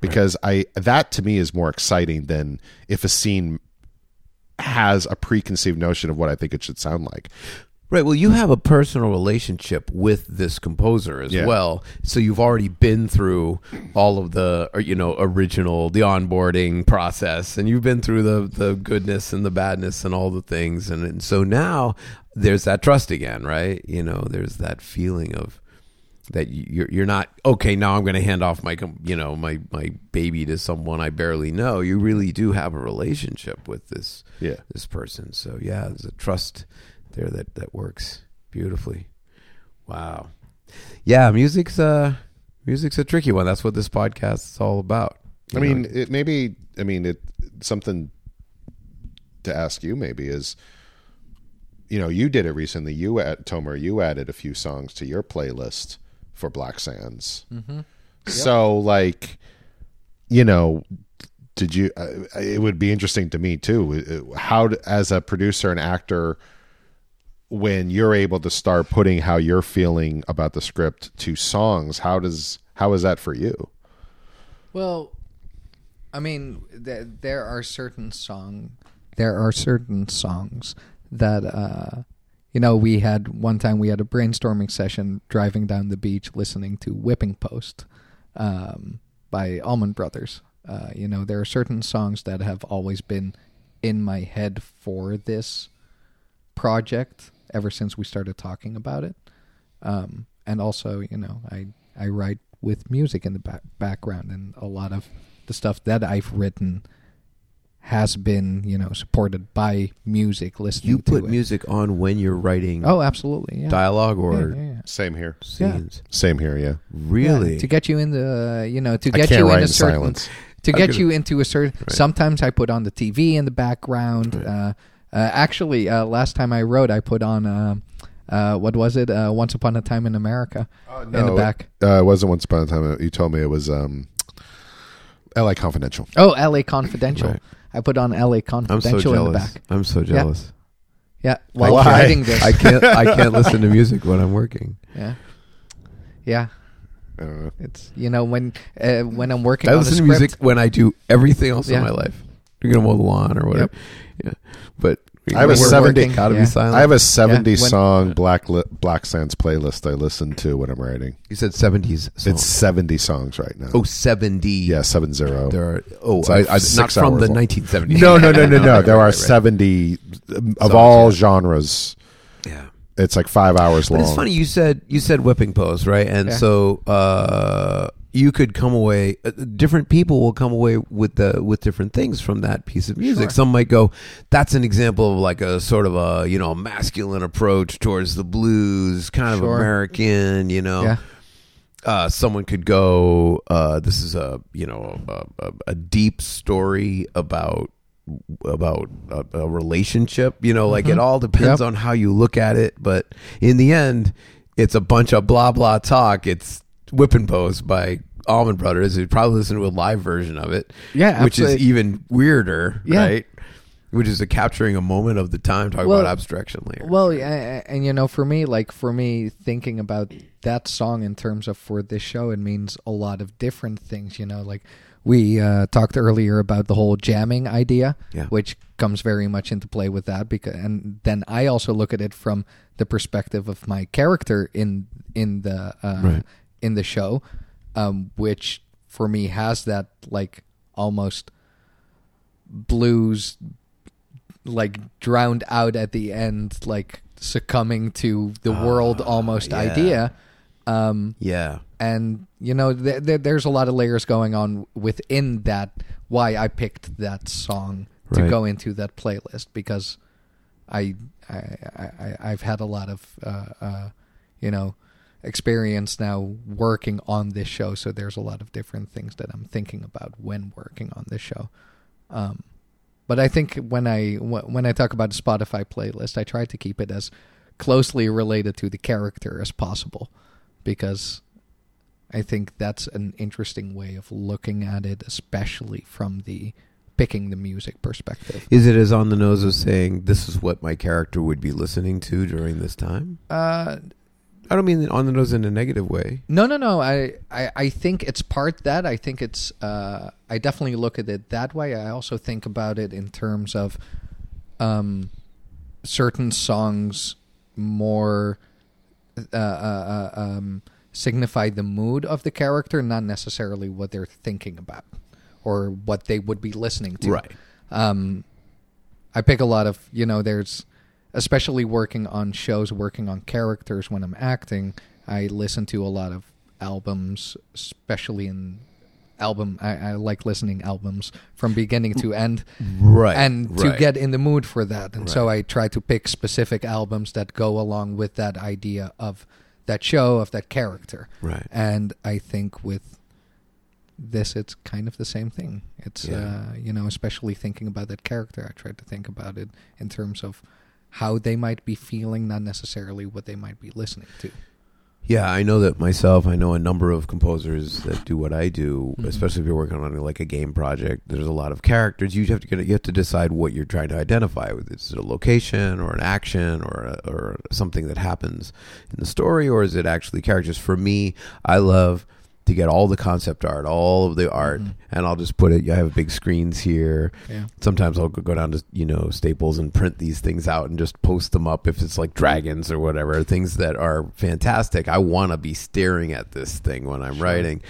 Because I that to me is more exciting than if a scene has a preconceived notion of what I think it should sound like. Right. Well, you have a personal relationship with this composer as Yeah. well, so you've already been through all of the, uh, you know, original the onboarding process, and you've been through the the goodness and the badness and all the things, and, and so now there's that trust again, right? You know, there's that feeling of that you- you're you're not okay. Now I'm going to hand off my you know my my baby to someone I barely know. You really do have a relationship with this Yeah. this person. So yeah, there's a trust there that that works beautifully. Wow. Yeah, music's uh music's a tricky one. That's what this podcast is all about. I mean, know? it maybe. I mean, it something to ask you maybe is, you know, you did it recently. You at Tomer, you added a few songs to your playlist for Black Sands. Mm-hmm. So, like, you know, did you? Uh, it would be interesting to me too. uh, How, as a producer and actor, when you're able to start putting how you're feeling about the script to songs, how does how is that for you? Well, I mean, th- there are certain song, there are certain songs that, uh, you know, we had one time we had a brainstorming session driving down the beach, listening to "Whipping Post" um, by Allman Brothers. Uh, you know, there are certain songs that have always been in my head for this project ever since we started talking about it. Um, and also, you know, I I write with music in the back background, and a lot of the stuff that I've written has been, you know, supported by music. Listening you to put it. music on when you're writing Oh, absolutely. Yeah. dialogue or Yeah, yeah, yeah. Same here. scenes. Same here. Yeah. Really? Yeah, to get you in the, you know, to I get can't you write in a certain silence. to get gonna- you into a certain. Sometimes I put on the TV in the background. Uh, uh, actually, uh, last time I wrote, I put on. Uh, uh, what was it? Uh, Once Upon a Time in America in the back. Uh, it wasn't once upon a time. You told me it was um, L.A. Confidential. Oh, L.A. Confidential. Right. I put on L.A. I'm Confidential so in the back. I'm so jealous. Yeah, while Why? writing this. I can't I can't listen to music when I'm working. yeah, yeah. I don't know. It's you know when uh, when I'm working I on a listen to music when I do everything else Yeah. in my life. You're gonna mow the lawn or whatever. Yeah. But I have a 70 gotta yeah. be silent. I have a 70 when- song Black li- Black Sands playlist I listen to when I'm writing. you said seventies songs. It's 70 songs right now. oh 70. yeah, seven zero. There are oh It's I, like I, not from the long. 1970s. No, no, no, no, no. Right, There are right. 70 um, of all yeah. genres. Yeah. It's like five hours But long. it's funny you said you said whipping post right, and Yeah. so uh, you could come away uh, different people will come away with the with different things from that piece of music Sure. some might go that's an example of like a sort of a you know masculine approach towards the blues kind of american you know Yeah. uh, someone could go uh, this is a you know a, a, a deep story about about a, a relationship you know like it all depends Mm-hmm. Yep. on how you look at it but in the end it's a bunch of blah blah talk it's Whipping Post by Allman Brothers You'd probably listen to a live version of it Yeah, which is even weirder Yeah. right which is a capturing a moment of the time talking Well- about abstraction later Well, yeah, and you know, for me, like for me, thinking about that song in terms of for this show, it means a lot of different things. You know, like we uh, talked earlier about the whole jamming idea, Yeah. which comes very much into play with that. Because, and then I also look at it from the perspective of my character in in the uh, Right. In the show, um, which for me has that like almost blues like drowned out at the end like succumbing to the world almost Ah, yeah. idea um yeah and you know th- th- there's a lot of layers going on within that why i picked that song to Right. go into that playlist because i i, I i've had a lot of uh, uh you know experience now working on this show so there's a lot of different things that i'm thinking about when working on this show um but I think when I when I talk about a Spotify playlist, I try to keep it as closely related to the character as possible, because I think that's an interesting way of looking at it, especially from the picking the music perspective. Is it as on the nose as saying this is what my character would be listening to during this time? Uh, I don't mean on the nose in a negative way. No, no, no. I, I, I think it's part that. I think it's. Uh, I definitely look at it that way. I also think about it in terms of, um, certain songs more, uh, uh, uh, um, signify the mood of the character, not necessarily what they're thinking about or what they would be listening to. Right. Um, I pick a lot of you know. There's especially working on shows, working on characters when I'm acting. I listen to a lot of albums, especially in album. I, I like listening albums from beginning to end, Right. and to right. get in the mood for that. And so I try to pick specific albums that go along with that idea of that show of that character. Right. And I think with this, it's kind of the same thing. It's Yeah. uh, you know, especially thinking about that character. I tried to think about it in terms of how they might be feeling, not necessarily what they might be listening to. Yeah, I know that myself. I know a number of composers that do what I do, Mhm. especially if you're working on like a game project. There's a lot of characters. You have to get, you have to decide what you're trying to identify with. Is it a location or an action or a, or something that happens in the story, or is it actually characters? For me, I love to get all the concept art, all of the art, Mhm. and I'll just put it. I have big screens here. Yeah. Sometimes I'll go go down to you know Staples and print these things out and just post them up if it's like dragons or whatever things that are fantastic. I want to be staring at this thing when I'm writing,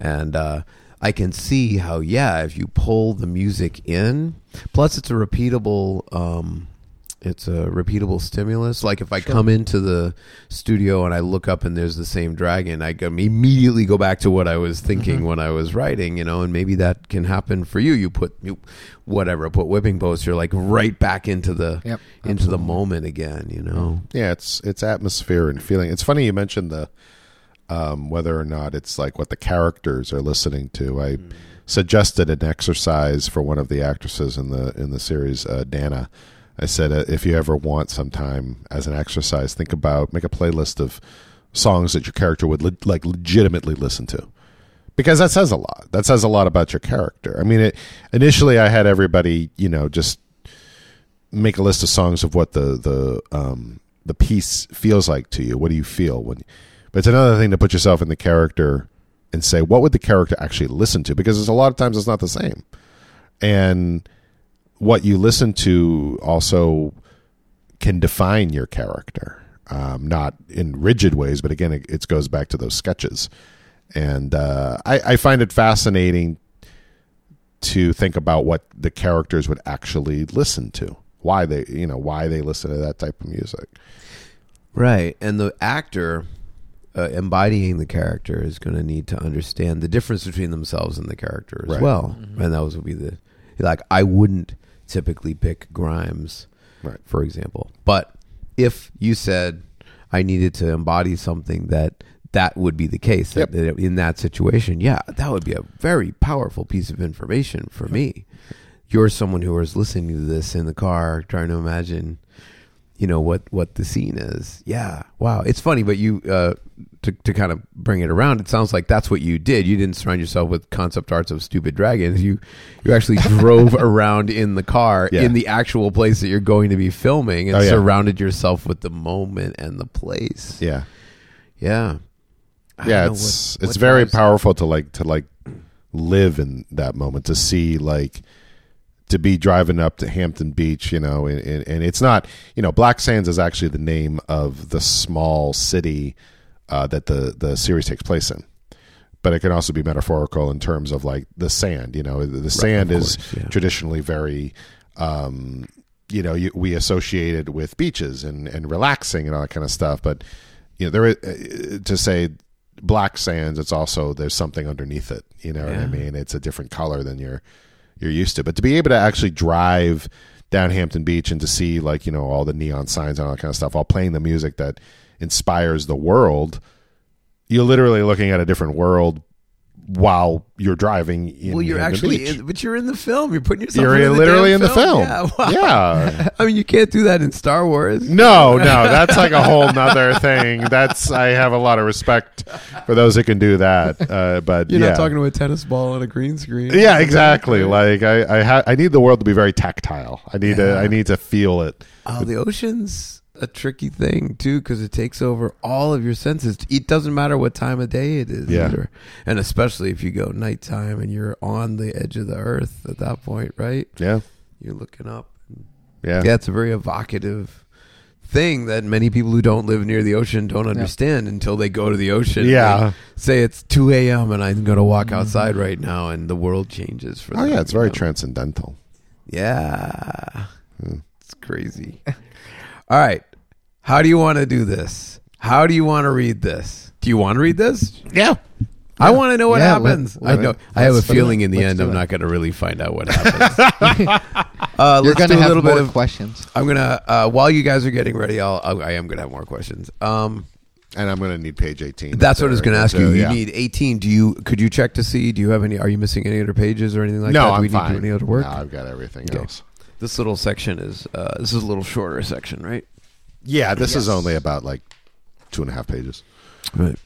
and uh, I can see how yeah, if you pull the music in, plus it's a repeatable. Um, it's a repeatable stimulus. Like if I Sure. come into the studio and I look up and there's the same dragon, I can immediately go back to what I was thinking Mhm. when I was writing, you know, and maybe that can happen for you. You put you, whatever, put whipping post, you're like right back into the Yep. into the moment again, you know. Yeah, it's it's atmosphere and feeling. It's funny you mentioned the um, whether or not it's like what the characters are listening to. I suggested an exercise for one of the actresses in the in the series, uh, Dana. I said uh, if you ever want some time as an exercise, think about make a playlist of songs that your character would le- like legitimately listen to. Because that says a lot. That says a lot about your character. I mean, it, initially I had everybody, you know, just make a list of songs of what the the um, the piece feels like to you. What do you feel when? But it's another thing to put yourself in the character and say, what would the character actually listen to? Because there's a lot of times it's not the same, and what you listen to also can define your character, um, not in rigid ways, but again, it, it goes back to those sketches, and uh, I, I find it fascinating to think about what the characters would actually listen to why they you know why they listen to that type of music Right. And the actor uh, embodying the character is going to need to understand the difference between themselves and the character as Right. well, Mhm. and that was would be the like I wouldn't typically pick Grimes, Right. for example, but if you said I needed to embody something that that would be the case that, Yep. that in that situation, yeah, that would be a very powerful piece of information for me. You're someone who is listening to this in the car, trying to imagine, you know what what the scene is. Yeah, wow, it's funny, but you uh, to to kind of bring it around, it sounds like that's what you did. You didn't surround yourself with concept arts of stupid dragons. You you actually drove around in the car Yeah. in the actual place that you're going to be filming and Oh, yeah. surrounded yourself with the moment and the place. Yeah. Yeah. I yeah it's what- it's what very powerful to like to like live in that moment to see like to be driving up to Hampton Beach, you know, and, and, and it's not, you know, Black Sands is actually the name of the small city uh, that the the series takes place in. But it can also be metaphorical in terms of like the sand. You know, the, the sand of is course, yeah. traditionally very, um, you know, you, we associate it with beaches and and relaxing and all that kind of stuff. But you know, there is, uh, to say black sands, it's also there's something underneath it. You know what I mean? It's a different color than you're you're used to. But to be able to actually drive down Hampton Beach and to see like you know all the neon signs and all that kind of stuff, while playing the music that inspires the world, you're literally looking at a different world while you're driving. In Well, you're actually, in, but you're in the film. You're putting yourself. you're in the literally in the film. Yeah. wow. Yeah. I mean, you can't do that in Star Wars. No, no, that's like a whole nother thing. That's I have a lot of respect for those that can do that. Uh, but You're yeah. not talking to a tennis ball on a green screen. Yeah, exactly. Like I, I, ha- I need the world to be very tactile. I need to, I need to feel it. Oh, the ocean's a tricky thing too because it takes over all of your senses. It doesn't matter what time of day it is, Yeah. either. and especially if you go nighttime and you're on the edge of the earth at that point, right? Yeah, You're looking up. yeah, Yeah, it's a very evocative thing that many people who don't live near the ocean don't understand until they go to the ocean. Yeah. Say it's 2 a.m. and I'm going to walk mm-hmm. outside right now and the world changes for Oh them. yeah, it's very know? transcendental. Yeah. Hmm. It's crazy. All right. How do you want to do this? How do you want to read this? Do you want to read this? Yeah, I want to know what Yeah, let- happens. let I know. I have a let's put it feeling in. in the Let's end do I'm it. not going to really find out what happens. uh, You're let's going do to a have little more bit of. questions. I'm gonna uh, while you guys are getting ready. I'll, I'll I am gonna have more questions. Um, and I'm going to need page 18. that's what I was gonna ask you. So, You yeah. need 18. Do you? Could you check to see? Do you have any? Are you missing any other pages or anything like no, that? Do I'm we fine. need to do any other work? No, I've got everything Okay. else. This little section is. Uh, this is a little shorter section, right? Yeah, this is only about like two and a half pages. Right.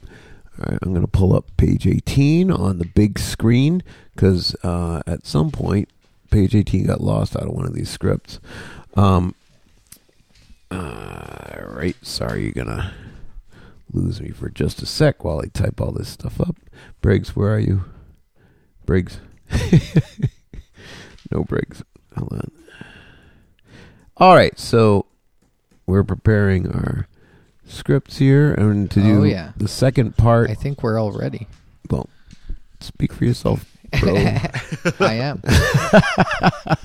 All right. I'm going to pull up page 18 on the big screen because uh, at some point, page 18 got lost out of one of these scripts. Um, uh, right. Sorry, you're going to lose me for just a sec while I type all this stuff up. Briggs, where are you? Briggs. no Briggs. Hold on. All right. So we're preparing our scripts here and to do Oh, yeah. the second part. I think we're all ready. well, speak for yourself, bro. I am.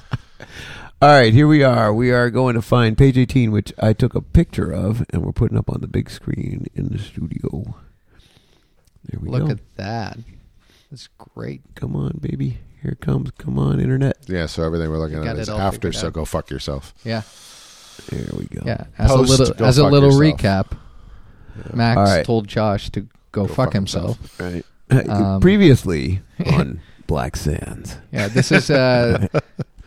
All right, here we are. We are going to find page 18, which I took a picture of, and we're putting up on the big screen in the studio. There we Look go. Look at that. That's great. Come on, baby. Here it comes. Come on, internet. Yeah, so everything we're looking You at got is it all after. figured So out. go fuck yourself. Yeah. There we go. Yeah. As Post, a little go as a fuck little yourself. recap, Max All right. told Josh to go, Go fuck, fuck himself. Right. Um, Previously on Black Sands. Yeah, this is uh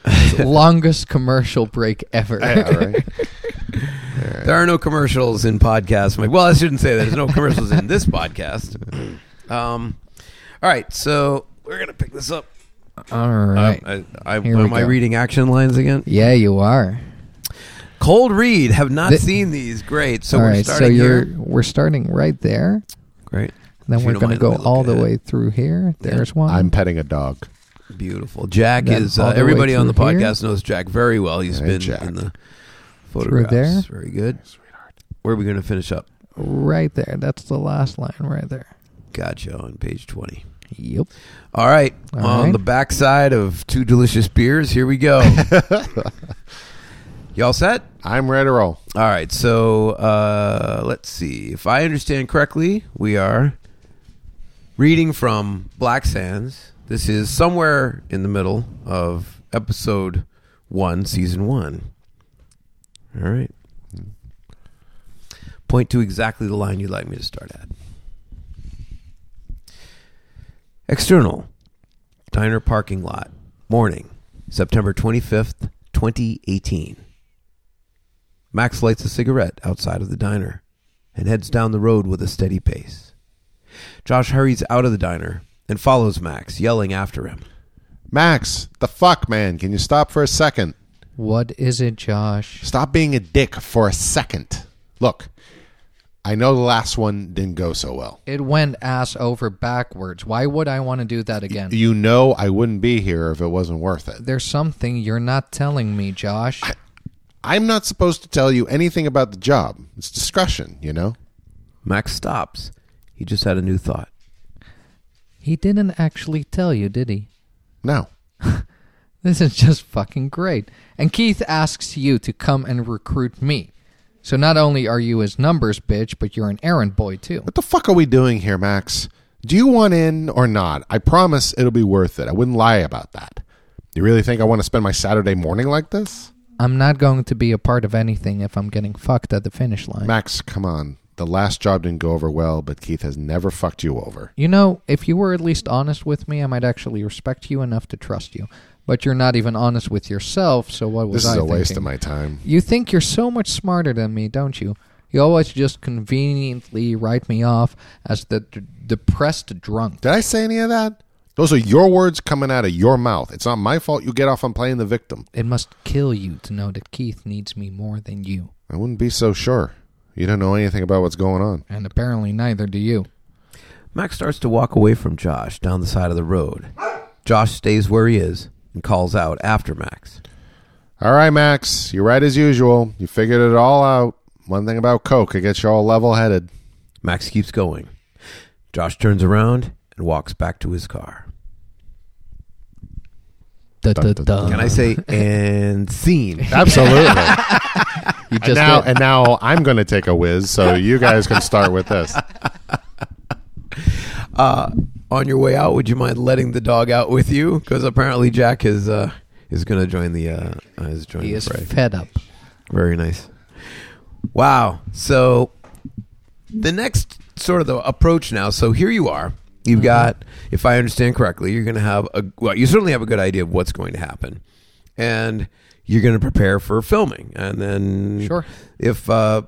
longest commercial break ever. Yeah, right. There are no commercials in podcasts. Well, I shouldn't say that. There's no commercials in this podcast. Um, all right, so we're gonna pick this up. All right. Uh, I, I, Here we am I go. reading action lines again? yeah, you are. Cold read. Have not Thi- seen these. Great. So All we're right, so starting you're here. we're starting right there. Great. Then If you we're don't going to mind, go let me look all the at it. way through here. Yeah. There's one. I'm petting a dog. Beautiful. Jack Then is. all Uh, the way everybody on the through here. podcast knows Jack very well. He's Hey, been Jack. in the photographs. there. Very good. Sweetheart. Where are we going to finish up? right there. That's the last line right there. Gotcha. On page twenty. Yep. All right. All on right. the backside of two delicious beers, here we go. Y'all set? I'm ready to roll. All right. So uh, let's see. If I understand correctly, we are reading from Black Sands. This is somewhere in the middle of episode one, season one. All right. Point to exactly the line you'd like me to start at. External diner parking lot, morning, September 25th, 2018. Max lights a cigarette outside of the diner and heads down the road with a steady pace. Josh hurries out of the diner and follows Max, yelling after him. Max, the fuck, man? Can you stop for a second? What is it, Josh? Stop being a dick for a second. Look, I know the last one didn't go so well. It went ass over backwards. Why would I want to do that again? You know I wouldn't be here if it wasn't worth it. There's something you're not telling me, Josh. I'm not supposed to tell you anything about the job. It's discretion, you know? Max stops. He just had a new thought. He didn't actually tell you, did he? No. This is just fucking great. And Keith asks you to come and recruit me. So not only are you his numbers bitch, but you're an errand boy too. What the fuck are we doing here, Max? Do you want in or not? I promise it'll be worth it. I wouldn't lie about that. You really think I want to spend my Saturday morning like this? I'm not going to be a part of anything if I'm getting fucked at the finish line. Max, come on. The last job didn't go over well, but Keith has never fucked you over. You know, if you were at least honest with me, I might actually respect you enough to trust you. But you're not even honest with yourself, so what was This is I a waste of my time. You think you're so much smarter than me, don't you? You always just conveniently write me off as the d- depressed drunk. Did I say any of that? Those are your words coming out of your mouth. It's not my fault you get off on playing the victim. It must kill you to know that Keith needs me more than you. I wouldn't be so sure. You don't know anything about what's going on. And apparently neither do you. Max starts to walk away from Josh down the side of the road. Josh stays where he is and calls out after Max. All right, Max, you're right as usual. You figured it all out. One thing about Coke, it gets you all level headed. Max keeps going. Josh turns around and walks back to his car. Da, Dun, da, dun, dun. Can I say and scene? Absolutely. You and, now, and now I'm going to take a whiz, so you guys can start with this. Uh, on your way out, would you mind letting the dog out with you? Because apparently Jack is uh, is going to join the uh, uh, is joining he the is fray. fed up. Very nice. Wow. So the next sort of the approach now. So here you are. You've got, if I understand correctly, you're going to have a well. You certainly have a good idea of what's going to happen, and you're going to prepare for filming. And then, Sure. if uh,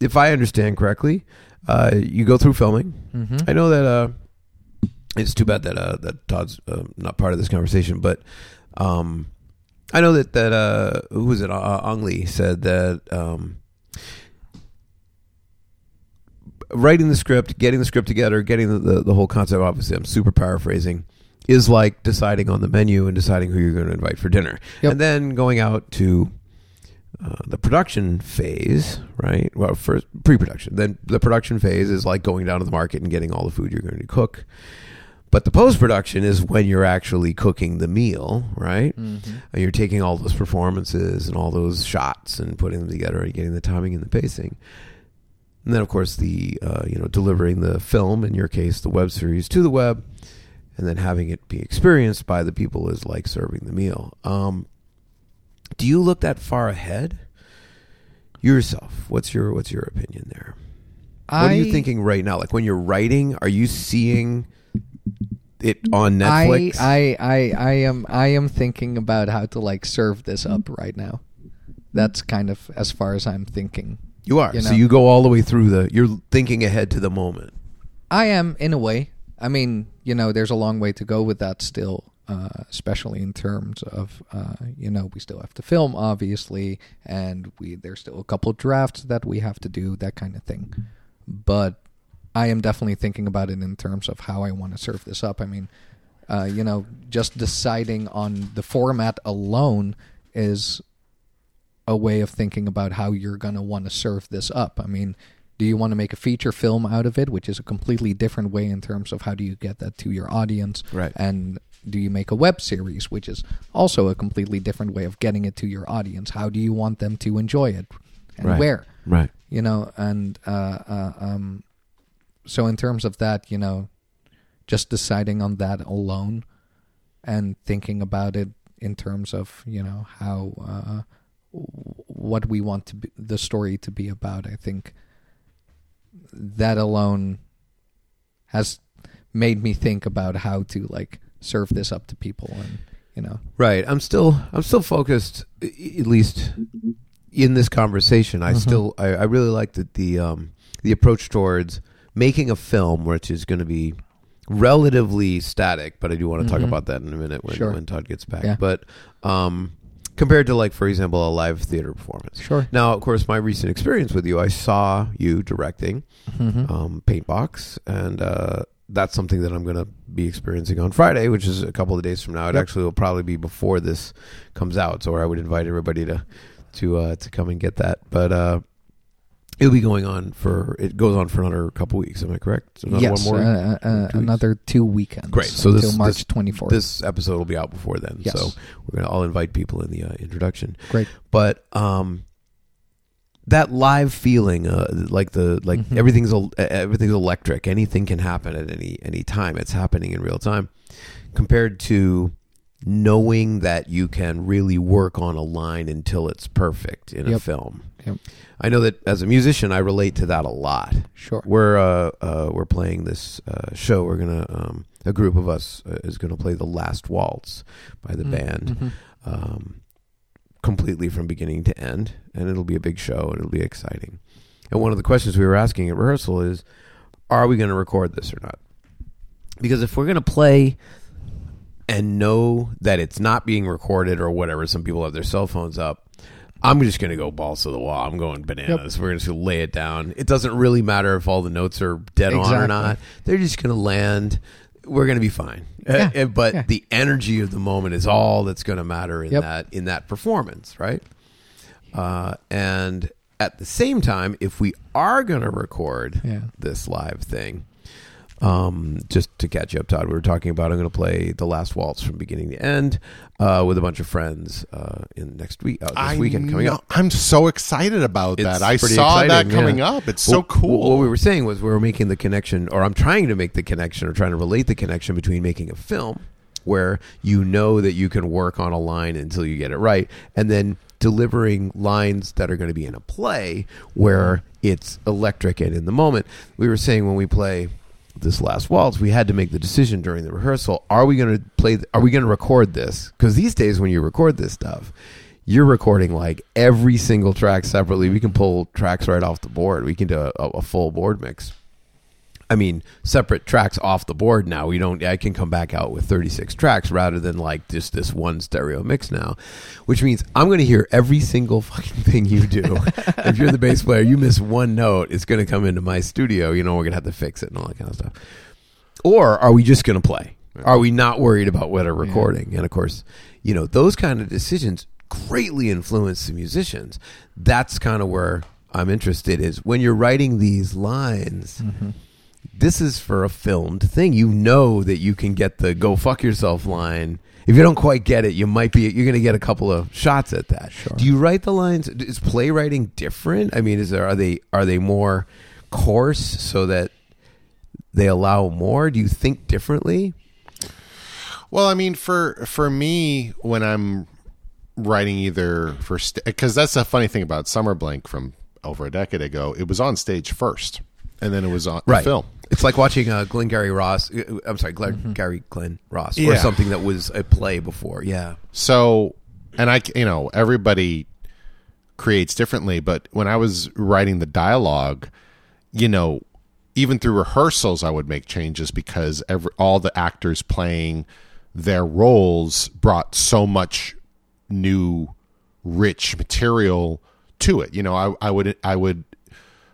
if I understand correctly, uh, you go through filming. Mhm. I know that uh, it's too bad that uh, that Todd's uh, not part of this conversation, but um, I know that that uh, who was it? Uh, Ang Lee said that um, writing the script, getting the script together, getting the, the, the whole concept. Obviously, I'm super paraphrasing. Is like deciding on the menu and deciding who you're going to invite for dinner, Yep. and then going out to uh, the production phase, right? Well, first pre-production. Then the production phase is like going down to the market and getting all the food you're going to cook. But the post-production is when you're actually cooking the meal, right? Mm-hmm. And you're taking all those performances and all those shots and putting them together and getting the timing and the pacing. And then, of course, the uh, you know delivering the film, in your case, the web series to the web, and then having it be experienced by the people is like serving the meal. Um, do you look that far ahead yourself? What's your what's your opinion there? What are you thinking right now? Like when you're writing, are you seeing it on Netflix? I, I, I, I am I am thinking about how to like serve this up right now. That's kind of as far as I'm thinking. you are. you so you go all the way through the. You're thinking ahead to the moment. I am in a way. I mean, you know, there's a long way to go with that still, uh, especially in terms of, uh, you know, we still have to film, obviously, and we there's still a couple drafts that we have to do, that kind of thing. But I am definitely thinking about it in terms of how I want to serve this up. I mean, uh, you know, just deciding on the format alone is a way of thinking about how you're going to want to serve this up. I mean, do you want to make a feature film out of it, which is a completely different way in terms of how do you get that to your audience? Right. And do you make a web series, which is also a completely different way of getting it to your audience? How do you want them to enjoy it, and Right. where? Right. you know and uh, uh um so in terms of that you know just deciding on that alone and thinking about it in terms of you know how uh what we want to be, the story to be about i think that alone has made me think about how to like serve this up to people and you know Right. I'm still I'm still focused at least in this conversation. I still I, I really like the the um the approach towards making a film which is going to be relatively static, but I do want to talk about that in a minute when Sure. when Todd gets back. Yeah. But um compared to like for example a live theater performance. Sure. Now, of course, my recent experience with you, I saw you directing Mm-hmm. um, Paintbox, and uh, that's something that I'm going to be experiencing on Friday, which is a couple of days from now. It Yep. actually will probably be before this comes out, so I would invite everybody to to uh, to come and get that. But uh, it'll be going on for it goes on for another couple weeks. Am I correct? Another yes one more. uh, uh, two another two weekends Great. So this- march 24th This episode will be out before then, Yes. so we're gonna. I'll invite people in the uh, introduction. great but um that live feeling uh like the like Mhm. everything's everything's electric anything can happen at any any time it's happening in real time compared to knowing that you can really work on a line until it's perfect in a film Yep. i know that as a musician i relate to that a lot sure we're uh, uh we're playing this uh show we're gonna um a group of us uh, is gonna play the last waltz by the band Mhm. um, completely from beginning to end, and it'll be a big show and it'll be exciting. And one of the questions we were asking at rehearsal is, are we going to record this or not? Because if we're going to play and know that it's not being recorded or whatever, some people have their cell phones up. I'm just going to go balls to the wall. I'm going bananas. We're just going to lay it down. It doesn't really matter if all the notes are dead on or not. They're just going to land. We're going to be fine. Yeah. Uh, but Yeah. the energy of the moment is all that's going to matter in Yep. that in that performance, right? Uh, and at the same time, if we are going to record Yeah. this live thing, um, just to catch you up, Todd, we were talking about I'm going to play the last waltz from beginning to end uh, with a bunch of friends uh, in next week, uh, this I weekend coming know- up. I'm so excited about It's that. I saw that coming yeah. up. It's so Well, cool. What we were saying was we were making the connection, or I'm trying to make the connection, or trying to relate the connection between making a film where you know that you can work on a line until you get it right, and then delivering lines that are going to be in a play where it's electric and in the moment. We were saying when we play this last waltz, we had to make the decision during the rehearsal: Are we going to play? Are we going to record this? Because these days, when you record this stuff, you're recording like every single track separately. We can pull tracks right off the board. We can do a, a full board mix. I mean, separate tracks off the board now. We don't. I can come back out with 36 tracks rather than like just this one stereo mix now, which means I'm going to hear every single fucking thing you do. if you're the bass player, you miss one note, it's going to come into my studio. You know, we're going to have to fix it and all that kind of stuff. Or are we just going to play? Are we not worried about what are recording? And of course, you know, those kind of decisions greatly influence the musicians. That's kind of where I'm interested is when you're writing these lines, mm-hmm. This is for a filmed thing. You know that you can get the go fuck yourself line. If you don't quite get it, you might be you're going to get a couple of shots at that. Do you write the lines is playwriting different? I mean, is there are they are they more coarse so that they allow more? Do you think differently? Well, I mean, for for me, when I'm writing either for because that's a funny thing about Summer Blank from over a decade ago. It was on stage first, and then it was on Right. film. It's like watching uh, Glengarry Ross. uh, I'm sorry, Glenn, Gary Glenn Ross, or Yeah. something that was a play before. Yeah, So, and I, you know, everybody creates differently, but when I was writing the dialogue, you know, even through rehearsals, I would make changes because every all the actors playing their roles brought so much new, rich material to it. You know, I, I would, I would,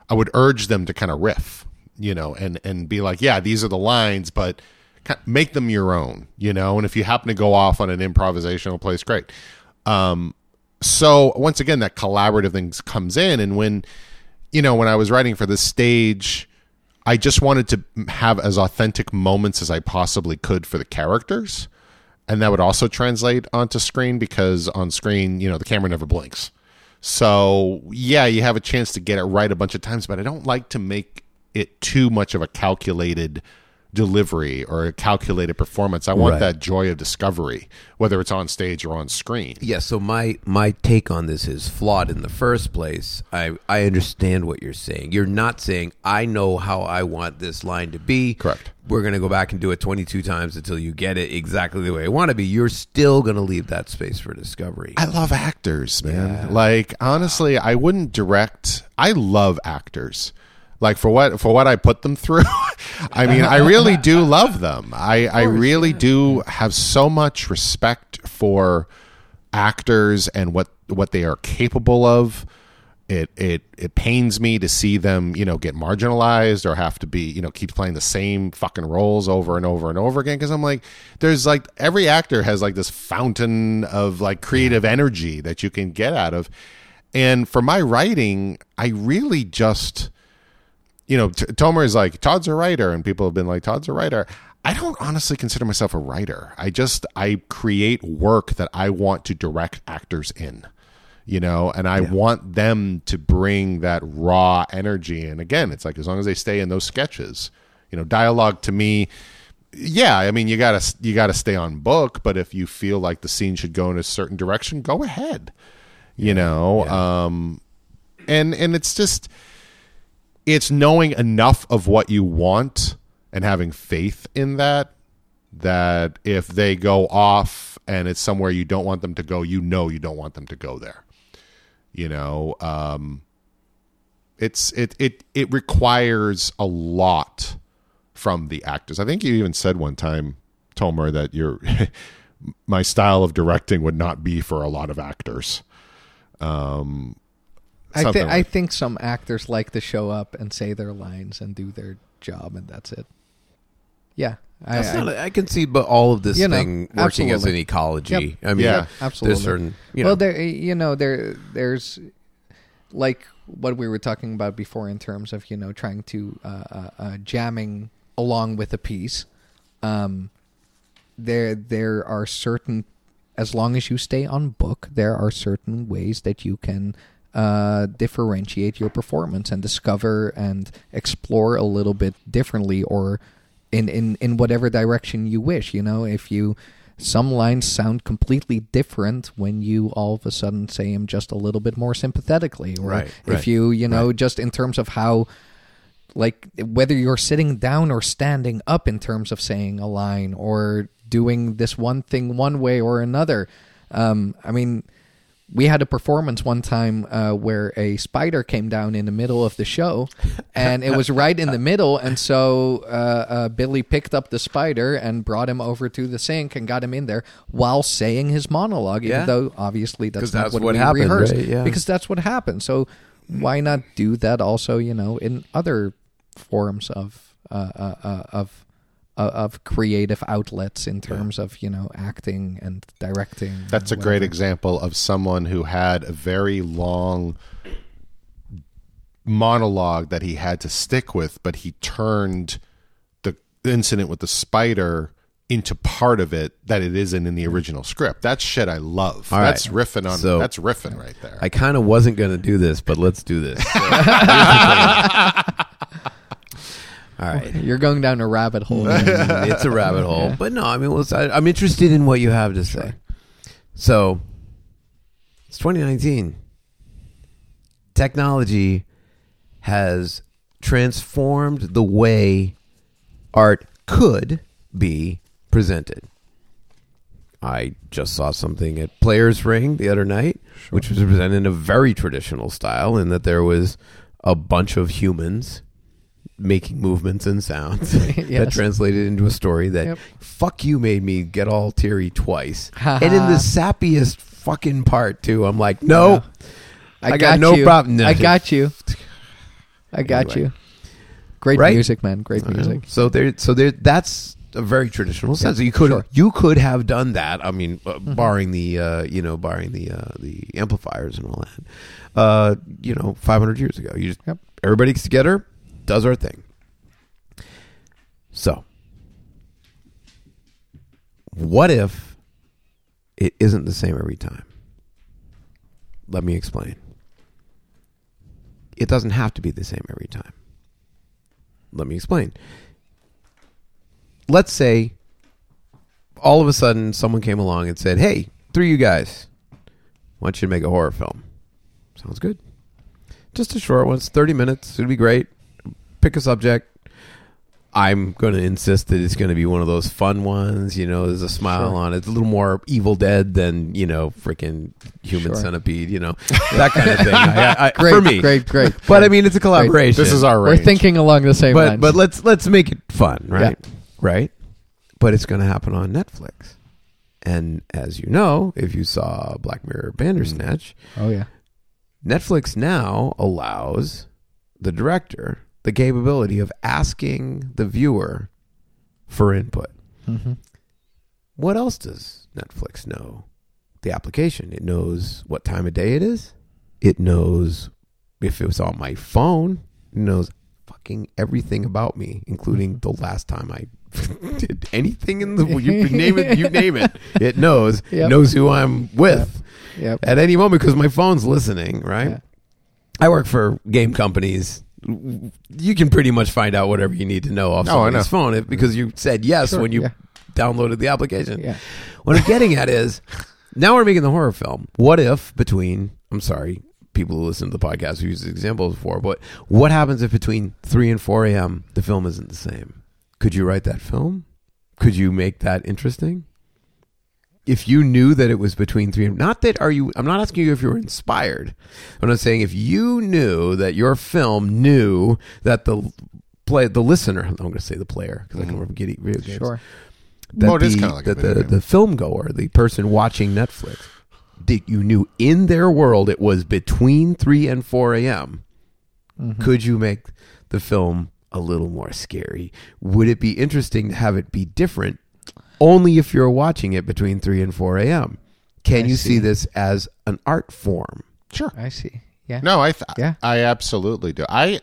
I would urge them to kind of riff, you know, and and be like, yeah, these are the lines, but make them your own, you know. And if you happen to go off on an improvisational place, great. Um, so once again, that collaborative thing comes in, and when you know when I was writing for the stage, I just wanted to have as authentic moments as I possibly could for the characters. and that would also translate onto screen because on screen, you know, the camera never blinks. So yeah, you have a chance to get it right a bunch of times, but I don't like to make it too much of a calculated delivery or a calculated performance. I want Right. that joy of discovery, whether it's on stage or on screen. Yeah, so my my take on this is flawed in the first place. I I understand what you're saying. You're not saying I know how I want this line to be. Correct. We're going to go back and do it 22 times until you get it exactly the way I want to be. You're still going to leave that space for discovery. I love actors, man. Like honestly, I wouldn't direct. I love actors. Like for what for what I put them through. I mean, I really do love them. I I really do have so much respect for actors and what what they are capable of. It it it pains me to see them, you know, get marginalized or have to be, you know, keep playing the same fucking roles over and over and over again. Because I'm like, there's like every actor has like this fountain of like creative energy that you can get out of. And for my writing, I really just, you know, T- Tomer is like Todd's a writer, and people have been like Todd's a writer. I don't honestly consider myself a writer. I just I create work that I want to direct actors in you know and i want them to bring that raw energy and again it's like as long as they stay in those sketches you know dialogue to me yeah i mean you gotta you gotta stay on book but if you feel like the scene should go in a certain direction go ahead you know um and and it's just it's knowing enough of what you want and having faith in that that if they go off and it's somewhere you don't want them to go you know you don't want them to go there. You know um it's it it it requires a lot from the actors. I think you even said one time tomer that your my style of directing would not be for a lot of actors. Um I, th- I think some actors like to show up and say their lines and do their job, and that's it. Yeah, I, not, I can see, but all of this You know, thing working as an ecology. Yep. I mean, Yeah. Yep, absolutely. there's certain, you know, well, there, you know, there, there's like what we were talking about before in terms of you know trying to uh, uh, uh, jamming along with a piece. Um, there, there are certain, as long as you stay on book, there are certain ways that you can uh, differentiate your performance and discover and explore a little bit differently or in, in, in whatever direction you wish. You know, if you some lines sound completely different when you all of a sudden say them just a little bit more sympathetically, or Right, if right, you you know just in terms of how like whether you're sitting down or standing up in terms of saying a line or doing this one thing one way or another. Um, I mean, we had a performance one time uh, where a spider came down in the middle of the show, and it was right in the middle. And so uh, uh, Billy picked up the spider and brought him over to the sink and got him in there while saying his monologue, even Yeah. though obviously that's not that's what, what we happened, rehearsed. right? Yeah. Because that's what happened. So why not do that also? You know, in other forms of uh, uh, uh, of of creative outlets in terms of you know acting and directing. That's a and great example of someone who had a very long monologue that he had to stick with, but he turned the incident with the spider into part of it that it isn't in the original script. That's shit I love. All right. that's riffing on So- that's riffing right there. I kind of wasn't going to do this, but let's do this. So, all right. You're going down a rabbit hole. it's a rabbit hole. But no, I mean, let's, I, I'm interested in what you have to say. So, it's 2019. Technology has transformed the way art could be presented. I just saw something at Players Ring the other night, which was presented in a very traditional style, in that there was a bunch of humans making movements and sounds that translated into a story that Yep. fuck you made me get all teary twice. and in the sappiest fucking part too, I'm like, no, I, got, no you. problem. No, I got you. I got Anyway. you. Great Right? music, man. Great I music. So there, so there. That's a very traditional sense. you could sure. Mm-hmm. you could have done that. I mean, uh, barring the uh, you know barring the uh, the amplifiers and all that. Uh, you know, 500 years ago, you just Yep. everybody gets together, does our thing. So, what if it isn't the same every time. Let me explain. It doesn't have to be the same every time. Let me explain. Let's say all of a sudden someone came along and said, Hey, three of you guys, want you to make a horror film. Sounds good. Just a short one. It's 30 minutes. It'd be great. Pick a subject. I'm going to insist that it's going to be one of those fun ones. You know, there's a smile Sure. on it. It's a little more Evil Dead than, you know, freaking Human Sure. Centipede, you know, that kind of thing. I, I, Great, for me. great, great. But I mean, it's a collaboration. This is our We're thinking along the same but lines. but let's let's make it fun, right? Right. But it's going to happen on Netflix, and as you know, if you saw Black Mirror Bandersnatch, mm. oh yeah, Netflix now allows the director the capability of asking the viewer for input. hmm What else does Netflix know? The application. It knows what time of day it is. It knows if it was on my phone. It knows fucking everything about me, including the last time I did anything in the you name it. You name it. It knows. Yep. Knows who I'm with yep. at any moment because my phone's listening. Right. Yeah. I work for game companies. You can pretty much find out whatever you need to know off Oh, somebody's phone if, because you said yes Sure, when you yeah. downloaded the application. Yeah. What I'm getting at is now we're making the horror film. What if between I'm sorry, people who listen to the podcast who use examples before, but what happens if between three and four AM the film isn't the same? Could you write that film? Could you make that interesting? If you knew that it was between three and not that are you I'm not asking you if you were inspired. But I'm saying if you knew that your film knew that the play the listener I'm going to say the player because I can remember getting video games Sure. that Well, the, is kinda like a that the, game. the film goer, the person watching Netflix, that you knew in their world it was between 3 and 4 a.m. Mm-hmm. Could you make the film a little more scary? Would it be interesting to have it be different only if you're watching it between 3 and 4 a.m.? Can I you see see. this as an art form? Sure. I see. Yeah. No, I th- Yeah. I absolutely do. I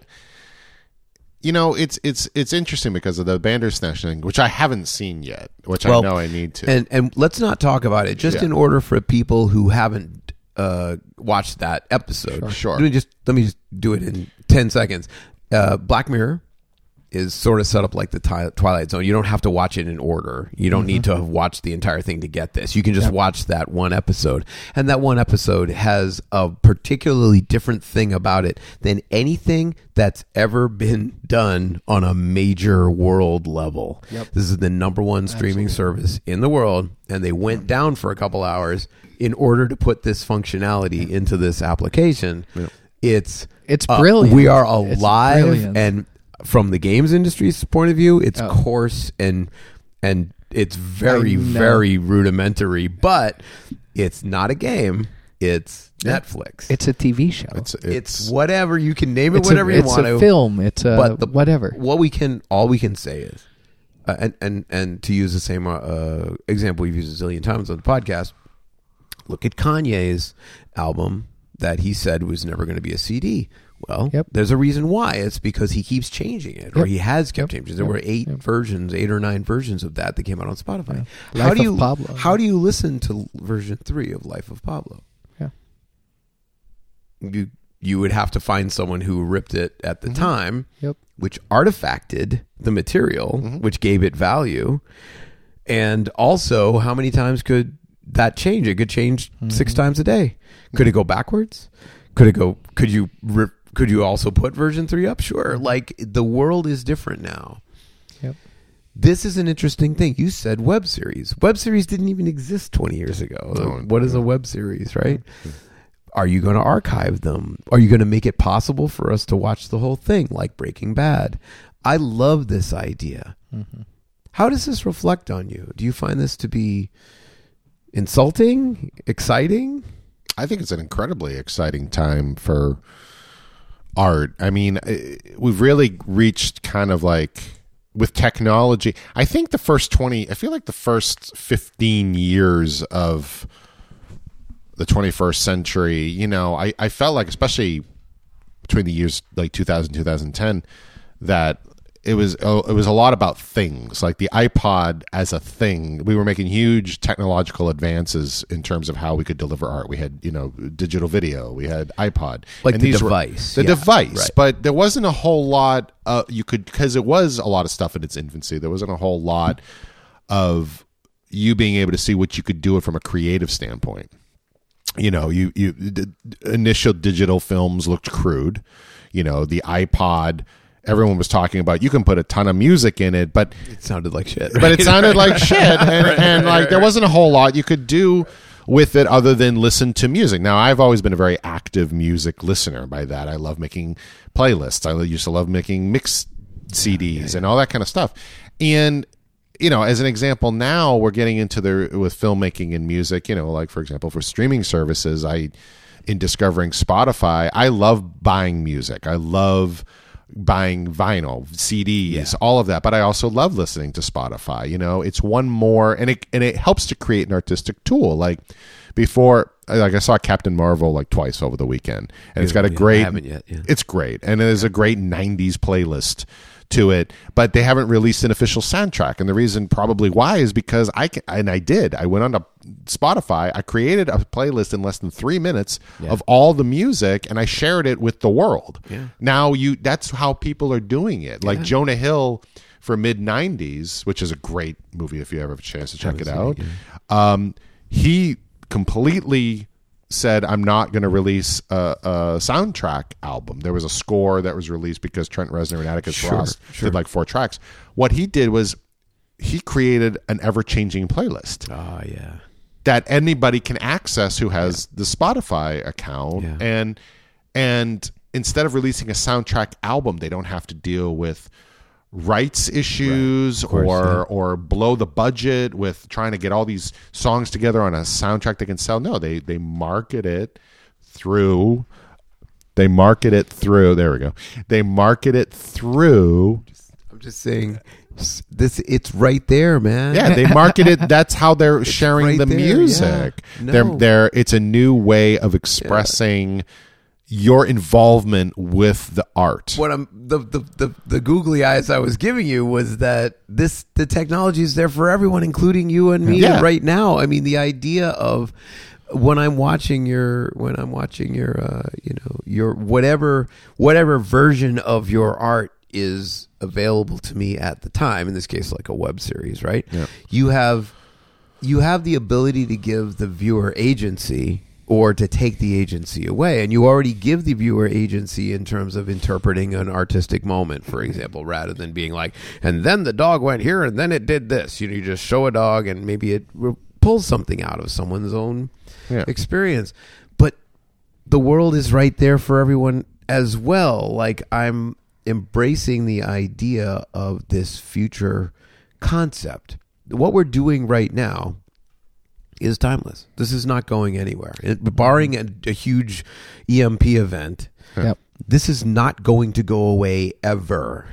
you know, it's it's it's interesting because of the Bandersnatch thing, which I haven't seen yet, which Well, I know I need to. And and let's not talk about it just Yeah. in order for people who haven't uh, watched that episode. Sure. Let me just let me just do it in ten seconds. Uh, Black Mirror is sort of set up like the Twilight Zone. You don't have to watch it in order. You don't need to have watched the entire thing to get this. You can just watch that one episode, and that one episode has a particularly different thing about it than anything that's ever been done on a major world level. This is the number one streaming service in the world, and they went down for a couple hours in order to put this functionality into this application. It's It's uh, brilliant. we are alive, and from the games industry's point of view, it's Oh. coarse and and it's very very rudimentary. But it's not a game. It's Netflix. It's a TV show. it's, it's it's whatever you can name it, whatever a, you it's want a to. film. It's a but the, whatever. What we can, all we can say is, uh, and and and to use the same uh, example we've used a zillion times on the podcast. Look at Kanye's album that he said was never going to be a CD. Well, Yep. there's a reason why. It's because he keeps changing it, or Yep. he has kept Yep. changing. it. There were eight versions, eight or nine versions of that that came out on Spotify. Yeah. How Life do of you Pablo. how do you listen to version three of Life of Pablo? Yeah. You you would have to find someone who ripped it at the mm-hmm. time, Yep. which artifacted the material, mm-hmm. which gave it value, and also how many times could that change? It could change six mm-hmm. times a day. Could it go backwards? Could it go? Could you rip? Could you also put version three up? Sure. Mm-hmm. Like the world is different now. Yep. This is an interesting thing. You said web series. Web series didn't even exist 20 years ago. No, what is a web series, right? Mm-hmm. Are you going to archive them? Are you going to make it possible for us to watch the whole thing like Breaking Bad? I love this idea. Mm-hmm. How does this reflect on you? Do you find this to be insulting, exciting? I think it's an incredibly exciting time for art. I mean, eh, we've really reached kind of like with technology. I think the first 20, I feel like the first 15 years of the 21st century, you know, I, I felt like, especially between the years like 2000 2010, that it was oh, it was a lot about things like the iPod as a thing. We were making huge technological advances in terms of how we could deliver art. We had you know digital video. We had iPod, Like And the these were- device, the yeah, device. right. But there wasn't a whole lot. Uh, you could because it was a lot of stuff in its infancy. There wasn't a whole lot of you being able to see what you could do it from a creative standpoint you know you you the initial digital films looked crude you know the ipod everyone was talking about you can put a ton of music in it but It sounded like shit. but it sounded like shit. And, and like there wasn't a whole lot you could do with it other than listen to music. Now i've always been a very active music listener. By that i love making playlists. I used to love making mix cds and all that kind of stuff. And you know as an example now we're getting into the with filmmaking and music you know like for example for streaming services i in discovering spotify i love buying music. I love buying vinyl cds all of that but i also love listening to spotify you know? It's one more and it and it helps to create an artistic tool. Like before like i saw captain marvel like twice over the weekend and it's got a Yeah, I great haven't yet, yeah. it's great and it is a great 90s playlist to it but they haven't released an official soundtrack. And the reason probably why is because i can, and i did. I went on to spotify. I created a playlist in less than three minutes of all the music and i shared it with the world. Now you that's how people are doing it. Like jonah hill for mid 90s which is a great movie if you ever have a chance to check it out. um, he completely said i'm not going to release a, a soundtrack album there was a score that was released because trent reznor and atticus ross did like four tracks what he did was he created an ever-changing playlist Oh yeah. that anybody can access who has the Spotify account Yeah. and and instead of releasing a soundtrack album they don't have to deal with rights issues or or blow the budget with trying to get all these songs together on a soundtrack they can sell no they they market it through they market it through there we go they market it through I'm just saying this it's right there, man. Yeah, they market it. That's how they're sharing right the there, music. yeah. They're No. they're it's a new way of expressing your involvement with the art. what I'm the, the the the googly eyes I was giving you was that this the technology is there for everyone, including you and me Yeah. right now. I mean, the idea of when I'm watching your when I'm watching your uh, you know your whatever whatever version of your art is available to me at the time. In this case, like a web series, right? Yeah. You have you have the ability to give the viewer agency or to take the agency away and you already give the viewer agency in terms of interpreting an artistic moment for example rather than being like and then the dog went here and then it did this you know you just show a dog and maybe it pulls something out of someone's own Yeah. experience but the world is right there for everyone as well. Like I'm embracing the idea of this future concept. What we're doing right now is timeless. This is not going anywhere. It, barring a, a huge EMP event, Yep. this is not going to go away ever.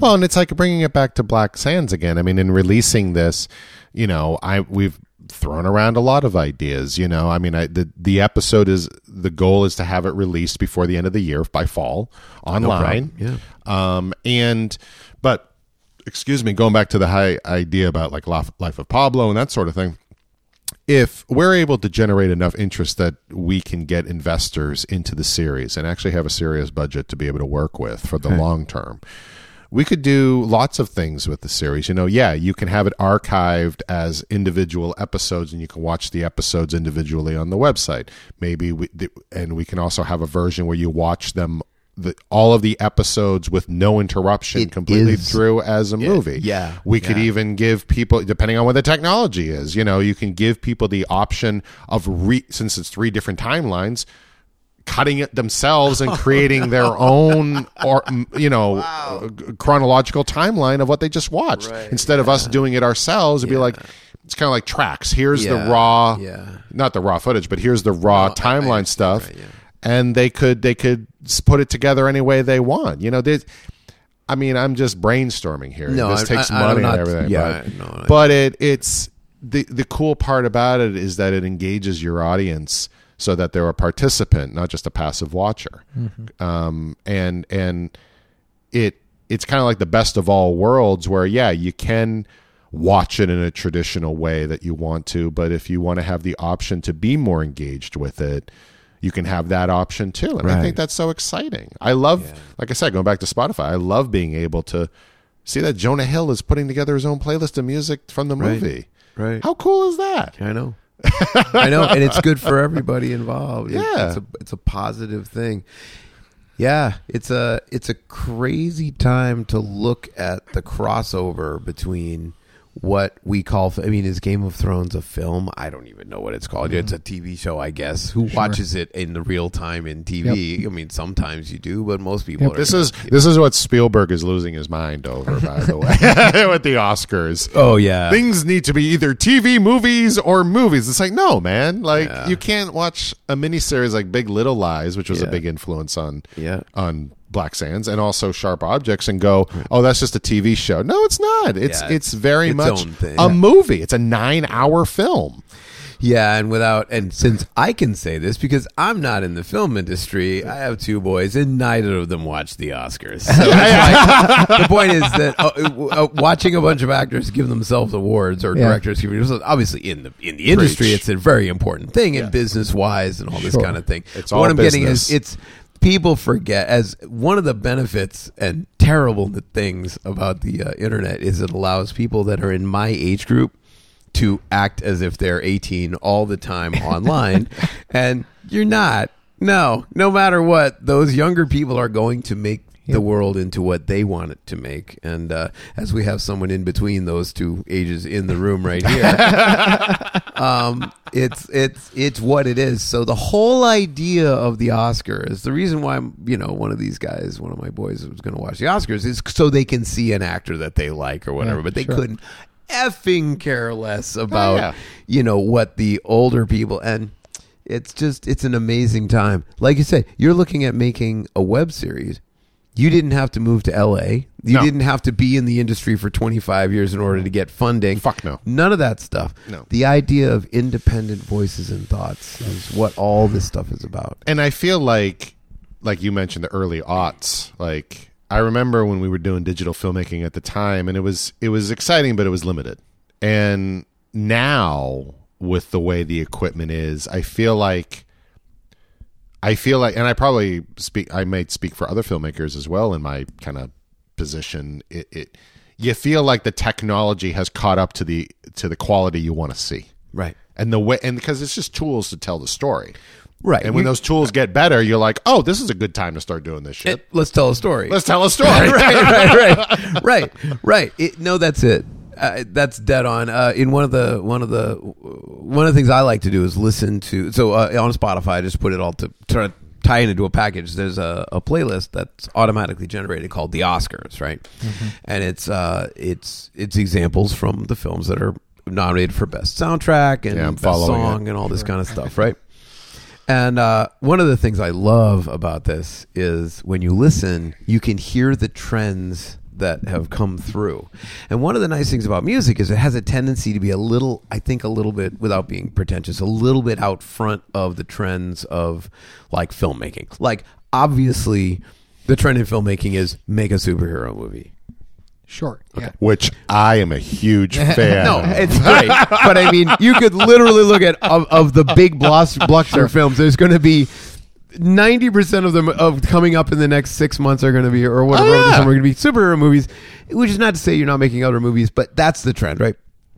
Well, and it's like bringing it back to Black Sands again. I mean, in releasing this, you know, I we've thrown around a lot of ideas. You know, I mean, I, the the episode is the goal is to have it released before the end of the year by fall online. Yeah. Um, and but excuse me, going back to the high idea about like Life Life of Pablo and that sort of thing. If we're able to generate enough interest that we can get investors into the series and actually have a serious budget to be able to work with for the long term, we could do lots of things with the series. You know, yeah, you can have it archived as individual episodes, and you can watch the episodes individually on the website. Maybe, we, and we can also have a version where you watch them. The, all of the episodes with no interruption It completely is- through as a movie. yeah, We could even give people, depending on what the technology is, you know, you can give people the option of, re, since it's three different timelines, cutting it themselves and creating their own or you know uh, chronological timeline of what they just watched. Instead of us doing it ourselves it'd be like it's kind of like tracks. Here's Yeah, the raw yeah. not the raw footage but here's the raw I- I timeline stuff. right, yeah. and they could they could put it together any way they want you know there's I mean, I'm just brainstorming here. No, this I- takes I- money not- and everything. yeah, but, no, but it it's the the cool part about it is that it engages your audience so that they're a participant, not just a passive watcher. Um, and and it it's kind of like the best of all worlds where yeah you can watch it in a traditional way that you want to but if you want to have the option to be more engaged with it you can have that option too and i think that's so exciting i love like i said going back to spotify i love being able to see that jonah hill is putting together his own playlist of music from the Right. movie Right. how cool is that I know. I know, and it's good for everybody involved. It's- Yeah. it's a it's a positive thing. Yeah, it's a it's a crazy time to look at the crossover between what we call I mean is Game of Thrones a film? I don't even know what it's called. It's mm-hmm. a TV show, I guess. Who watches it in the real time in TV? I mean, sometimes you do, but most people are this is this is what spielberg is losing his mind over by the way with the oscars Oh yeah. things need to be either TV movies or movies. It's like, no, man. Like Yeah. you can't watch a miniseries like Big Little Lies, which was a big influence on Yeah. on Black Sands, and also Sharp Objects, and go, oh, that's just a TV show. No, it's not. It's Yeah, it's very its much own thing. a movie. It's a nine hour film. Yeah, and without and since I can say this because I'm not in the film industry, I have two boys, and neither of them watch the Oscars. So why- the point is that uh, uh, watching a bunch of actors give themselves awards or Yeah. directors give themselves obviously in the in the industry, Preach. it's a very important thing, and business wise, and all this Sure. kind of thing. It's But all what I'm getting business. is it's people forget as one of the benefits and terrible things about the uh, internet is it allows people that are in my age group to act as if they're 18 all the time online and you're not. No no matter what those younger people are going to make the world into what they want it to make and uh, as we have someone in between those two ages in the room right here um, it's it's it's what it is. So the whole idea of the Oscars, the reason why you know one of these guys, one of my boys was going to watch the Oscars, is so they can see an actor that they like or whatever. Yeah, but they sure. couldn't effing care less about yeah. you know what the older people and. It's just it's an amazing time. Like you say you're looking at making a web series. You didn't have to move to LA. You No. didn't have to be in the industry for 25 years in order to get funding. Fuck no. None of that stuff. No. The idea of independent voices and thoughts is what all this stuff is about. and I feel like, like you mentioned, the early aughts. Like I remember when we were doing digital filmmaking at the time, and it was it was exciting, but it was limited. And now, with the way the equipment is, I feel like. I feel like, and I probably speak. I might speak for other filmmakers as well in my kind of position. It, it, you feel like the technology has caught up to the to the quality you want to see, Right. and the way, and because it's just tools to tell the story. Right. And when You- those tools get better, you're like, oh, this is a good time to start doing this shit. let's tell a story. Let's tell a story. right, right, right, right, right. It, no, that's it. Uh, that's dead on. Uh, in one of the one of the one of the things I like to do is listen to. So uh, on Spotify, I just put it all to try to tie it into a package. There's a, a playlist that's automatically generated called the Oscars, right? And it's uh, it's it's examples from the films that are nominated for best soundtrack and Yeah, best song and all this kind of stuff, right? And uh, one of the things I love about this is when you listen, you can hear the trends that have come through. And one of the nice things about music is it has a tendency to be a little, I think, a little bit, without being pretentious, a little bit out front of the trends of like filmmaking. Like, obviously, the trend in filmmaking is make a superhero movie. Sure. Yeah. Which I am a huge fan. No, of. it's great. but I mean, you could literally look at of, of the big blockbuster films. There's going to be ninety percent of them of coming up in the next six months are going to be, or whatever, Oh, yeah. are going to be superhero movies. Which is not to say you're not making other movies, but that's the trend, right?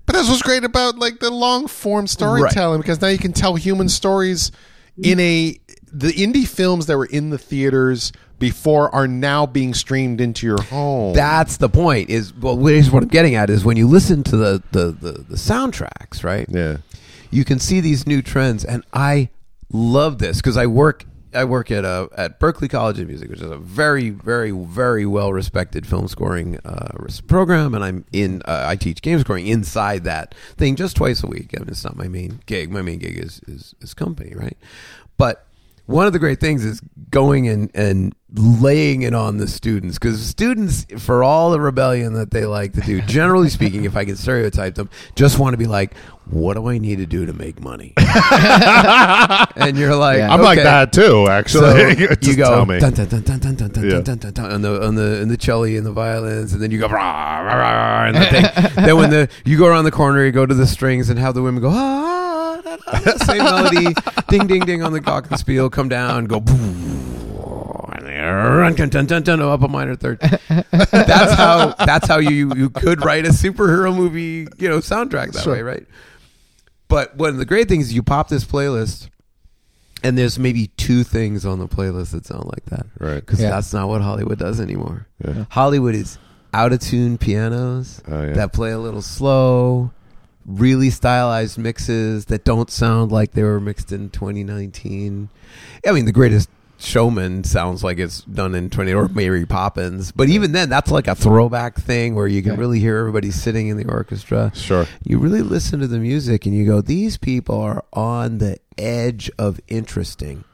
But that's what's great about like the long form storytelling because now you can tell human stories in a the indie films that were in the theaters before are now being streamed into your home. That's the point. Is well, here's what I'm getting at is when you listen to the the the, the soundtracks, right? yeah. you can see these new trends and i love this because i work i work at uh, at Berklee college of music which is a very very very well respected film scoring uh, program and i'm in uh, i teach game scoring inside that thing just twice a week I mean, it's not my main gig. My main gig is is, is company right? But one of the great things is going and, and laying it on the students because students, for all the rebellion that they like to do, generally speaking, if I can stereotype them, just want to be like, what do I need to do to make money? and you're like, Yeah. I'm like okay. that too. So Actually, Just you go tell me. dun, dun, dun, dun, dun, dun, dun, Yeah. dun, dun, dun, on the on the and the cello and the violins, and then you go rah, rah, rah, rah, and the thing. then when the you go around the corner, you go to the strings and have the women go ah, da, da, da, same melody, ding ding ding on the glockenspiel, come down, go boom, and then run, dun, dun, dun, dun, up a minor third. that's how that's how you you could write a superhero movie, you know, soundtrack that Sure. way, right? But one of the great things is you pop this playlist, and there's maybe two things on the playlist that sound like that. Right. Because Yeah. that's not what Hollywood does anymore. Yeah. Hollywood is out of tune pianos Oh, yeah. that play a little slow, really stylized mixes that don't sound like they were mixed in 2019. I mean, the greatest showman sounds like it's done in 20 or Mary Poppins, but even then, that's like a throwback thing where you can really hear everybody sitting in the orchestra Sure. you really listen to the music and you go, these people are on the edge of interesting.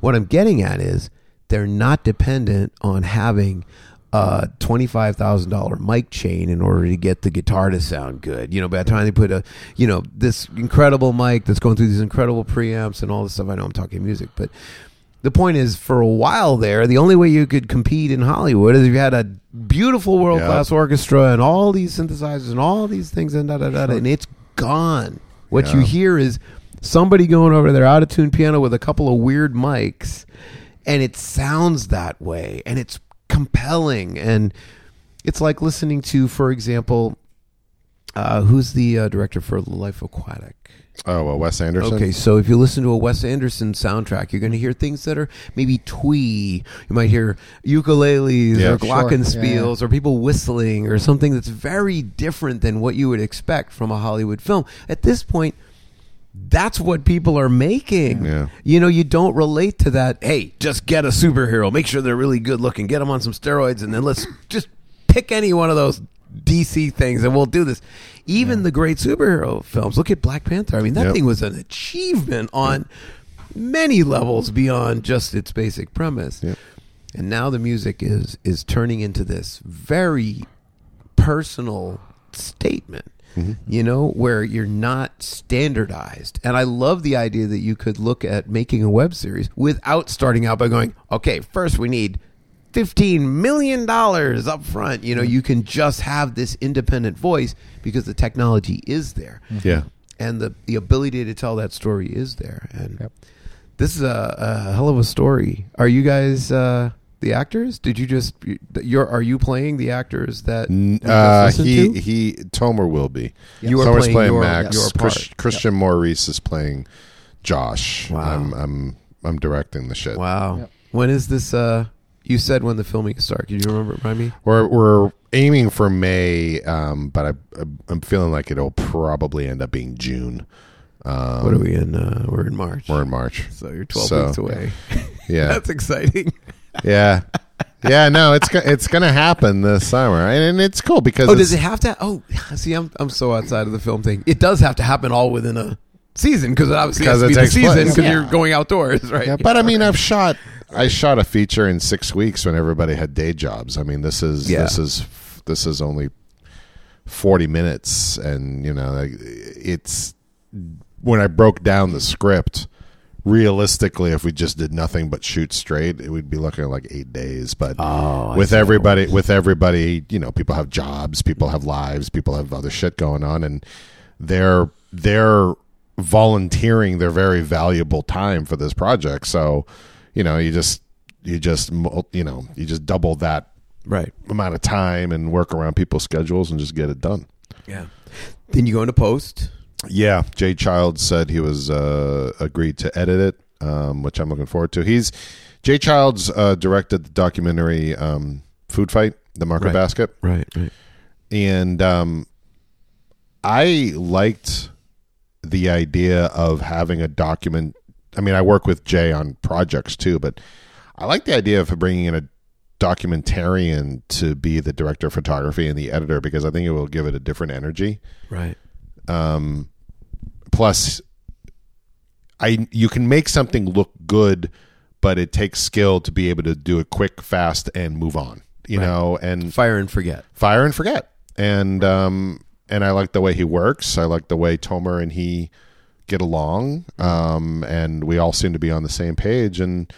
What I'm getting at is they're not dependent on having a $25,000 mic chain in order to get the guitar to sound good. You know, by the time they put a, you know, this incredible mic that's going through these incredible preamps and all this stuff, I know I'm talking music, but the point is, for a while there, the only way you could compete in Hollywood is if you had a beautiful world class orchestra and all these synthesizers and all these things and da da da, and it's gone. What you hear is somebody going over their out of tune piano with a couple of weird mics, and it sounds that way, and it's compelling, and it's like listening to, for example, uh, who's the uh, director for Life Aquatic? Oh, well, Wes Anderson. Okay, so if you listen to a Wes Anderson soundtrack, you're going to hear things that are maybe twee. You might hear ukuleles Yeah. or Sure, glockenspiels or people whistling or something that's very different than what you would expect from a Hollywood film. At this point, that's what people are making. Yeah. You know, you don't relate to that. Hey, just get a superhero. Make sure they're really good looking. Get them on some steroids, and then let's just pick any one of those DC things, and we'll do this. Even the great superhero films. Look at Black Panther. I mean, that Yep. thing was an achievement on many levels beyond just its basic premise. Yep. And now the music is is turning into this very personal statement mm-hmm. you know where you're not standardized and i love the idea that you could look at making a web series without starting out by going okay first we need 15 million dollars up front you know you can just have this independent voice because the technology is there Yeah. and the the ability to tell that story is there and Yep. this is a, a hell of a story are you guys uh the actors did you just you're are you playing the actors that we N- just Uh, listened he to? he Tomer will be. You are Tomer's playing your- Max. your Chris- part. Christian Maurice is playing Josh. Wow. I'm I'm I'm directing the shit. Wow. Yep. When is this? Uh, you said when the filming starts. Can you remember? Remind me. We're we're aiming for May, um, but I I'm feeling like it'll probably end up being June. Um, what are we in? Uh, we're in March. We're in March. so you're 12 So, weeks away. Yeah, That's exciting. yeah, yeah. No, it's it's gonna happen this summer, and, and it's cool because Oh, does it have to? Oh, see, I'm I'm so outside of the film thing. It does have to happen all within a season because it obviously has to be the season because Yeah. you're going outdoors, right? Yeah, but I mean, I've shot. I shot a feature in six weeks when everybody had day jobs. I mean, this is Yeah. this is this is only forty minutes, and you know, it's when I broke down the script. Realistically, if we just did nothing but shoot straight, it would be looking at like eight days. But Oh, with everybody, with everybody, you know, people have jobs, people have lives, people have other shit going on, and they're they're volunteering their very valuable time for this project. So, you know, you just you just you know you just double that right. amount of time and work around people's schedules and just get it done. Yeah. Then you go into post. Yeah, Jay Childs said he was uh, agreed to edit it, um, which I'm looking forward to. He's Jay Childs uh, directed the documentary um, Food Fight, the Market Right. Basket, Right. Right. and um, I liked the idea of having a document. I mean, I work with Jay on projects too, but I like the idea of bringing in a documentarian to be the director of photography and the editor because I think it will give it a different energy. Right. Um, plus, I you can make something look good, but it takes skill to be able to do it quick, fast, and move on. You know, and Fire and forget. fire and forget. And um and I like the way he works. I like the way Tomer and he get along. Um and we all seem to be on the same page and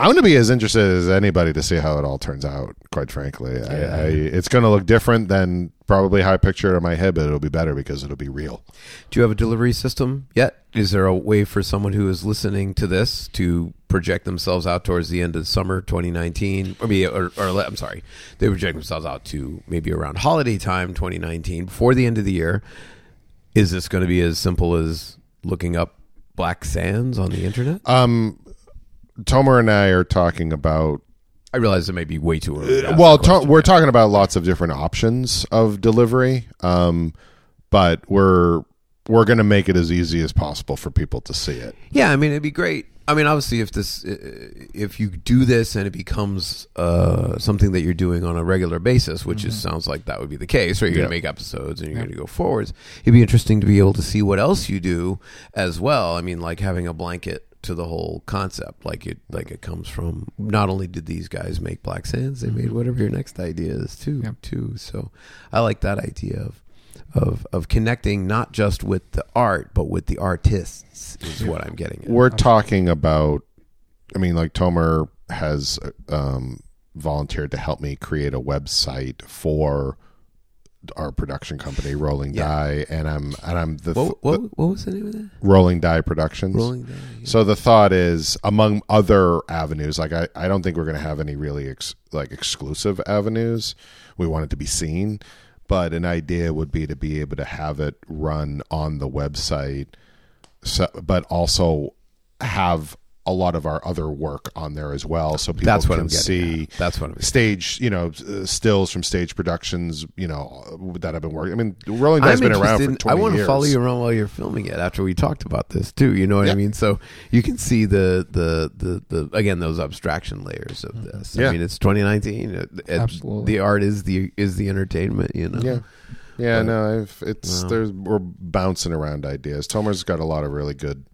I'm going to be as interested as anybody to see how it all turns out. Quite frankly, I, I, it's going to look different than probably how I picture it in my head, but it'll be better because it'll be real. Do you have a delivery system yet? Is there a way for someone who is listening to this to project themselves out towards the end of summer 2019? Or, maybe, or, or I'm sorry, they project themselves out to maybe around holiday time 2019 before the end of the year. Is this going to be as simple as looking up Black Sands on the internet? Um, Tomer and I are talking about I realize it may be way too early. to well, to, we're talking about lots of different options of delivery, um, but we're we're going to make it as easy as possible for people to see it. Yeah, I mean, it'd be great. I mean, obviously, if this, if you do this and it becomes uh, something that you're doing on a regular basis, which is, sounds like that would be the case, or you're going to make episodes and you're going to go forwards, it'd be interesting to be able to see what else you do as well. I mean, like having a blanket to the whole concept, like it, like it comes from. Not only did these guys make Black Sands, they made whatever your next idea is too, Yep. too. So, I like that idea of. Of, of connecting not just with the art but with the artists is what I'm getting at. We're talking about. I mean, like Tomer has um, volunteered to help me create a website for our production company, Rolling Yeah. Die, and I'm and I'm the, What, what, what was the name of that? Rolling Die Productions. Rolling Down. yeah. So the thought is, among other avenues, like I, I don't think we're going to have any really ex, like exclusive avenues. We want it to be seen, but an idea would be to be able to have it run on the website, so, but also have a lot of our other work on there as well, so people That's what can I'm see at. That's what I'm. stage, you know, uh, stills from stage productions, you know, that have been working. I mean, Rolling Die's I'm been around for twenty I want to follow you around while you're filming it. After we talked about this too, you know what I mean. So you can see the the the, the again those abstraction layers of this. Yeah. I mean, it's 2019. It- it- Absolutely. the art is the is the entertainment. You know. Yeah. Yeah, But- no, I've, it's Wow. there's we're bouncing around ideas. Tomer's got a lot of really good.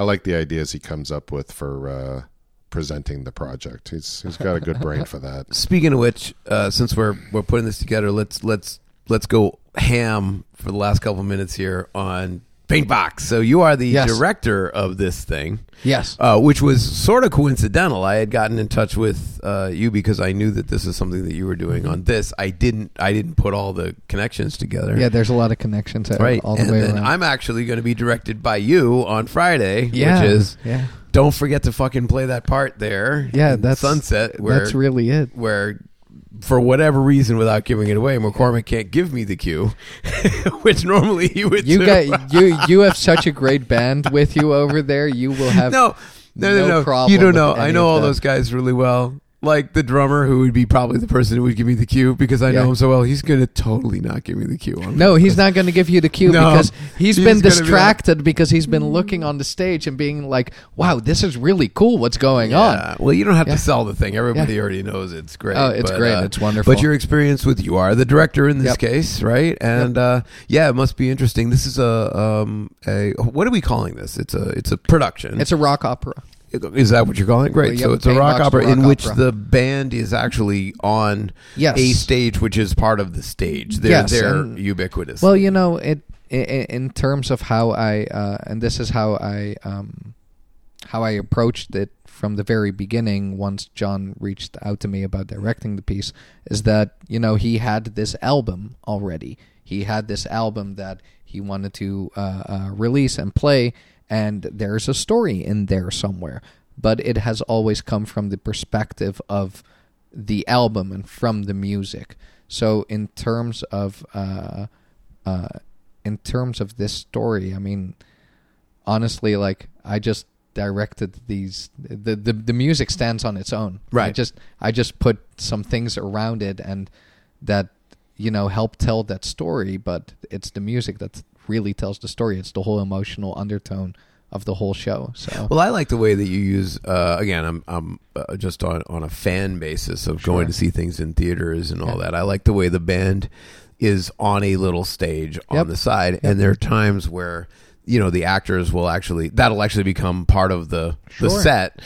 I like the ideas he comes up with for uh, presenting the project. He's he's got a good brain for that. Speaking of which, uh, since we're we're putting this together, let's let's let's go ham for the last couple minutes here on Paintbox. So you are the Yes. director of this thing. Yes. uh, which was sort of coincidental. I had gotten in touch with uh, you because I knew that this is something that you were doing Mm-hmm. on this. I didn't. I didn't put all the connections together. Yeah, there's a lot of connections right. all the and way then around. I'm actually going to be directed by you on Friday, yeah, which is yeah, don't forget to fucking play that part there. yeah. That's Sunset. Where that's really it. where. For whatever reason, without giving it away, McCormick can't give me the cue, which normally he would. You do. got you you have such a great band with you over there. You will have no, no, no, no no. problem You don't know. I know all that. those guys really well. Like the drummer, who would be probably the person who would give me the cue because I know him so well. He's gonna totally not give me the cue. on No, he's not going to give you the cue No. because he's He's been gonna be like- distracted because he's been looking on the stage and being like, "Wow, this is really cool. What's going on?" Well, you don't have Yeah. to sell the thing. Everybody Yeah. already knows it's great. Oh, it's but, great. uh, It's wonderful. But your experience with you are the director in this Yep. case, right? And uh, yeah, it must be interesting. This is a um a what are we calling this? It's a it's a production. It's a rock opera. Is that what you're calling it? Great. Well, so it's a rock opera rock in which opera. the band is actually on Yes. a stage, which is part of the stage. They're Yes, they're and- ubiquitous. Well, you know, it in terms of how I uh, and this is how I um, how I approached it from the very beginning. Once John reached out to me about directing the piece, is that you know he had this album already. He had this album that he wanted to uh, uh, release and play, and there's a story in there somewhere. But it has always come from the perspective of the album and from the music. So in terms of uh, uh, in terms of this story, I mean, honestly, like I just directed these. The, the the music stands on its own. I Right. just I just put some things around it and that you know help tell that story. But it's the music that really tells the story. It's the whole emotional undertone of the whole show. So Well, I like the way that you use. Uh, again, I'm I'm uh, just on on a fan basis of going to see things in theaters and all Yeah. that. I like the way the band is on a little stage on Yep. the side, and there are times where you know the actors will actually that'll actually become part of the the set.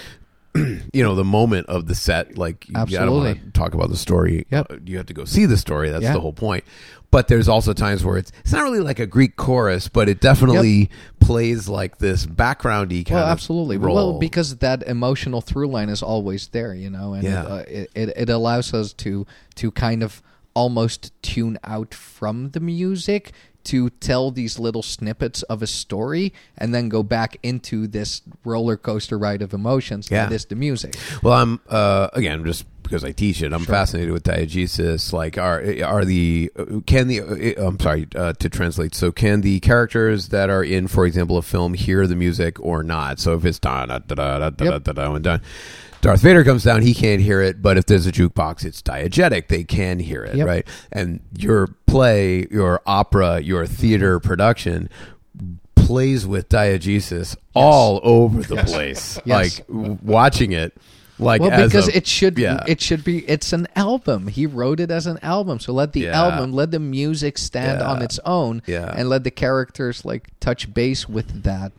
you know the moment of the set, like you- I don't want Absolutely. to talk about the story. Yep. Uh, You have to go see the story. That's Yeah. the whole point. But there's also times where it's it's not really like a Greek chorus, but it definitely plays like this backgroundy kind well, absolutely. role. Well, because that emotional through line is always there, you know, and Yeah. it, uh, it, it it allows us to to kind of almost tune out from the music to tell these little snippets of a story and then go back into this roller coaster ride of emotions Yeah. that is the music. Well, I'm uh, again just because I teach it. I'm fascinated with diegesis. Like, are are the can the uh, I'm sorry uh, to translate. So, can the characters that are in, for example, a film hear the music or not? So, if it's da da da da da da da da when done. Darth Vader comes down, he can't hear it, but if there's a jukebox, it's diegetic. They can hear it, Yep. right? And your play, your opera, your theater production plays with diegesis all over the place. Yes. Like w- watching it, like Well, because a- it should yeah. it should be it's an album. He wrote it as an album. So let the Yeah. album, let the music stand Yeah. on its own Yeah. and let the characters like touch base with that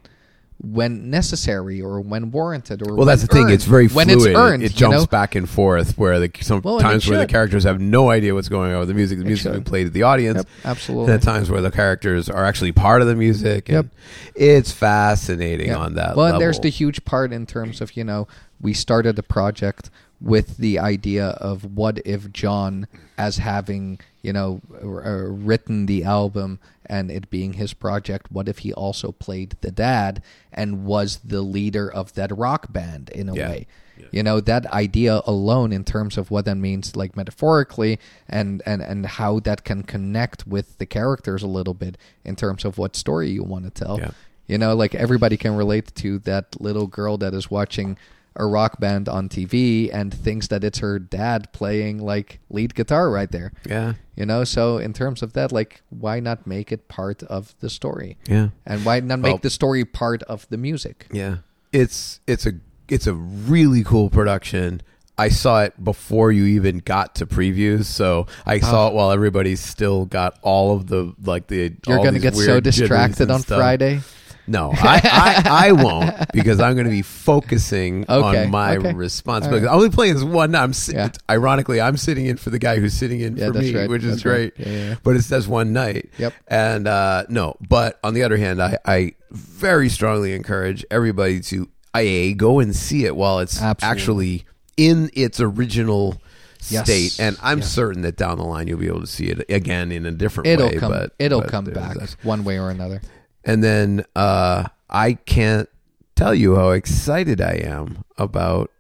when necessary or when warranted or Well, that's the when thing. It's very fluid when it's earned. it you jumps know? back and forth. Where the some Well, times where the characters have no idea what's going on with the music. The music being played to the audience. Yep, absolutely. And at times where the characters are actually part of the music. Yep. It's fascinating Yeah. on that. Well, level. and there's the huge part in terms of you know we started the project with the idea of what if John, as having you know uh, written the album and it being his project, what if he also played the dad and was the leader of that rock band in a Yeah. way. You know that idea alone, in terms of what that means, like metaphorically, and and and how that can connect with the characters a little bit in terms of what story you want to tell. Yeah. You know, like everybody can relate to that little girl that is watching a rock band on TV and thinks that it's her dad playing like lead guitar right there. yeah, You know, so in terms of that, like, why not make it part of the story? yeah. And why not make Well- the story part of the music? Yeah, it's it's a it's a really cool production. I saw it before you even got to previews, so I saw oh. it while everybody still got all of the like the. You're all going to these get so distracted on stuff. Friday. No, I, I, I won't because I'm going to be focusing Okay, on my okay. responsibility. I'm only playing this one. night. I'm si- Yeah. ironically, I'm sitting in for the guy who's sitting in Yeah, for that's me, right, which is that's right. great. Yeah, yeah, yeah. But it's just one night. Yep. And uh, no, but on the other hand, I, I very strongly encourage everybody to a go and see it while it's Absolutely. actually in its original Yes. state. And I'm certain that down the line you'll be able to see it again in a different It'll way. come. but it'll but come there's back that. one way or another. And then uh, I can't tell you how excited I am about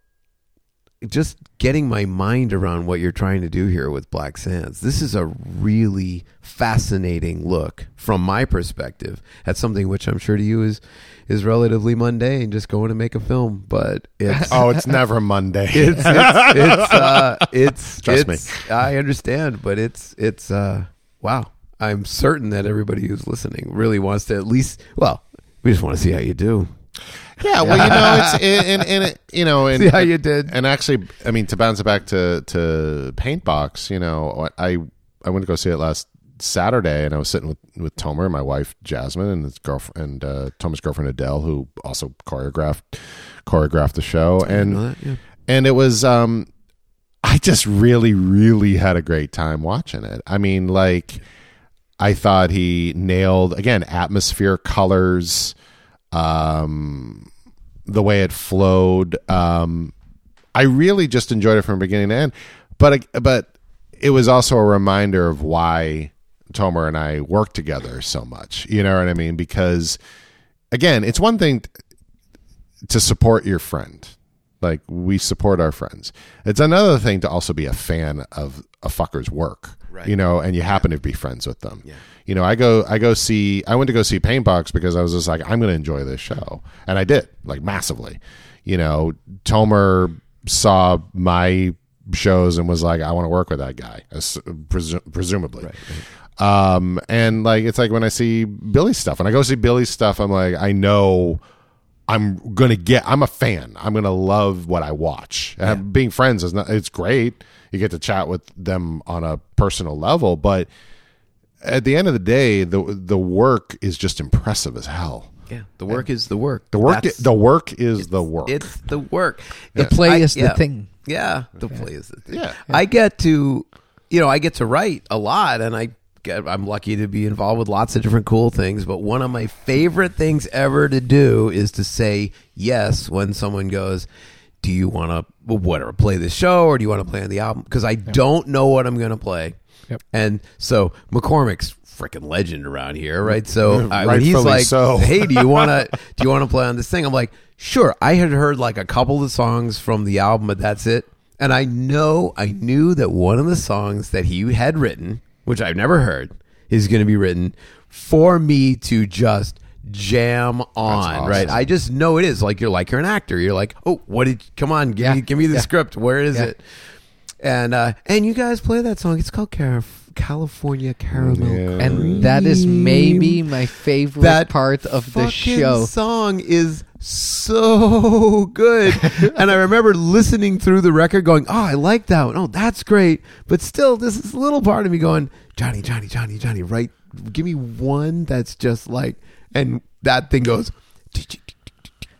just getting my mind around what you're trying to do here with Black Sands. This is a really fascinating look from my perspective at something which I'm sure to you is is relatively mundane, just going to make a film. But it's Oh, it's never Monday. it's it's it's, uh, it's Trust me. I understand, but it's it's uh wow. I'm certain that everybody who's listening really wants to at least well, we just want to see how you do. yeah, well, you know, it's and, and it, you know, and See how you did. And actually, I mean, to bounce it back to to Paintbox, you know, I I went to go see it last Saturday, and I was sitting with with Tomer, my wife Jasmine, and his girlfriend, and uh, Tomer's girlfriend Adele, who also choreographed choreographed the show, and that, yeah. and it was um, I just really really had a great time watching it. I mean, like. I thought he nailed again atmosphere, colors, um, the way it flowed. Um, I really just enjoyed it from beginning to end. But but it was also a reminder of why Tomer and I work together so much. You know what I mean? Because again, it's one thing to support your friend. Like we support our friends. It's another thing to also be a fan of a fucker's work. Right. You know, and you happen to be friends with them. Yeah. You know, I go I go see I went to go see Paintbox because I was just like, I'm gonna enjoy this show. And I did, like massively. You know, Tomer saw my shows and was like, I want to work with that guy, presu- presumably. Um, and like it's like when I see Billy's stuff, when I go see Billy's stuff, I'm like, I know I'm gonna get. I'm a fan. I'm gonna love what I watch. And being friends is not. It's great. You get to chat with them on a personal level, but at the end of the day, the the work is just impressive as hell. Yeah, the work is the work. The work, That's- the work is the work. It's the work. The play I- is the thing. Yeah, the play is the thing. Yeah. I get to, you know, I get to write a lot, and I get, I'm lucky to be involved with lots of different cool things. But one of my favorite things ever to do is to say yes when someone goes, "Do you want to whatever play this show, or do you want to play on the album?" Because I don't know what I'm going to play. Yep. And so McCormick's freaking legend around here, right? So I, when he's like, so. "Hey, do you want to do you want to play on this thing?" I'm like, "Sure." I had heard like a couple of songs from the album, but that's it. And I know I knew that one of the songs that he had written, which I've never heard, is going to be written for me to just jam on, awesome. right? I just know it is. Like you're like you're an actor. You're like, "Oh, what did come on, give Yeah. me give me the Yeah. script. Where is Yeah. it?" And uh and you guys play that song. It's called Car- California Caramel. Yeah. And that is maybe my favorite that part of the show. song is so good. and I remember listening through the record going, Oh, I like that one. Oh, that's great. But still, this is a little part of me going, Johnny, Johnny, Johnny, Johnny, right? Give me one that's just like, and that thing goes,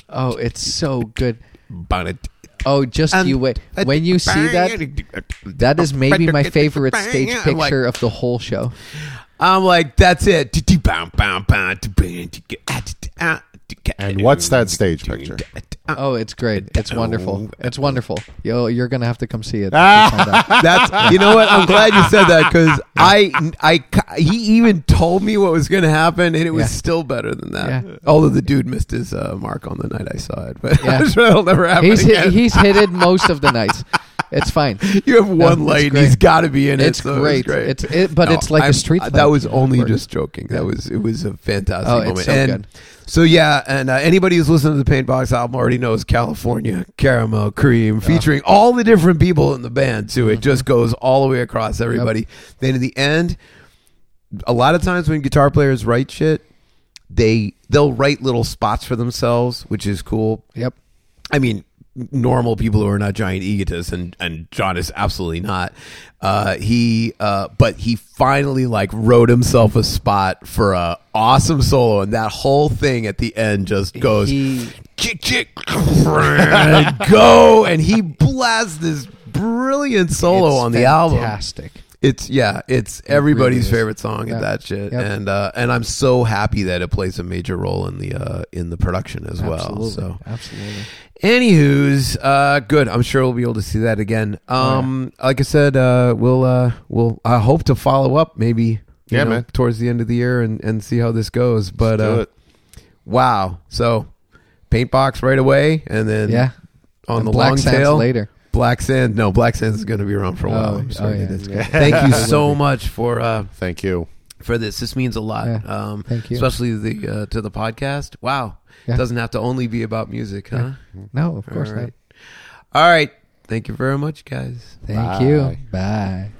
Oh, it's so good. bonnet. Oh, just And- you wait. When you see that, that is maybe my favorite stage I'm like- picture of the whole show. I'm like, that's it. And what's that stage picture? Oh, it's great. It's wonderful. It's wonderful. Yo, you're gonna have to come see it. to find out. That's you know what I'm glad you said that because I I he even told me what was going to happen and it was Yeah. still better than that. Yeah. Although the dude missed his uh, mark on the night I saw it, but Yeah. I'm sure that'll never happen He's again. hit, he's hit it most of the nights. It's fine. you have one it's light. He's got to be in it. It's so great. great. It's it, but No, it's like I'm- a street. That was only just joking. That was it was a fantastic Oh, it's moment. so and good. so yeah, and uh, anybody who's listened to the Paintbox album already knows California Caramel Cream, featuring all the different people in the band too. It just goes all the way across everybody. Then in the end, a lot of times when guitar players write shit, they they'll write little spots for themselves, which is cool. Yep. I mean, normal people who are not giant egotists, and and John is absolutely not. Uh, he, uh, but he finally like wrote himself a spot for a awesome solo, and that whole thing at the end just goes He- chick chick and go, and he blasts this brilliant solo It's on the album. Fantastic. It's yeah, it's everybody's is. favorite song at that shit, Yep. and uh, and I'm so happy that it plays a major role in the uh, in the production as well. So, Absolutely. anywho's, uh, good. I'm sure we'll be able to see that again. Oh, Um, like I said, uh, we'll uh, we'll I hope to follow up maybe. you Yeah, know, man. Towards the end of the year and and see how this goes. But Do uh, it. wow, so Paintbox right away, and then Yeah. on And the Black long Sands tail later. Black Sand. No, Black Sands is going to be around for a while. Oh, I'm oh, yeah. Yeah. Thank you so much for uh, Thank you. for this. This means a lot. Yeah. Um, Thank you. especially the uh, to the podcast. Wow, Yeah. it doesn't have to only be about music, huh? No, of course All right. not. All right. Thank you very much, guys. Thank Bye. you. Bye.